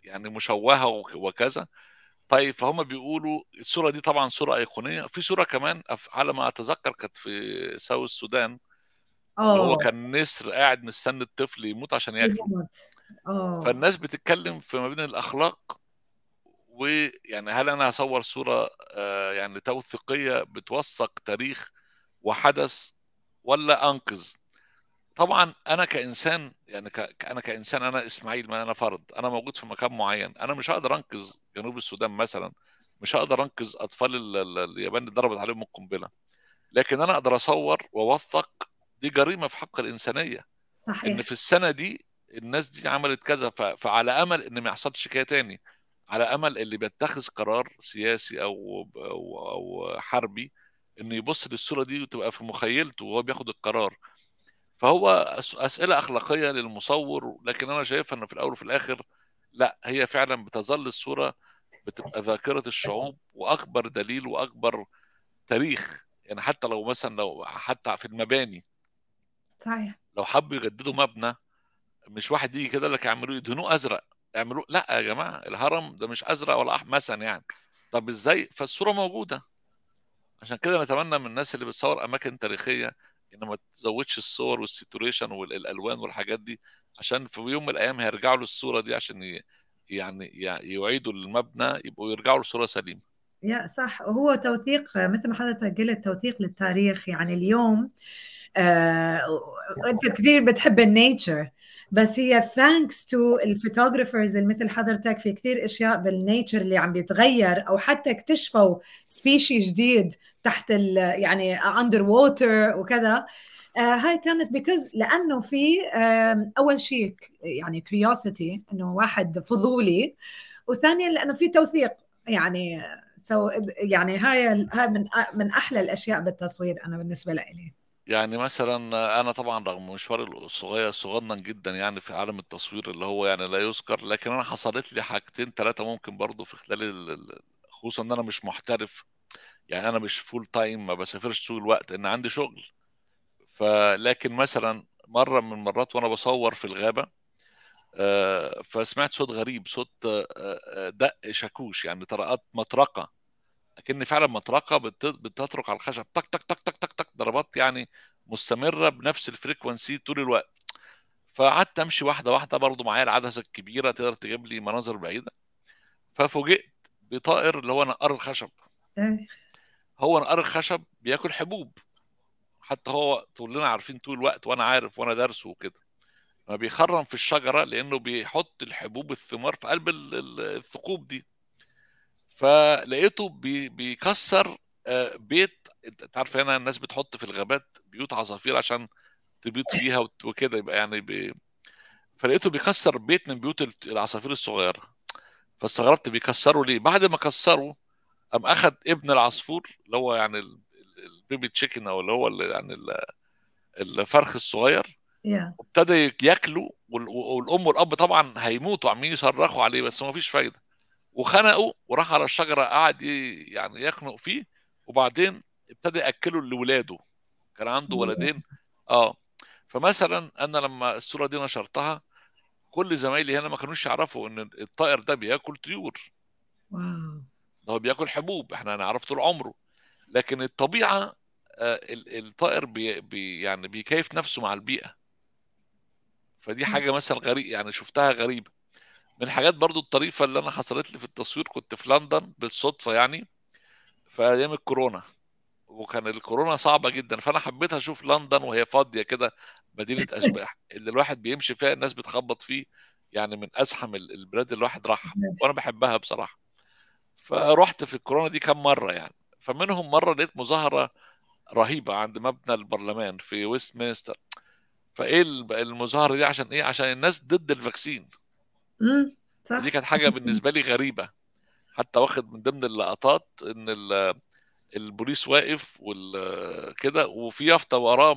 يعني مشوهة وك- وكذا. طيب فهم بيقولوا الصورة دي طبعا صورة أيقونية. في صورة كمان على ما أتذكر كانت في ساوث السودان اللي هو آه. كان نسر قاعد مستني الطفل يموت عشان يموت. آه. فالناس بتتكلم في ما بين الأخلاق ويعني هل أنا هصور صورة آه، يعني توثيقية بتوثق تاريخ وحدث ولا أنقذ؟ طبعا أنا كإنسان يعني ك... أنا كإنسان أنا إسماعيل ما أنا فرد. أنا موجود في مكان معين. أنا مش هقدر أنقذ جنوب السودان مثلا. مش هقدر أنقذ أطفال ال... ال- اليابان اللي ضربت عليهم القنبلة. لكن أنا أقدر أصور وأوثق دي جريمة في حق الإنسانية. إن صحيح. في السنة دي الناس دي عملت كذا ف... فعلى أمل إن ما يحصلش كده تاني. على أمل اللي بيتخذ قرار سياسي أو أو, أو حربي إنه يبص للصورة دي وتبقى في مخيلته وهو بياخد القرار. فهو أسئلة أخلاقية للمصور لكن أنا شايف ان في الأول وفي الآخر لا هي فعلا بتظل الصورة بتبقى ذاكرة الشعوب وأكبر دليل وأكبر تاريخ. يعني حتى لو مثلا لو حتى في المباني صحيح. لو حبوا يجددوا مبنى مش واحد يجي كده لك يعملوه يدهنوه أزرق. يعملوه لا يا جماعة الهرم ده مش أزرق ولا احمر مثلا يعني. طب إزاي؟ فالصورة موجودة. عشان كده نتمنى من الناس اللي بتصور أماكن تاريخية إن ما تزودش الصور والسيتوريشن والألوان والحاجات دي عشان في يوم من الأيام هيرجعوا للصورة دي عشان. يعني يعيدوا المبنى يبقوا يرجعوا لصورة سليمة. يا صح. وهو توثيق مثل ما حضرتك قلت توثيق للتاريخ. يعني اليوم أنت كثير بتحب ال nature بس هي thanks to ال photographers اللي مثل حضرتك في كثير أشياء بال nature اللي عم بيتغير أو حتى اكتشفوا species جديد تحت ال يعني underwater وكذا. آه هاي كانت because لأنه في آه أول شيء يعني curiosity إنه واحد فضولي وثانيا لأنه في توثيق. يعني so يعني هاي هاي من من أحلى الأشياء بالتصوير أنا بالنسبة لي يعني مثلا أنا طبعا رغم مشواري الصغير صغنن جدا يعني في عالم التصوير اللي هو يعني لا يذكر لكن أنا حصلت لي حاجتين ثلاثة ممكن برضو في خلال ال- ال- خصوصا إن أنا مش محترف. يعني أنا مش full time ما بسافرش طول الوقت إن عندي شغل. فلكن مثلا مرة من المرات وأنا بصور في الغابة آه، فسمعت صوت غريب صوت آه، آه، دق شاكوش. يعني طرقات مطرقة أكن فعلا مطرقة بت- بتطرق على الخشب تك تك تك تك ضربات يعني مستمرة بنفس ال frequency طول الوقت. فقعدت أمشي واحدة واحدة برضو معايا العدسة الكبيرة تقدر تجيب لي مناظر بعيدة. ففوجئت بطائر اللي هو نقار الخشب. هو نقار الخشب بياكل حبوب. حتى هو كلنا عارفين طول الوقت وأنا عارف وأنا دارسه وكده. ما بيخرم في الشجرة لأنه بيحط الحبوب الثمار في قلب ال- ال- الثقوب دي. فلقيته بي- بيكسر آه، بيت انت أنت عارف هنا الناس بتحط في الغابات بيوت عصافير عشان تبيض فيها وكده يبقى يعني بي... فلقيته بيكسر بيت من بيوت ال- العصافير الصغيرة. فاستغربت بيكسروا ليه؟ بعد ما كسروا قام أخد ابن العصفور اللي هو يعني ال- ال- البيبي تشيكن أو اللي هو ال- يعني ال- الفرخ الصغير وابتدى ياكلوا وال- والأم والأب طبعا هيموتوا عمالين يصرخوا عليه بس ما فيش فايدة. وخنقوا وراح على الشجرة قعد يعني يخنق فيه وبعدين ابتدى يأكله لاولاده كان عنده ولدين. آه. فمثلا أنا لما الصورة دي نشرتها كل زمايلي هنا ما كانوش يعرفوا إن الطائر ده بياكل طيور. wow. ده هو بياكل حبوب. إحنا نعرف طول عمره. لكن الطبيعة آه، ال- الطائر بي بي يعني بيكيف نفسه مع البيئة. فدي حاجة مثلا غريب يعني شفتها غريبة. من الحاجات برضو الطريفة اللي أنا حصلت لي في التصوير كنت في لندن بالصدفة يعني في أيام الكورونا. وكان الكورونا صعبة جدا فأنا حبيت أشوف لندن وهي فاضية كده مدينة أشباح اللي الواحد بيمشي فيها الناس بتخبط فيه يعني من أزحم ال- البلاد اللي الواحد راحها وأنا بحبها بصراحة. فرحت في الكورونا دي كم مرة يعني. فمنهم مرة لقيت مظاهرة رهيبة عند مبنى البرلمان في ويست مينستر فايه المظاهرة دي؟ عشان إيه؟ عشان الناس ضد ال vaccine. امم صح. دي كانت حاجة بالنسبة لي غريبة. حتى واخد من ضمن اللقطات إن البوليس واقف وكده وفي يافطة وراه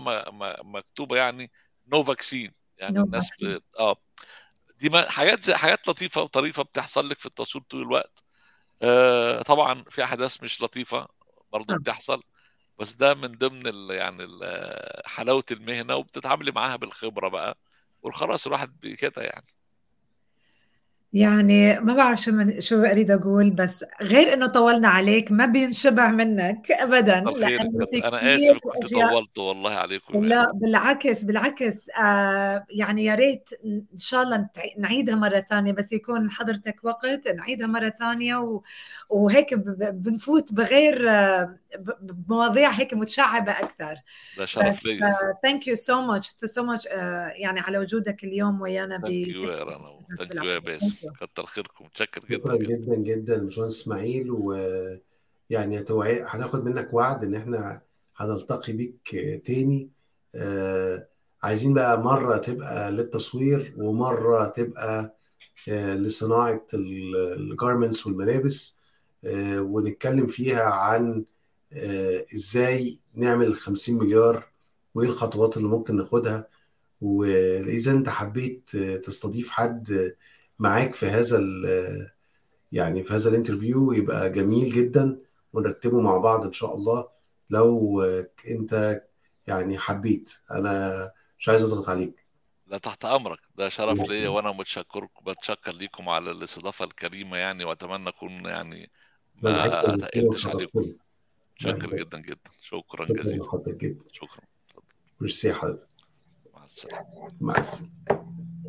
مكتوبة يعني no vaccine يعني No الناس vaccine. ب... آه دي ما حاجات زي حاجات لطيفة وطريفة بتحصل لك في التصوير طول الوقت آه طبعا في أحداث مش لطيفة برضه آه. بتحصل بس ده من ضمن ال يعني ال حلاوة المهنة وبتتعاملي معاها بالخبرة بقى وخلاص الواحد كده يعني يعني ما بعرف شو من شو أريد أقول بس غير إنه طولنا عليك ما بينشبع منك ابدا لأنه أنا آسف كنت طولت والله عليكم يعني لا بالعكس بالعكس آه يعني يا ريت إن شاء الله نعيدها مرة ثانية بس يكون حضرتك وقت نعيدها مرة ثانية و... وهيك ب... بنفوت بغير آه. بمواضيع هيك متشعبة أكثر. ده شرف بس ليا thank you so much so much يعني على وجودك اليوم ويانا thank you يا رنا. thank you يا باسم. thank you كتر خيركم. متشكر جدا شكرا جدا. جدا جدا باشمهندس إسماعيل ويعني توعي هناخد منك وعد إن إحنا هنلتقي بيك تاني. آه، عايزين بقى مرة تبقى للتصوير ومرة تبقى آه، لصناعة ال garments والملابس. آه، ونتكلم فيها عن إزاي نعمل 50 مليار وإيه الخطوات اللي ممكن ناخدها؟ وإذا أنت حبيت آه، تستضيف حد معاك في هذا ال- يعني في هذا الانترفيو يبقى جميل جدا ونرتبه مع بعض إن شاء الله. لو آه، أنت يعني حبيت أنا مش عايز أضغط عليك. لا تحت أمرك. ده شرف ليا وأنا متشكر بتشكر ليكم على الاستضافة الكريمة يعني وأتمنى أكون يعني ما اتقلتش عليكم. ده جدا جدا. شكرا شكرا جزيلا. لحضرتك جدا. شكرا. ميرسي حضرتك. مع السلامة. مع السلامة.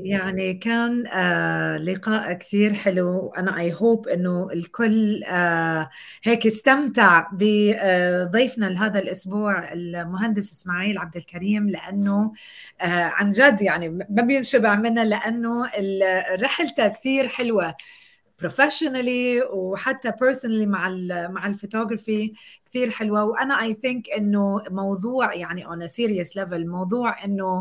يعني كان آه لقاء كثير حلو أنا أي هوب إنه الكل آه هيك استمتع بضيفنا لهذا الأسبوع المهندس إسماعيل عبد الكريم لأنه آه عن جد يعني ما بينشبع منها لأنه ال- رحلته كثير حلوة. professionally وحتى personally مع مع الفوتوغرافي كثير حلوة. وأنا I think إنه موضوع يعني on serious level موضوع إنه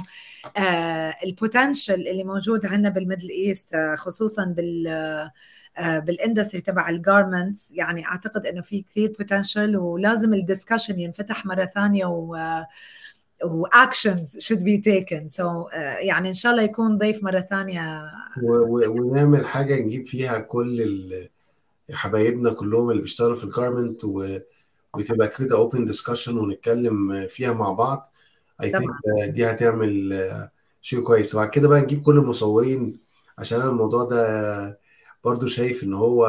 آه ال potential اللي موجود عندنا بال Middle East آه خصوصا بال آه بال industry تبع ال garments يعني أعتقد إنه في كثير potential ولازم ال discussion ينفتح مرة ثانية و و actions should be taken. So uh, يعني إن شاء الله يكون ضيف مرة ثانية. ونعمل حاجة نجيب فيها كل حبايبنا كلهم اللي بيشتغلوا في ال garment و- وتبقى كده open discussion ونتكلم فيها مع بعض. I think طبعا. دي هتعمل آه، شيء كويس. وبعد كده بقى نجيب كل المصورين عشان أنا الموضوع ده برضو شايف إن هو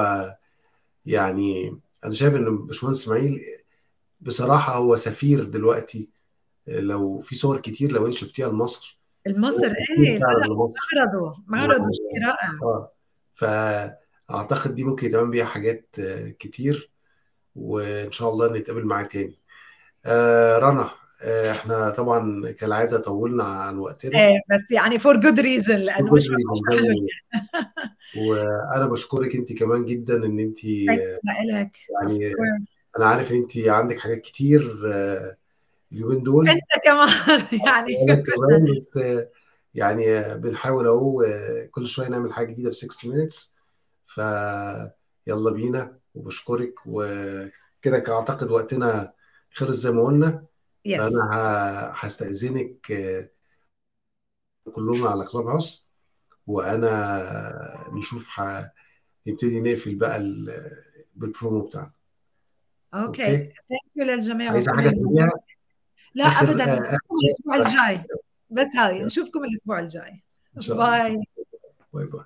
يعني أنا شايف إن باشمهندس إسماعيل بصراحة هو سفير دلوقتي. لو في صور كتير لو انت شفتيها لمصر. لمصر إيه معرضه معرضه شيء رائع آه فأعتقد دي ممكن يتعمل بيها حاجات آه، كتير وإن شاء الله نتقابل معاه تاني. آه رنا آه، إحنا طبعا كالعادة طولنا عن وقتنا. إيه بس يعني for good reason لأنه مش وأنا بشكرك أنت كمان جدا إن أنت يعني أنا عارف إن أنت عندك حاجات كتير آه، اليومين دول انت كمان يعني كمان بس يعني بنحاول أهو كل شوية نعمل حاجة جديدة في 60 minutes ف يلا بينا وبشكرك وكده أعتقد وقتنا خلص زي ما قلنا. yes فأنا ه- هستأذنك آه، كلهم على Clubhouse وأنا نشوف نبتدي نقفل بقى ال- بالبرومو بتاعنا. okay؟ thank you للجميع عايزة وكل حاجة تقوليها؟ لا ابدا. آه، نشوفكم الأسبوع الجاي. بس هاي نشوفكم الأسبوع الجاي. إن شاء bye. Bye bye.